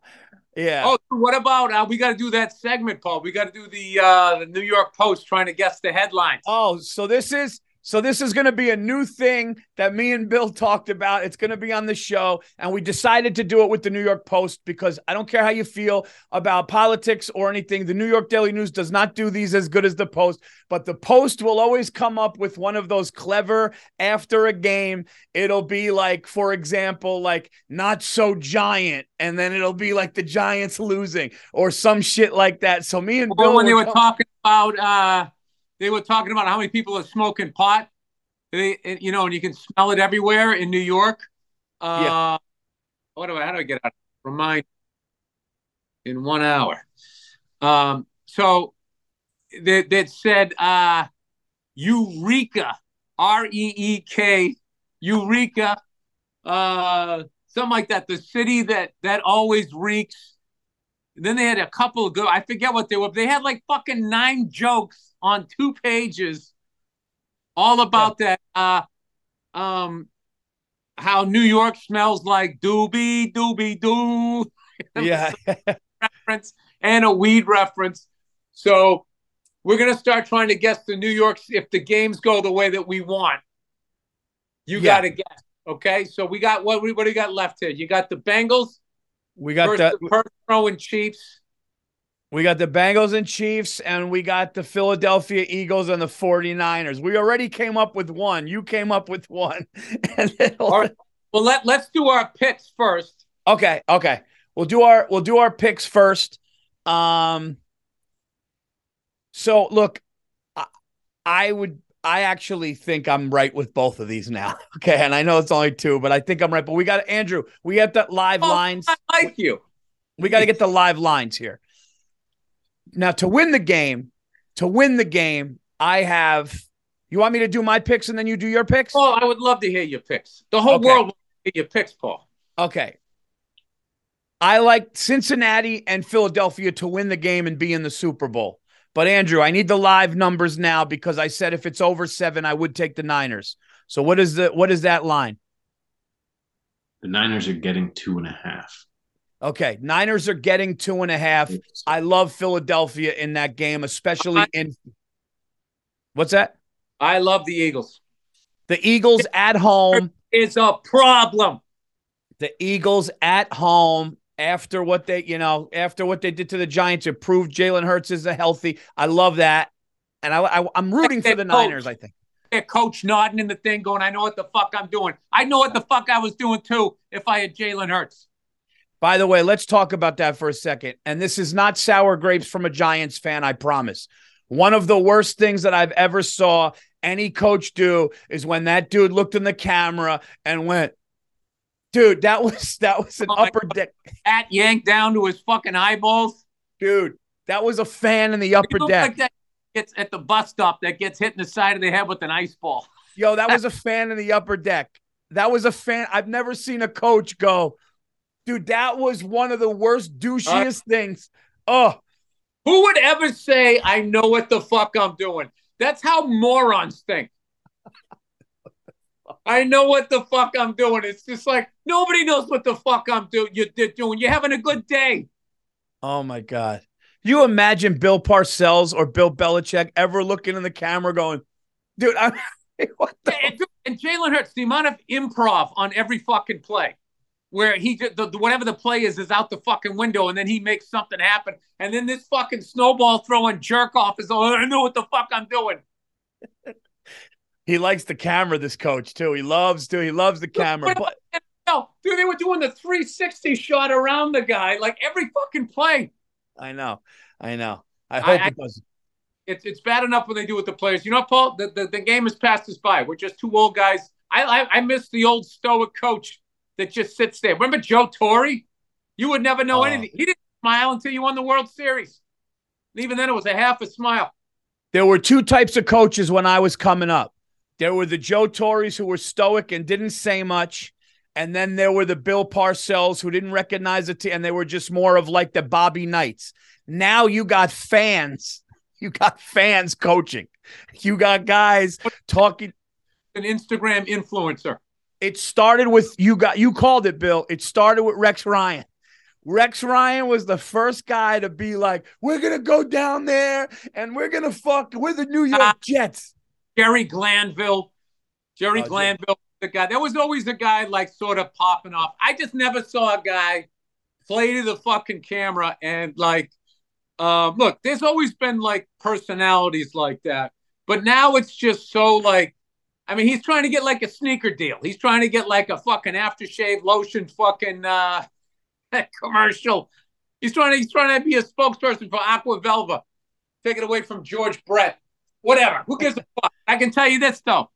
yeah. Oh, what about uh, we got to do that segment, Paul? We got to do the uh, the New York Post trying to guess the headlines. Oh, so this is So this is going to be a new thing that me and Bill talked about. It's going to be on the show, and we decided to do it with the New York Post because I don't care how you feel about politics or anything. The New York Daily News does not do these as good as the Post, but the Post will always come up with one of those clever after a game. It'll be like, for example, like not so giant, and then it'll be like the Giants losing or some shit like that. So me and Bill Or when they were talking about, uh, they were talking about how many people are smoking pot. They, you know, and you can smell it everywhere in New York. Uh, Yeah. What do I? How do I get out? Remind in one hour. Um, so that that said, uh, Eureka, R E E K, Eureka, uh, something like that. The city that that always reeks. Then they had a couple of good. I forget what they were. They had like fucking nine jokes on two pages, all about that. Uh, um, how New York smells like doobie doobie doo yeah. reference and a weed reference. So we're gonna start trying to guess the New York if the games go the way that we want. You Yeah. got to guess. Okay, so we got what? We what do you got left here? You got the Bengals we got versus the first throwing Chiefs. We got the Bengals and Chiefs, and we got the Philadelphia Eagles and the 49ers. We already came up with one. You came up with one. And right. Well, let let's do our picks first. okay, okay. We'll do our we'll do our picks first. Um so look, I, I would I actually think I'm right with both of these now. Okay, and I know it's only two, but I think I'm right. But we got Andrew, we got the live Oh, lines. I like you. We got to get the live lines here. Now, to win the game, to win the game, I have. You want me to do my picks and then you do your picks? Oh, I would love to hear your picks. The whole Okay. world will hear your picks, Paul. Okay. I like Cincinnati and Philadelphia to win the game and be in the Super Bowl. But Andrew, I need the live numbers now because I said if it's over seven, I would take the Niners. So what is the what is that line? The Niners are getting two and a half. Okay, Niners are getting two and a half. I love Philadelphia in that game, especially in. What's that? I love the Eagles. The Eagles at home. is a problem. The Eagles at home after what they, you know, after what they did to the Giants, it proved Jalen Hurts is a healthy. I love that, and I, I I'm rooting for the coach. Niners. I think. Their coach nodding in the thing, going, "I know what the fuck I'm doing. I know what the fuck I was doing too if I had Jalen Hurts." By the way, let's talk about that for a second. And this is not sour grapes from a Giants fan, I promise. One of the worst things that I've ever saw any coach do is when that dude looked in the camera and went, "Dude, that was that was an Oh upper deck, Hat yanked down to his fucking eyeballs. dude. That was a fan in the upper deck. like that gets at the bus stop that gets hit in the side of the head with an ice ball. Yo, that was a fan in the upper deck. That was a fan. I've never seen a coach go, dude. That was one of the worst douchiest uh, things. Oh, Who would ever say, "I know what the fuck I'm doing"? That's how morons think. I know what the fuck I'm doing. It's just like nobody knows what the fuck I'm doing. you're, you're doing. You're having a good day. Oh my God. You imagine Bill Parcells or Bill Belichick ever looking in the camera going, dude, I'm what the And, and Jalen Hurts, the amount of improv on every fucking play, where he just the, whatever the play is is out the fucking window, and then he makes something happen, and then this fucking snowball throwing jerk off is oh I know what the fuck I'm doing. he likes the camera, this coach too. He loves to, he loves the camera. But No, dude, they were doing the 360 shot around the guy like every fucking play. I know, I know. I hope I- it doesn't. It's it's bad enough when they do with the players. You know, Paul, the, the, the game has passed us by. We're just two old guys. I, I I miss the old stoic coach that just sits there. Remember Joe Torre? You would never know Oh. anything. He didn't smile until you won the World Series. Even then, it was a half a smile. There were two types of coaches when I was coming up. There were the Joe Torres who were stoic and didn't say much. And then there were the Bill Parcells who didn't recognize it, and they were just more of like the Bobby Knights. Now you got fans. You got fans coaching. You got guys talking. An Instagram influencer. It started with you got you called it, Bill. It started with Rex Ryan. Rex Ryan was the first guy to be like, "We're gonna go down there and we're gonna fuck. We're the New York ah. Jets." Jerry Glanville. Jerry Oh, Glanville, the guy. There was always a guy like sort of popping off. I just never saw a guy play to the fucking camera and like, uh, look. There's always been like personalities like that, but now it's just so like. I mean, he's trying to get like a sneaker deal. He's trying to get like a fucking aftershave lotion fucking uh, commercial. He's trying to he's trying to be a spokesperson for Aqua Velva. Take it away from George Brett. Whatever. Who gives a fuck? I can tell you this though.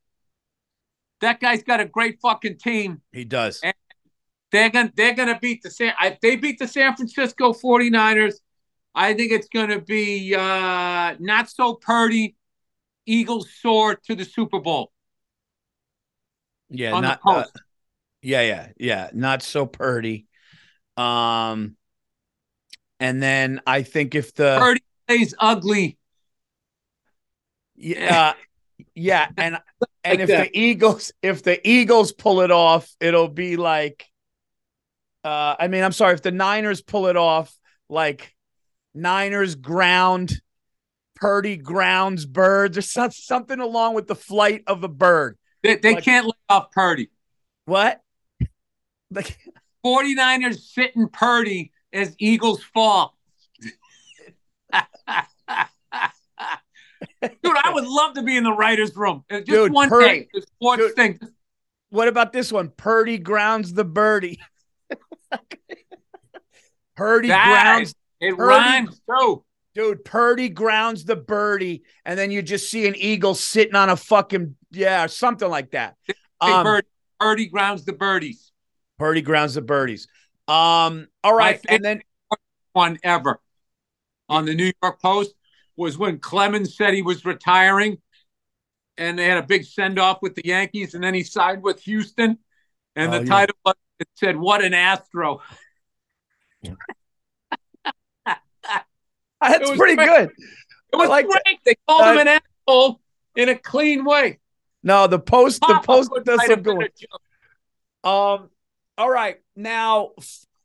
That guy's got a great fucking team. He does. And- They're gonna they're gonna beat the San if they beat the San Francisco 49ers. I think it's gonna be uh not so Purdy. Eagles soar to the Super Bowl Yeah, not uh, yeah, yeah, yeah, not so purdy. Um, and then I think if the Purdy plays ugly. Yeah, yeah, and and Like if that. the Eagles if the Eagles pull it off, it'll be like, uh, I mean, I'm sorry, if the Niners pull it off, like Niners ground, Purdy grounds birds, or some, something along with the flight of the bird. They, they Like- can't lay off Purdy. What? Like 49ers sitting Purdy as Eagles fall. Dude, I would love to be in the writer's room. Uh, Just Dude, one Purdy-. The sports dude. thing. What about this one? Purdy grounds the birdie. Purdy That- grounds, It Purdy- rhymes too. dude. Purdy grounds the birdie, and then you just see an eagle sitting on a fucking yeah, something like that. Um, Purdy, Purdy grounds the birdies. Purdy grounds the birdies. Um, all right, and then One ever on the New York Post was when Clemens said he was retiring and they had a big send off with the Yankees and then he signed with Houston. And Oh, the yeah. title was, it said, What an Astro. that's pretty great. good. It was I like that. They called him Uh, an asshole in a clean way. No, the post, the post does write some good. better one. joke. Um. All right. Now,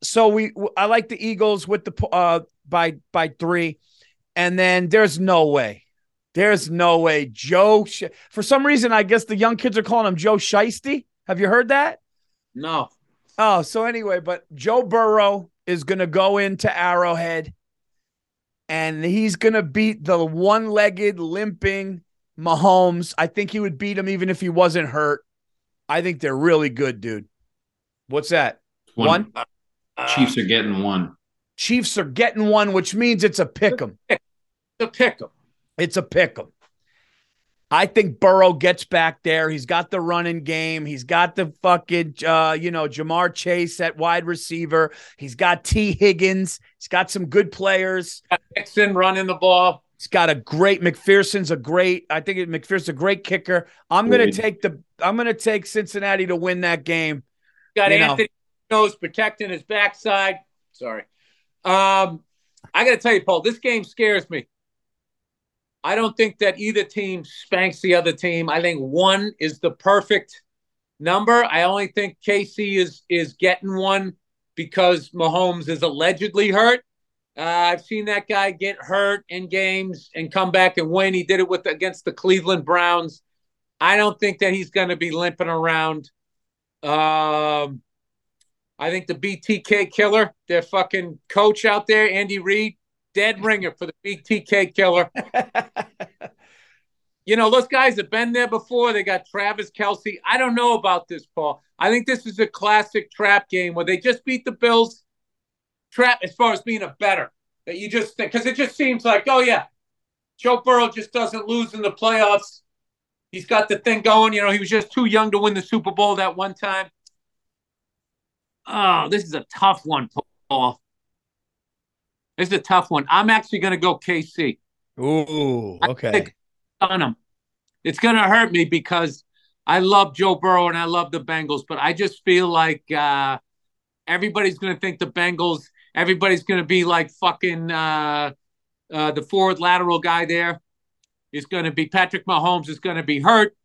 so we I like the Eagles with the uh by by three, and then there's no way, there's no way Joe. Sh- For some reason, I guess the young kids are calling him Joe Shiesty. Have you heard that? No. Oh, so anyway, but Joe Burrow is gonna go into Arrowhead, and he's gonna beat the one-legged, limping Mahomes. I think he would beat him even if he wasn't hurt. I think they're really good, dude. What's that? One? Chiefs are getting one. Chiefs are getting one, which means it's a pick 'em. The pick 'em. It's a pick 'em. I think Burrow gets back there. He's got the running game. He's got the fucking, uh, you know, Ja'Marr Chase at wide receiver. He's got Tee Higgins. He's got some good players. Mixon running the ball. He's got a great McPherson's a great. I think McPherson's a great kicker. I'm gonna Agreed. take the. I'm gonna take Cincinnati to win that game. Got You know. Anthony Nose protecting his backside. Sorry. Um, I got to tell you, Paul, this game scares me. I don't think that either team spanks the other team. I think one is the perfect number. I only think KC is is getting one because Mahomes is allegedly hurt. Uh, I've seen that guy get hurt in games and come back and win. He did it with against the Cleveland Browns. I don't think that he's going to be limping around. Um, I think the BTK killer, their fucking coach out there, Andy Reid, dead ringer for the BTK killer. You know, those guys have been there before. They got Travis Kelce. I don't know about this, Paul. I think this is a classic trap game where they just beat the Bills. Trap as far as being a better that you just think because it just seems like, oh yeah, Joe Burrow just doesn't lose in the playoffs. He's got the thing going. You know, he was just too young to win the Super Bowl that one time. Oh, this is a tough one, Paul. This is a tough one. I'm actually going to go KC Ooh, okay. on him. It's going to hurt me because I love Joe Burrow and I love the Bengals, but I just feel like uh, everybody's going to think the Bengals. Everybody's going to be like fucking uh, uh, the forward lateral guy there is going to be Patrick Mahomes is going to be hurt.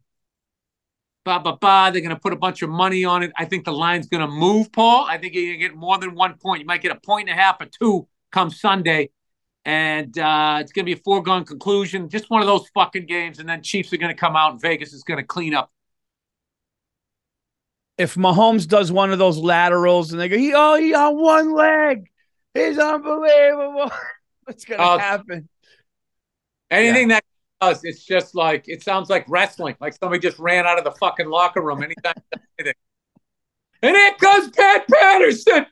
Ba ba ba. They're going to put a bunch of money on it. I think the line's going to move, Paul. I think you're going to get more than one point. You might get a point and a half or two come Sunday. And uh, it's going to be a foregone conclusion. Just one of those fucking games. And then Chiefs are going to come out and Vegas is going to clean up. If Mahomes does one of those laterals and they go, he oh he on one leg, he's unbelievable. What's gonna Oh. happen? Anything that does, it's just like, it sounds like wrestling. Like somebody just ran out of the fucking locker room anytime. And here comes Pat Patterson.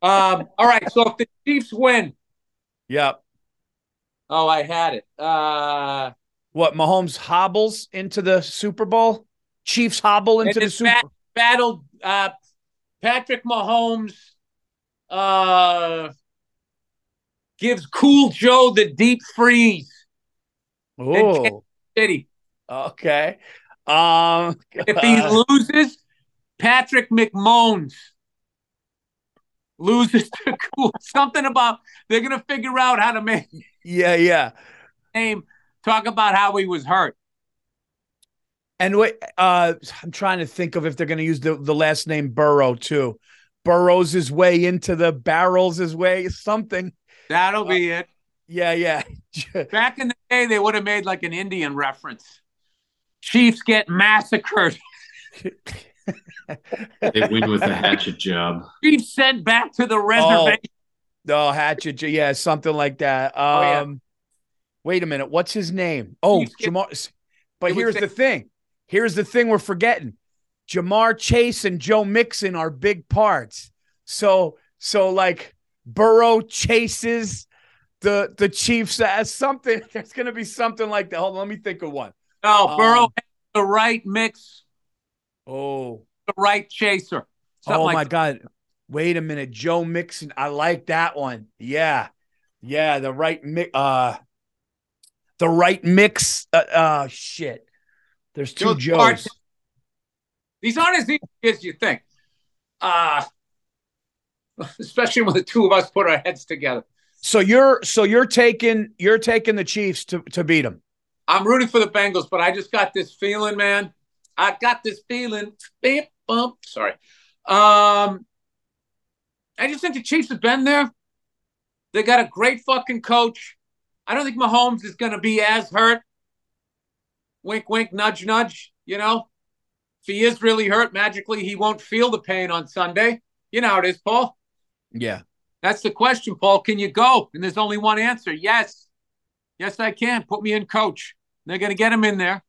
Um, all right. So if the Chiefs win, Yep. oh, I had it. Uh, What Mahomes hobbles into the Super Bowl? Chiefs hobble into the Super. bat- battle uh, Patrick Mahomes uh, gives Cool Joe the deep freeze. Oh, City. okay. Um, If he loses, Patrick McMoans loses to Cool. Something about they're gonna figure out how to make yeah, yeah. name talk about how he was hurt. And wait, uh, I'm trying to think of if they're going to use the, the last name Burrow too. Burrows his way into the barrels his way, something. That'll be it. Yeah, yeah. Back in the day, they would have made like an Indian reference. Chiefs get massacred. They win with a hatchet job. Chiefs sent back to the reservation. oh, Hatchet. Yeah, something like that. Um, Oh, yeah. wait a minute. What's his name? Oh, Chiefs get- Ja'Marr. But here's the- the thing. Here's the thing we're forgetting. Ja'Marr Chase and Joe Mixon are big parts. So, so like Burrow chases the the Chiefs as something. There's going to be something like that. Hold on, let me think of one. No, Burrow Um, the right mix, Oh, the right chaser. Something oh like my God! Wait a minute, Joe Mixon. I like that one. Yeah, yeah. The right mix. Uh, the right mix. Uh, uh shit. There's two Joe Smart. Joes. These aren't as easy as you think. Uh especially when the two of us put our heads together. So you're so you're taking you're taking the Chiefs to to beat them. I'm rooting for the Bengals, but I just got this feeling, man. I got this feeling. Beep, bump. Sorry. Um, I just think the Chiefs have been there. They got a great fucking coach. I don't think Mahomes is going to be as hurt. Wink, wink, nudge, nudge. You know, if he is really hurt, magically he won't feel the pain on Sunday. You know how it is, Paul. Yeah. That's the question, Paul. Can you go? And there's only one answer. Yes. Yes, I can. Put me in coach. They're going to get him in there.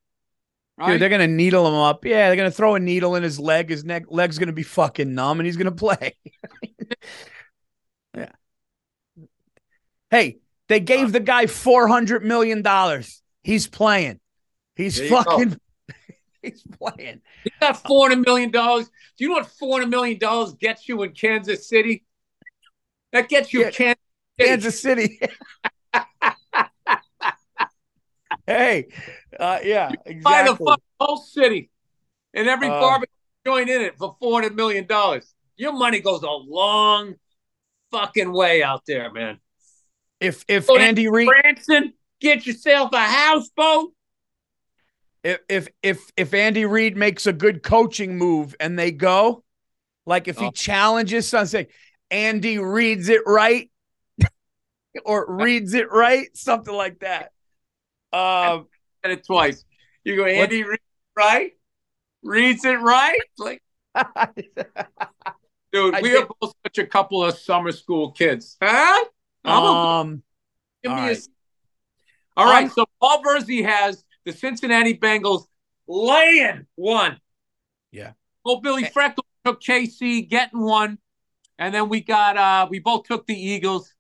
Right? Dude, they're gonna needle him up. Yeah, they're gonna throw a needle in his leg. His neck leg's gonna be fucking numb, and he's gonna play. yeah. Hey, they gave the guy four hundred million dollars. He's playing. He's There fucking. he's playing. He got four hundred million dollars. Do you know what four hundred million dollars gets you in Kansas City? That gets you Yeah. Kansas City. Kansas City. hey, uh, yeah, Buy the exactly. whole city and every Uh, barbecue joint in it for four hundred million dollars. Your money goes a long fucking way out there, man. If if Andy Reid Branson, get yourself a houseboat. if if if if Andy Reid makes a good coaching move and they go, like if he Oh. challenges something, Andy reads it right or reads it right, something like that. Um, Said it twice. You go, Andy, Reid, right? Reads it right? Like, dude, I we think- are both such a couple of summer school kids. Huh? I'm a- um, give all me a- right. all right, so Paul Verzi has the Cincinnati Bengals laying one. Yeah. Oh, Billy Freckle took KC getting one. And then we got uh we both took the Eagles.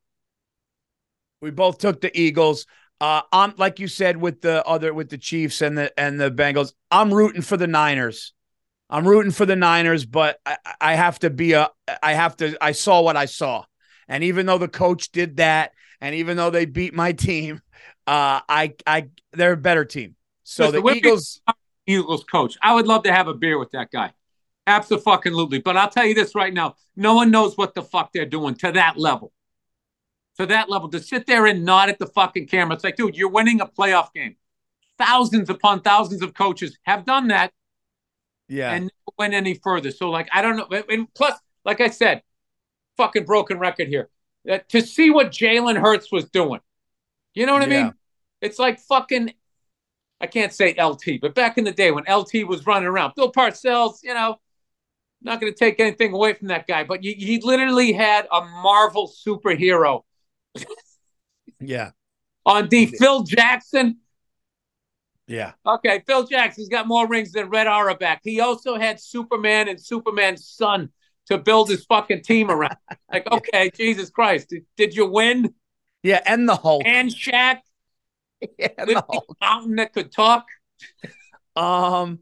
we both took the Eagles. Uh, I'm like you said with the other with the Chiefs and the and the Bengals. I'm rooting for the Niners. I'm rooting for the Niners, but I, I have to be a. I have to. I saw what I saw, and even though the coach did that, and even though they beat my team, uh, I I they're a better team. So the Eagles. Eagles coach. I would love to have a beer with that guy. Absolutely. But I'll tell you this right now. No one knows what the fuck they're doing to that level. To that level. To sit there and nod at the fucking camera. It's like, dude, you're winning a playoff game. Thousands upon thousands of coaches have done that Yeah, and never went any further. So, like, I don't know. And plus, like I said, fucking broken record here. that to see what Jalen Hurts was doing. You know what I mean? It's like fucking. I can't say LT, but back in the day when LT was running around, Bill Parcells, you know, not going to take anything away from that guy, but he, he literally had a Marvel superhero Yeah. on D. Phil Jackson. Yeah. Okay, Phil Jackson's got more rings than Red Auerbach. He also had Superman and Superman's son to build his fucking team around. Like, okay, Jesus Christ, did, did you win? Yeah. And the Hulk. And Shaq, Yeah, and the Hulk. mountain that could talk. Um,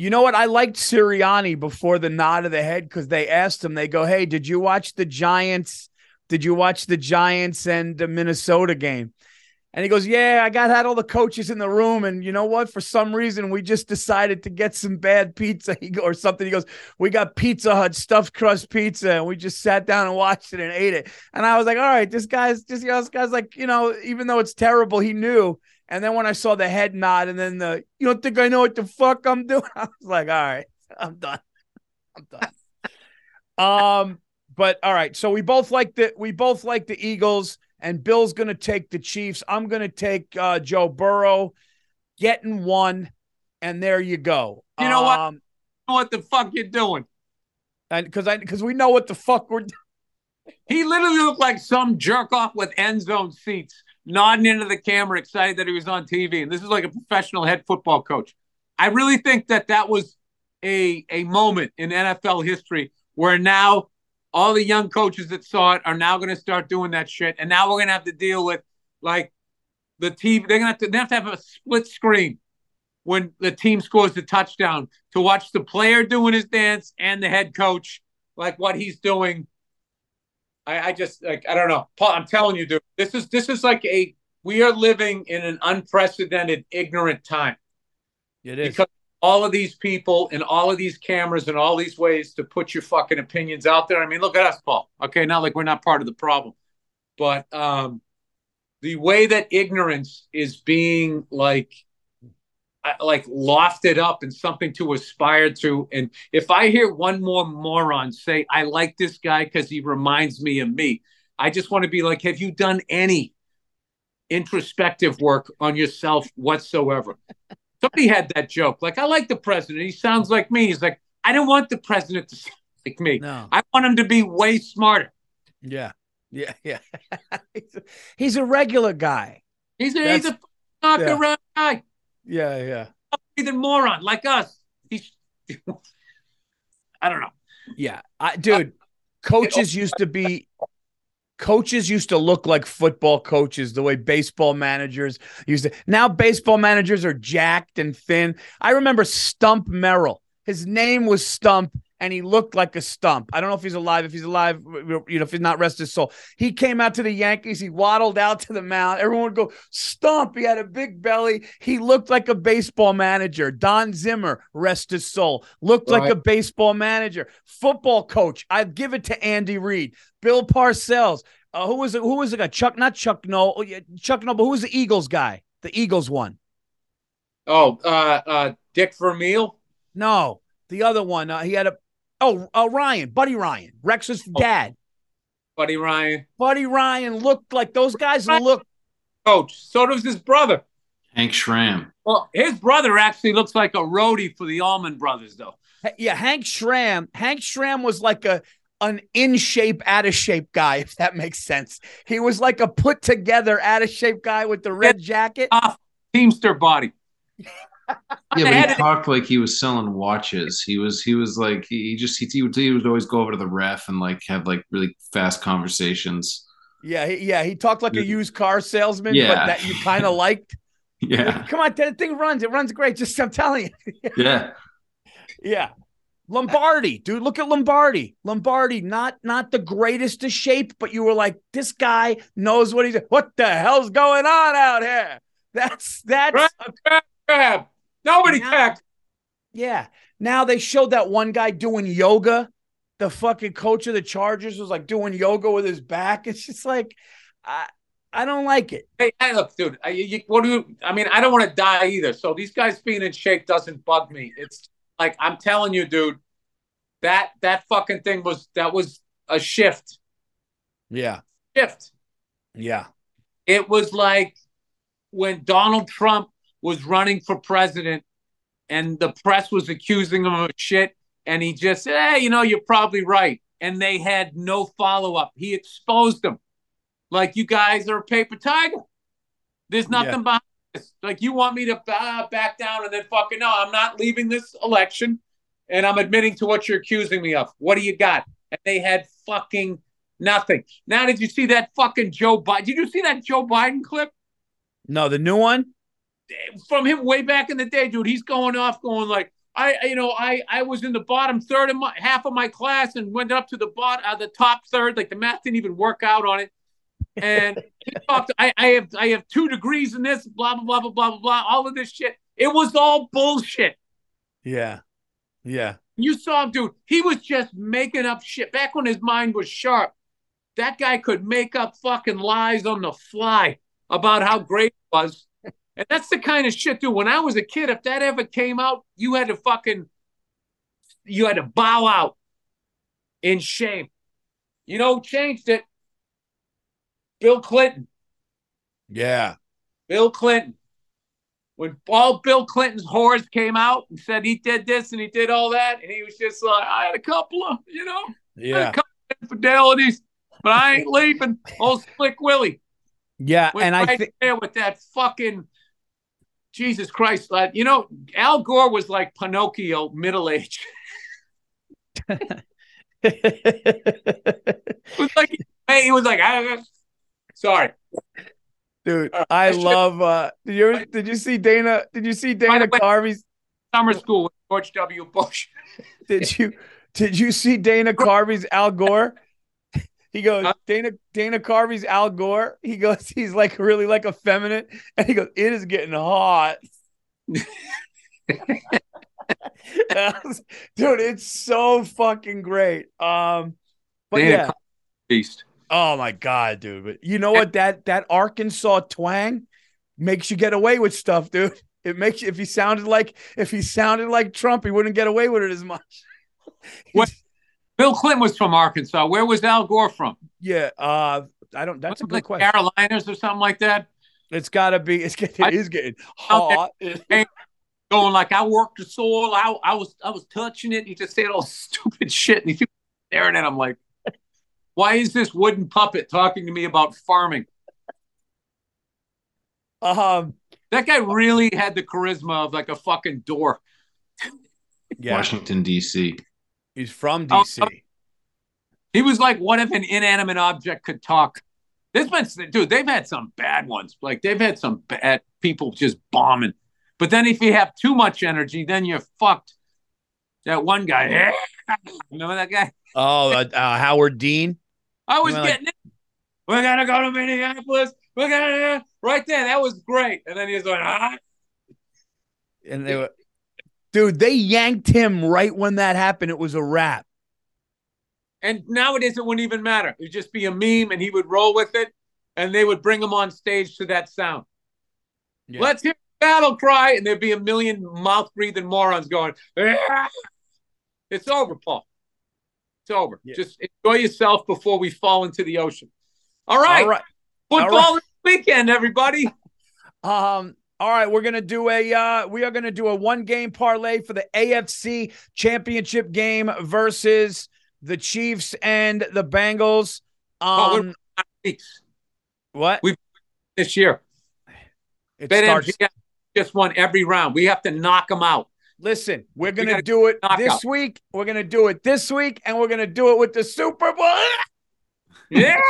you know what? I liked Sirianni before the nod of the head because they asked him. They go, "Hey, did you watch the Giants? Did you watch the Giants and the Minnesota game?" And he goes, "Yeah, I got had all the coaches in the room, and you know what? For some reason, we just decided to get some bad pizza or something." He goes, "We got Pizza Hut stuffed crust pizza, and we just sat down and watched it and ate it." And I was like, "All right, this guy's just you know, this guy's like, you know, even though it's terrible, he knew." And then when I saw the head nod and then the, you don't think I know what the fuck I'm doing? I was like, all right, I'm done. I'm done. um, but all right. So we both like the we both like the Eagles, and Bill's gonna take the Chiefs. I'm gonna take uh Joe Burrow, getting one, and there you go. You know what? Um, What the fuck you're doing? and because I because we know what the fuck we're doing. He literally looked like some jerk off with end zone seats, nodding into the camera, excited that he was on TV. And this is like a professional head football coach. I really think that that was a a moment in NFL history where now all the young coaches that saw it are now going to start doing that shit, and now we're going to have to deal with like the team. They're going to have to have to have a split screen when the team scores the touchdown to watch the player doing his dance and the head coach like what he's doing I, I just like I don't know, Paul. I'm telling you, dude. This is this is like a we are living in an unprecedented, ignorant time it is. because all of these people and all of these cameras and all these ways to put your fucking opinions out there. I mean, look at us, Paul. Okay, not like we're not part of the problem, but um, the way that ignorance is being like like lofted up and something to aspire to. And if I hear one more moron say, I like this guy because he reminds me of me, I just want to be like, have you done any introspective work on yourself whatsoever? Somebody had that joke. Like, I like the president. He sounds like me. He's like, I don't want the president to sound like me. No. I want him to be way smarter. Yeah. Yeah. Yeah. he's, a, regular guy. He's a, he's a knock yeah. around guy. Yeah. Yeah. A moron like us. He's, I don't know. Yeah, I, dude, coaches used to be coaches used to look like football coaches the way baseball managers used to. Now baseball managers are jacked and thin. I remember Stump Merrill. His name was Stump and he looked like a stump. I don't know if he's alive. If he's alive, you know, if he's not, rest his soul. He came out to the Yankees. He waddled out to the mound. Everyone would go, Stump. He had a big belly. He looked like a baseball manager. Don Zimmer, rest his soul, looked like a baseball manager. Football coach. I'd give it to Andy Reid. Bill Parcells. Uh, who was it? Who was the guy? Chuck, not Chuck No. oh, yeah, Chuck No, but who was the Eagles guy? The Eagles one. Oh, uh, uh, Dick Vermeil. No, the other one. Uh, he had a. Oh, uh, Ryan, Buddy Ryan, Rex's dad. Buddy Ryan, Buddy Ryan looked like those guys look. coach. So does his brother. Hank Stram. Well, his brother actually looks like a roadie for the Allman Brothers, though. Yeah, Hank Stram. Hank Stram was like a an in shape, out of shape guy, if that makes sense. He was like a put together, out of shape guy with the red jacket. Off Teamster body. Yeah, but he talked like he was selling watches. He was he was like he, he just he, he would he would always go over to the ref and like have like really fast conversations. Yeah, he, yeah, he talked like a used car salesman, but that you kind of liked. Yeah, Come on, that thing runs. It runs great. Just I'm telling you. yeah. Yeah. Lombardi, dude, look at Lombardi. Lombardi, not not the greatest of shape, but you were like, this guy knows what he's. What the hell's going on out here? That's that's Right. Grab, grab. Nobody Yeah. cares. yeah. Now they showed that one guy doing yoga. The fucking coach of the Chargers was like doing yoga with his back. It's just like, I I don't like it. Hey, hey, look, dude. I, you, what do you? I mean, I don't want to die either. So these guys being in shape doesn't bug me. It's like I'm telling you, dude. That that fucking thing was that was a shift. Yeah. shift. Yeah. It was like when Donald Trump was running for president and the press was accusing him of shit. And he just said, Hey, you know, you're probably right. And they had no follow up. He exposed them. Like, you guys are a paper tiger. There's nothing Yeah. behind this. Like, you want me to uh, back down and then fucking no, I'm not leaving this election and I'm admitting to what you're accusing me of. What do you got? And they had fucking nothing. Now, did you see that fucking Joe Biden? Did you see that Joe Biden clip? No, the new one? From him way back in the day, dude. He's going off, going like, I, you know, I, I was in the bottom third of my half of my class and went up to the bottom, uh, the top third. Like the math didn't even work out on it. And he talked. I, I have, I have two degrees in this. Blah blah blah blah blah blah blah. All of this shit. It was all bullshit. Yeah. Yeah. You saw him, dude. He was just making up shit. Back when his mind was sharp, that guy could make up fucking lies on the fly about how great it was. And that's the kind of shit, dude. When I was a kid, if that ever came out, you had to fucking, you had to bow out in shame. You know changed it? Bill Clinton. Yeah. Bill Clinton. When all Bill Clinton's whores came out and said he did this and he did all that, and he was just like, I had a couple of, you know, I had Yeah. a couple of infidelities, but I ain't leaving. Old Slick Willie. Yeah. And I right think there with that fucking Jesus Christ, lad. You know, Al Gore was like Pinocchio, middle age. It was like he was like, "Ah, ah." sorry. dude, Uh, I I love uh did you ever, did you see Dana did you see Dana way- Carvey's Summer school with George W. Bush. did you did you see Dana Carvey's Al Gore? He goes? Dana Dana Carvey's Al Gore. He goes, he's like really like effeminate, and he goes, it is getting hot. Was- Dude, it's so fucking great. Um, but Dana yeah, Carvey. Beast. oh my god, dude. But you know what? That that Arkansas twang makes you get away with stuff, dude. It makes you if he sounded like if he sounded like Trump, he wouldn't get away with it as much. What- Bill Clinton was from Arkansas. Where was Al Gore from? Yeah, uh, I don't. That's a Wasn't good it question. Carolinas or something like that. It's got to be. It's getting. It is getting hot. Going like I worked the soil. I, I was I was touching it. He just said all stupid shit, and he kept staring at him like, "Why is this wooden puppet talking to me about farming?" Um. That guy really had the charisma of like a fucking door. Yeah, Washington D.C. he's from Oh, DC. He was like, what if an inanimate object could talk? This man's, dude, they've had some bad ones. Like they've had some bad people just bombing. But then if you have too much energy, then you're fucked. That one guy, remember that guy? Oh, uh, uh, Howard Dean. I was Well, like- getting it. We're gonna go to Minneapolis. We're gonna right there. That was great. And then he was going, ah. And they were, dude, they yanked him right when that happened. It was a wrap. And nowadays it wouldn't even matter. It would just be a meme, and he would roll with it, and they would bring him on stage to that sound. Yeah. Let's hear battle cry, and there'd be a million mouth breathing morons going. "Ah." It's over, Paul. It's over. Yeah. Just enjoy yourself before we fall into the ocean. All right, All right. football All this weekend, everybody. Um. All right, we're gonna do a uh, we are gonna do a one game parlay for the AFC Championship game versus the Chiefs and the Bengals. Oh, Um, we're- Weeks what? This year, It BetMGM starts. just won every round. We have to knock them out. Listen, we're gonna gotta do it knock this out. week. We're gonna do it this week, and we're gonna do it with the Super Bowl. Yeah,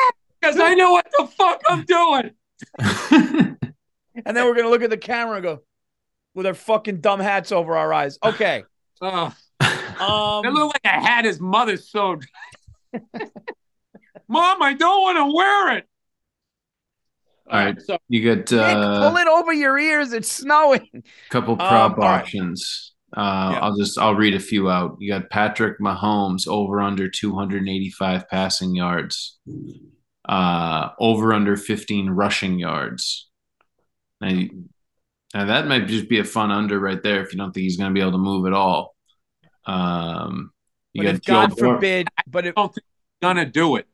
because I know what the fuck I'm doing. And then we're gonna look at the camera and go with our fucking dumb hats over our eyes. Okay. Oh. Um. It looked like a hat his mother sewed. Mom, I don't want to wear it. All right. So You got Nick, uh, pull it over your ears. It's snowing. couple prop all right. options. Uh, Yeah. I'll just I'll read a few out. You got Patrick Mahomes over under 285 passing yards, uh, over under 15 rushing yards. Now, now that might just be a fun under right there if you don't think he's going to be able to move at all. Um, you But if got Joe God Bur- forbid, but if I don't think he's gonna do it.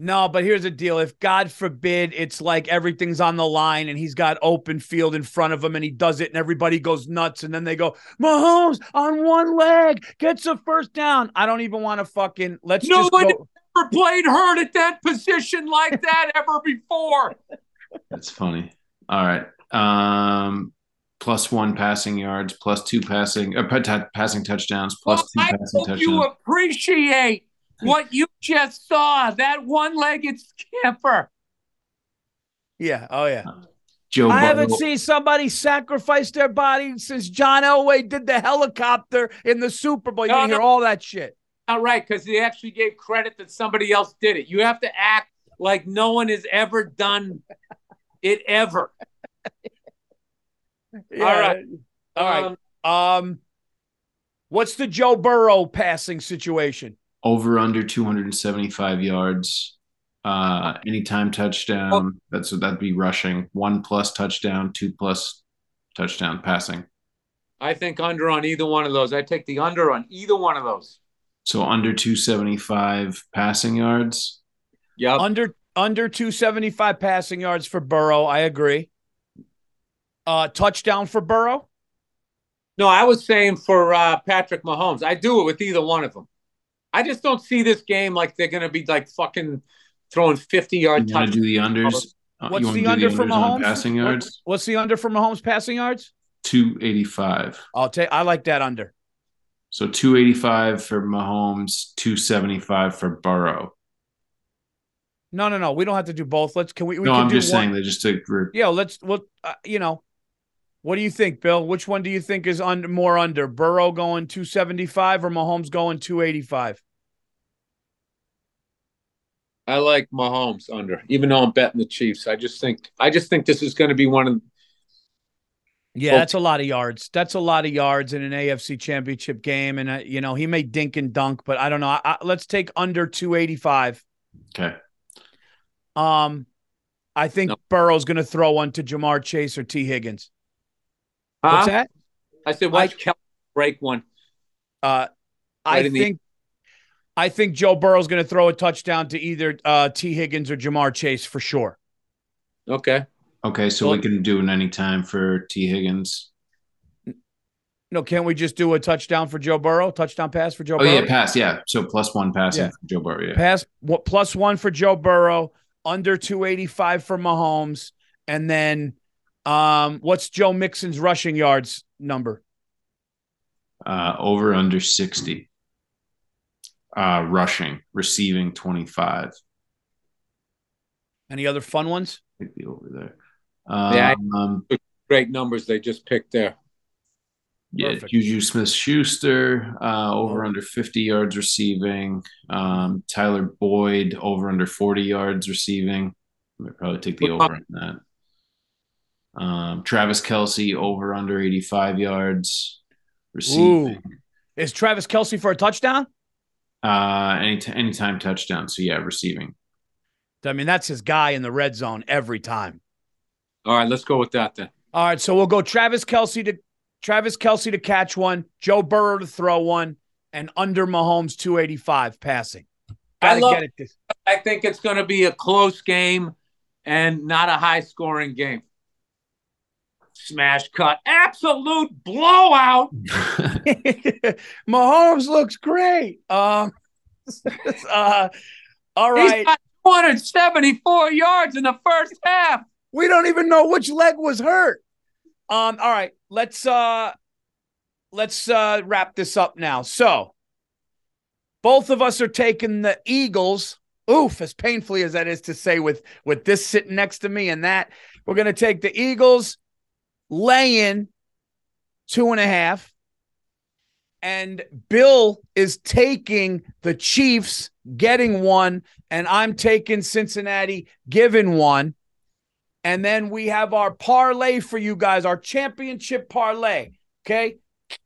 No, but here's the deal. If God forbid it's like everything's on the line and he's got open field in front of him and he does it and everybody goes nuts and then they go, Mahomes on one leg gets a first down. I don't even want to fucking let's No just one go. ever played hurt at that position like that ever before. That's funny. All right. Um, plus one passing yards, plus two passing uh, pa- ta- passing touchdowns, plus Well, two I passing hope you touchdowns. appreciate what you just saw. That one-legged scamper. Yeah. Oh yeah. Joe I haven't seen somebody sacrifice their body since John Elway did the helicopter in the Super Bowl. You No, didn't hear no. all that shit. All right, because he actually gave credit that somebody else did it. You have to act like no one has ever done it ever. Yeah. All right. All right. Um, Um, what's the Joe Burrow passing situation? over under 275 yards. Uh, anytime touchdown. That's that'd be rushing. One plus touchdown, two plus touchdown passing. I think under on either one of those. I take the under on either one of those. So under 275 passing yards. Yeah. Under under 275 passing yards for Burrow. I agree. Uh, touchdown for Burrow. No, I was saying for uh, Patrick Mahomes. I do it with either one of them. I just don't see this game like they're going to be like fucking throwing 50 yard You want to touchdowns. do the unders? Uh, What's you wanna the under for unders on Mahomes? Passing yards. What's the under for Mahomes passing yards? 285. I'll take. I like that under. So 285 for Mahomes, 275 for Burrow. No, no, no. We don't have to do both. Let's. Can we? we no, can I'm do just one- saying they just took re- Yeah, let's. Well, uh, you know, what do you think, Bill? Which one do you think is under more under? Burrow going 275 or Mahomes going 285? I like Mahomes under, even though I'm betting the Chiefs. I just think I just think this is going to be one of Yeah, Well- that's a lot of yards. That's a lot of yards in an AFC Championship game, and uh, you know he may dink and dunk, but I don't know. I, I, let's take under 285. okay. Um, I think No. Burrow's going to throw one to Ja'Marr Chase or Tee Higgins. Huh? What's that? I said, watch Kelly break one. Uh, I Right in the- think I think Joe Burrow's going to throw a touchdown to either uh, Tee Higgins or Ja'Marr Chase for sure. Okay. Okay, so Well- we can do an anytime for Tee Higgins. No, can't we just do a touchdown for Joe Burrow? Touchdown pass for Joe Oh Burrow? yeah, pass. Yeah, so plus one passing Yeah. for Joe Burrow. Yeah. Pass what plus one for Joe Burrow, under 285 for Mahomes, and then um, what's Joe Mixon's rushing yards number? Uh, over under 60. Uh, rushing, receiving 25. Any other fun ones? Take the over there. Yeah. Um, Great numbers they just picked there. Yeah, Perfect. Juju Smith Schuster, uh, over under 50 yards receiving. Um, Tyler Boyd, over under 40 yards receiving. I might probably take the over on that. Um, Travis Kelce, over under 85 yards receiving. Ooh. Is Travis Kelce for a touchdown? Uh, any anytime touchdown. So yeah, receiving. I mean, that's his guy in the red zone every time. All right, let's go with that then. All right, so we'll go Travis Kelce to Travis Kelce to catch one, Joe Burrow to throw one, and under Mahomes 285 passing. I Gotta love- get it. This. I think it's going to be a close game and not a high scoring game. Smash cut. Absolute blowout. Mahomes looks great. Um, uh, all He's right. got 274 yards in the first half. We don't even know which leg was hurt. Um, all right, let's uh let's uh wrap this up now. So both of us are taking the Eagles. Oof, as painfully as that is to say with with this sitting next to me and that, we're gonna take the Eagles laying two and a half. And Bill is taking the Chiefs getting one, and I'm taking Cincinnati giving one. And then we have our parlay for you guys, our championship parlay. Okay.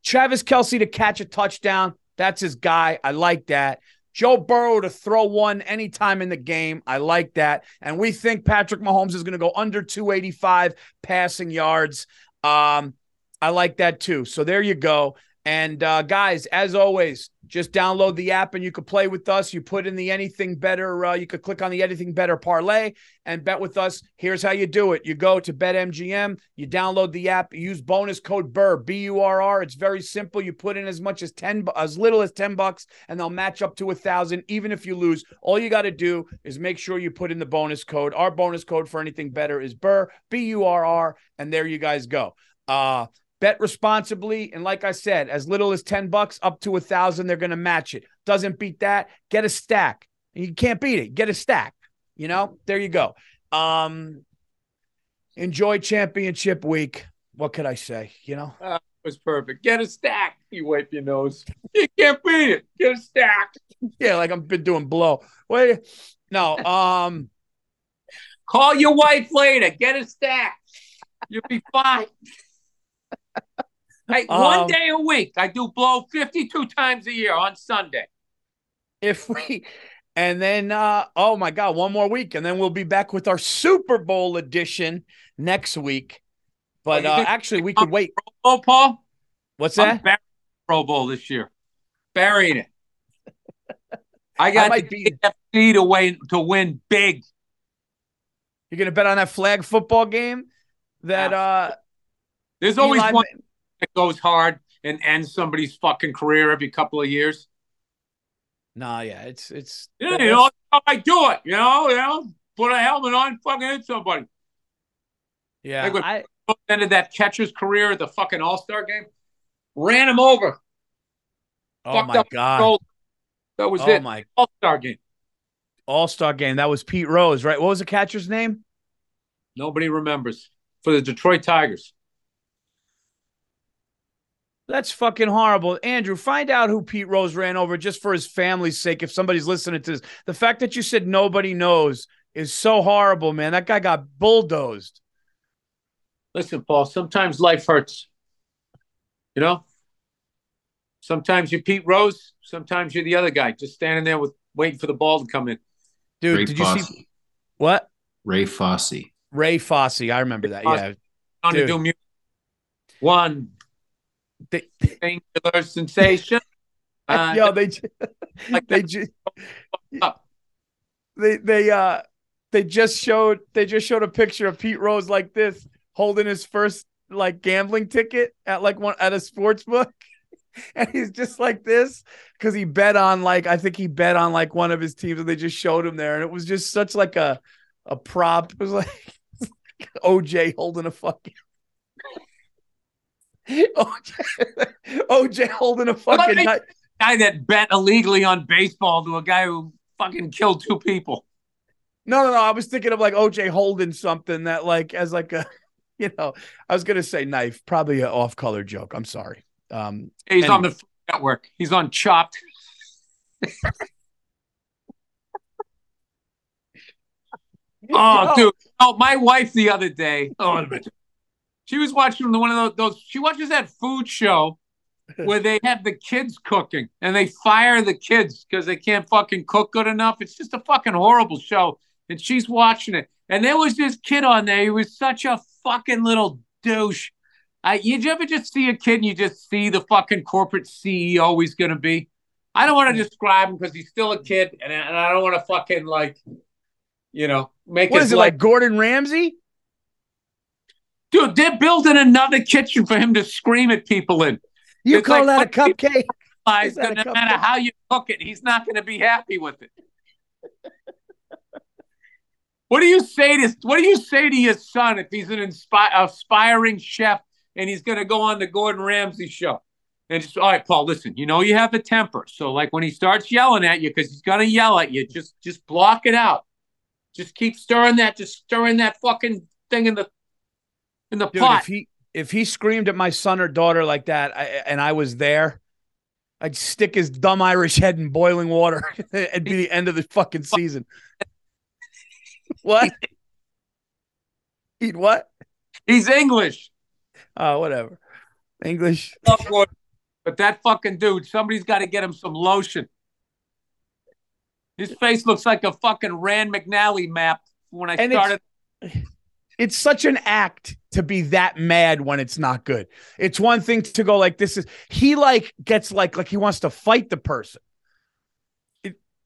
Travis Kelce to catch a touchdown. That's his guy. I like that. Joe Burrow to throw one anytime in the game. I like that. And we think Patrick Mahomes is going to go under 285 passing yards. Um, I like that too. So there you go. And uh, guys, as always, just download the app and you can play with us. You put in the anything better, uh, you could click on the anything better parlay and bet with us. Here's how you do it you go to BetMGM, you download the app, use bonus code BURR, B U R R. It's very simple. You put in as much as 10, as little as 10 bucks, and they'll match up to a thousand, even if you lose. All you got to do is make sure you put in the bonus code. Our bonus code for anything better is BURR, B U R R. And there you guys go. Uh, bet responsibly and like i said as little as 10 bucks up to a thousand they're going to match it doesn't beat that get a stack you can't beat it get a stack you know there you go um enjoy championship week what could i say you know It was perfect. Get a stack. You wipe your nose. You can't beat it. Get a stack. yeah like i've been doing blow wait no um Call your wife later. Get a stack. You'll be fine. Hey, Um, one day a week. I do blow 52 times a year on Sunday. if we and then uh oh my god one more week and then we'll be back with our super bowl edition next week but uh actually we could wait Oh, Paul? what's that Pro Bowl this year. Burying it. I got might the be- AFC to win to win big. You're gonna bet on that flag football game that uh There's always Eli one that goes hard and ends somebody's fucking career every couple of years. Nah, yeah, it's it's Yeah, you know, how I do it. You know, you know, put a helmet on, fucking hit somebody. yeah. Like I, Ended that catcher's career at the fucking All Star game. Ran him over. oh fucked my god. That was Oh it. my All Star game. All Star game. That was Pete Rose, right? What was the catcher's name? Nobody remembers for the Detroit Tigers. That's fucking horrible. Andrew, find out who Pete Rose ran over just for his family's sake. If somebody's listening to this, the fact that you said nobody knows is so horrible, man. That guy got bulldozed. Listen, Paul, sometimes life hurts. You know? Sometimes you're Pete Rose, sometimes you're the other guy, just standing there with waiting for the ball to come in. Dude, Ray did you see what? Ray Fosse. Ray Fosse. I remember that. Fosse. Yeah. On to do music. One They, singular sensation. Uh, yo, they like they that. ju- up. they they uh they just showed they just showed a picture of Pete Rose like this holding his first like gambling ticket at like one at a sports book and he's just like this because he bet on like I think he bet on like one of his teams and they just showed him there and it was just such like a a prop it was like OJ holding a fucking OJ, OJ holding a fucking knife. guy that bet illegally on baseball to a guy who fucking killed two people. No, no, no. I was thinking of like OJ holding something that like as like a, you know, I was gonna say knife, probably an off-color joke. I'm sorry. Um, He's on the network. He's on Chopped. Oh, Yo. dude. Oh, my wife the other day. Oh, she was watching the one of those, those. She watches that food show where they have the kids cooking and they fire the kids because they can't fucking cook good enough. It's just a fucking horrible show. And she's watching it. And there was this kid on there. He was such a fucking little douche. I, you ever just see a kid and you just see the fucking corporate CEO he's going to be? I don't want to describe him because he's still a kid and, and I don't want to fucking like, you know, make what is it like Gordon Ramsay? Dude, they're building another kitchen for him to scream at people in. You It's call like that a cupcake? Realize that no matter how you cook it, he's not going to be happy with it. what do you say to What do you say to your son if he's an inspi- aspiring chef and he's going to go on the Gordon Ramsay show? And just all right, Paul. Listen, you know you have a temper, so like when he starts yelling at you, because he's going to yell at you, just just block it out. Just keep stirring that, just stirring that fucking thing in the in the Dude, pot. if he if he screamed at my son or daughter like that, I, and I was there, I'd stick his dumb Irish head in boiling water. It'd be the end of the fucking season. what? He'd what? he's English. Oh, whatever. English. but that fucking dude, somebody's got to get him some lotion. His face looks like a fucking Rand McNally map when I And started. It's such an act to be that mad when it's not good. It's one thing to go like this is he like gets like like he wants to fight the person.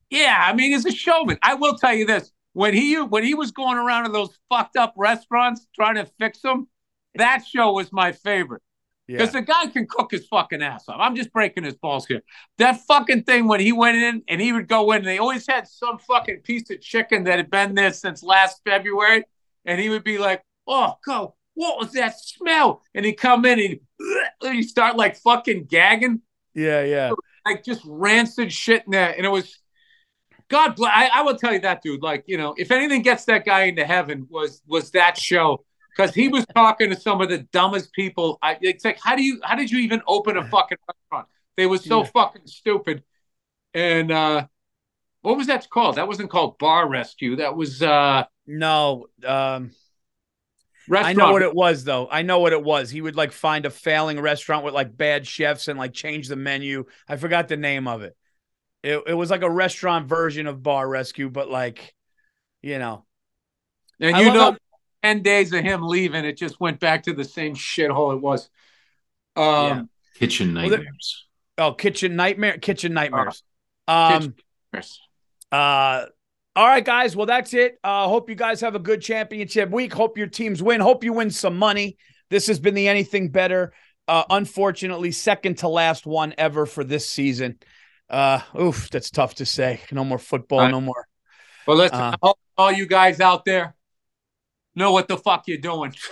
Yeah, I mean, he's a showman. I will tell you this: when he when he was going around to those fucked up restaurants trying to fix them, that show was my favorite. Because the guy can cook his fucking ass off. I'm just breaking his balls here. That fucking thing when he went in and he would go in, and they always had some fucking piece of chicken that had been there since last February, and he would be like, "Oh, go, what was that smell?" And he'd come in and he'd, he'd start like fucking gagging, Yeah, yeah. like just rancid shit in there, and it was. God bless. I, I will tell you that, dude. Like, you know, if anything gets that guy into heaven, was was that show because he was talking to some of the dumbest people. I, it's like, how do you, how did you even open a fucking restaurant? They were so Yeah. fucking stupid. And uh what was that called? That wasn't called Bar Rescue. That was uh No, um I know what it was though. I know what it was. He would like find a failing restaurant with like bad chefs and like change the menu. I forgot the name of it. It it was like a restaurant version of Bar Rescue, but like, you know, and I you know, how- ten days of him leaving, it just went back to the same shithole it was. Um, Kitchen Well, that- nightmares. oh, kitchen nightmare, kitchen nightmares. Um, kitchen- Uh, all right, guys. Well, that's it. Uh, hope you guys have a good championship week. Hope your teams win. Hope you win some money. This has been the anything better. Uh, unfortunately, second to last one ever for this season. Uh, oof, that's tough to say. No more football. I- No more. Well, listen, Uh, all, all you guys out there know what the fuck you're doing.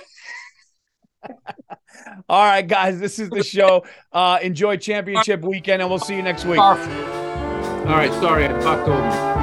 All right, guys. This is the show. Uh, enjoy championship weekend, and we'll see you next week. All right, sorry, I talked over.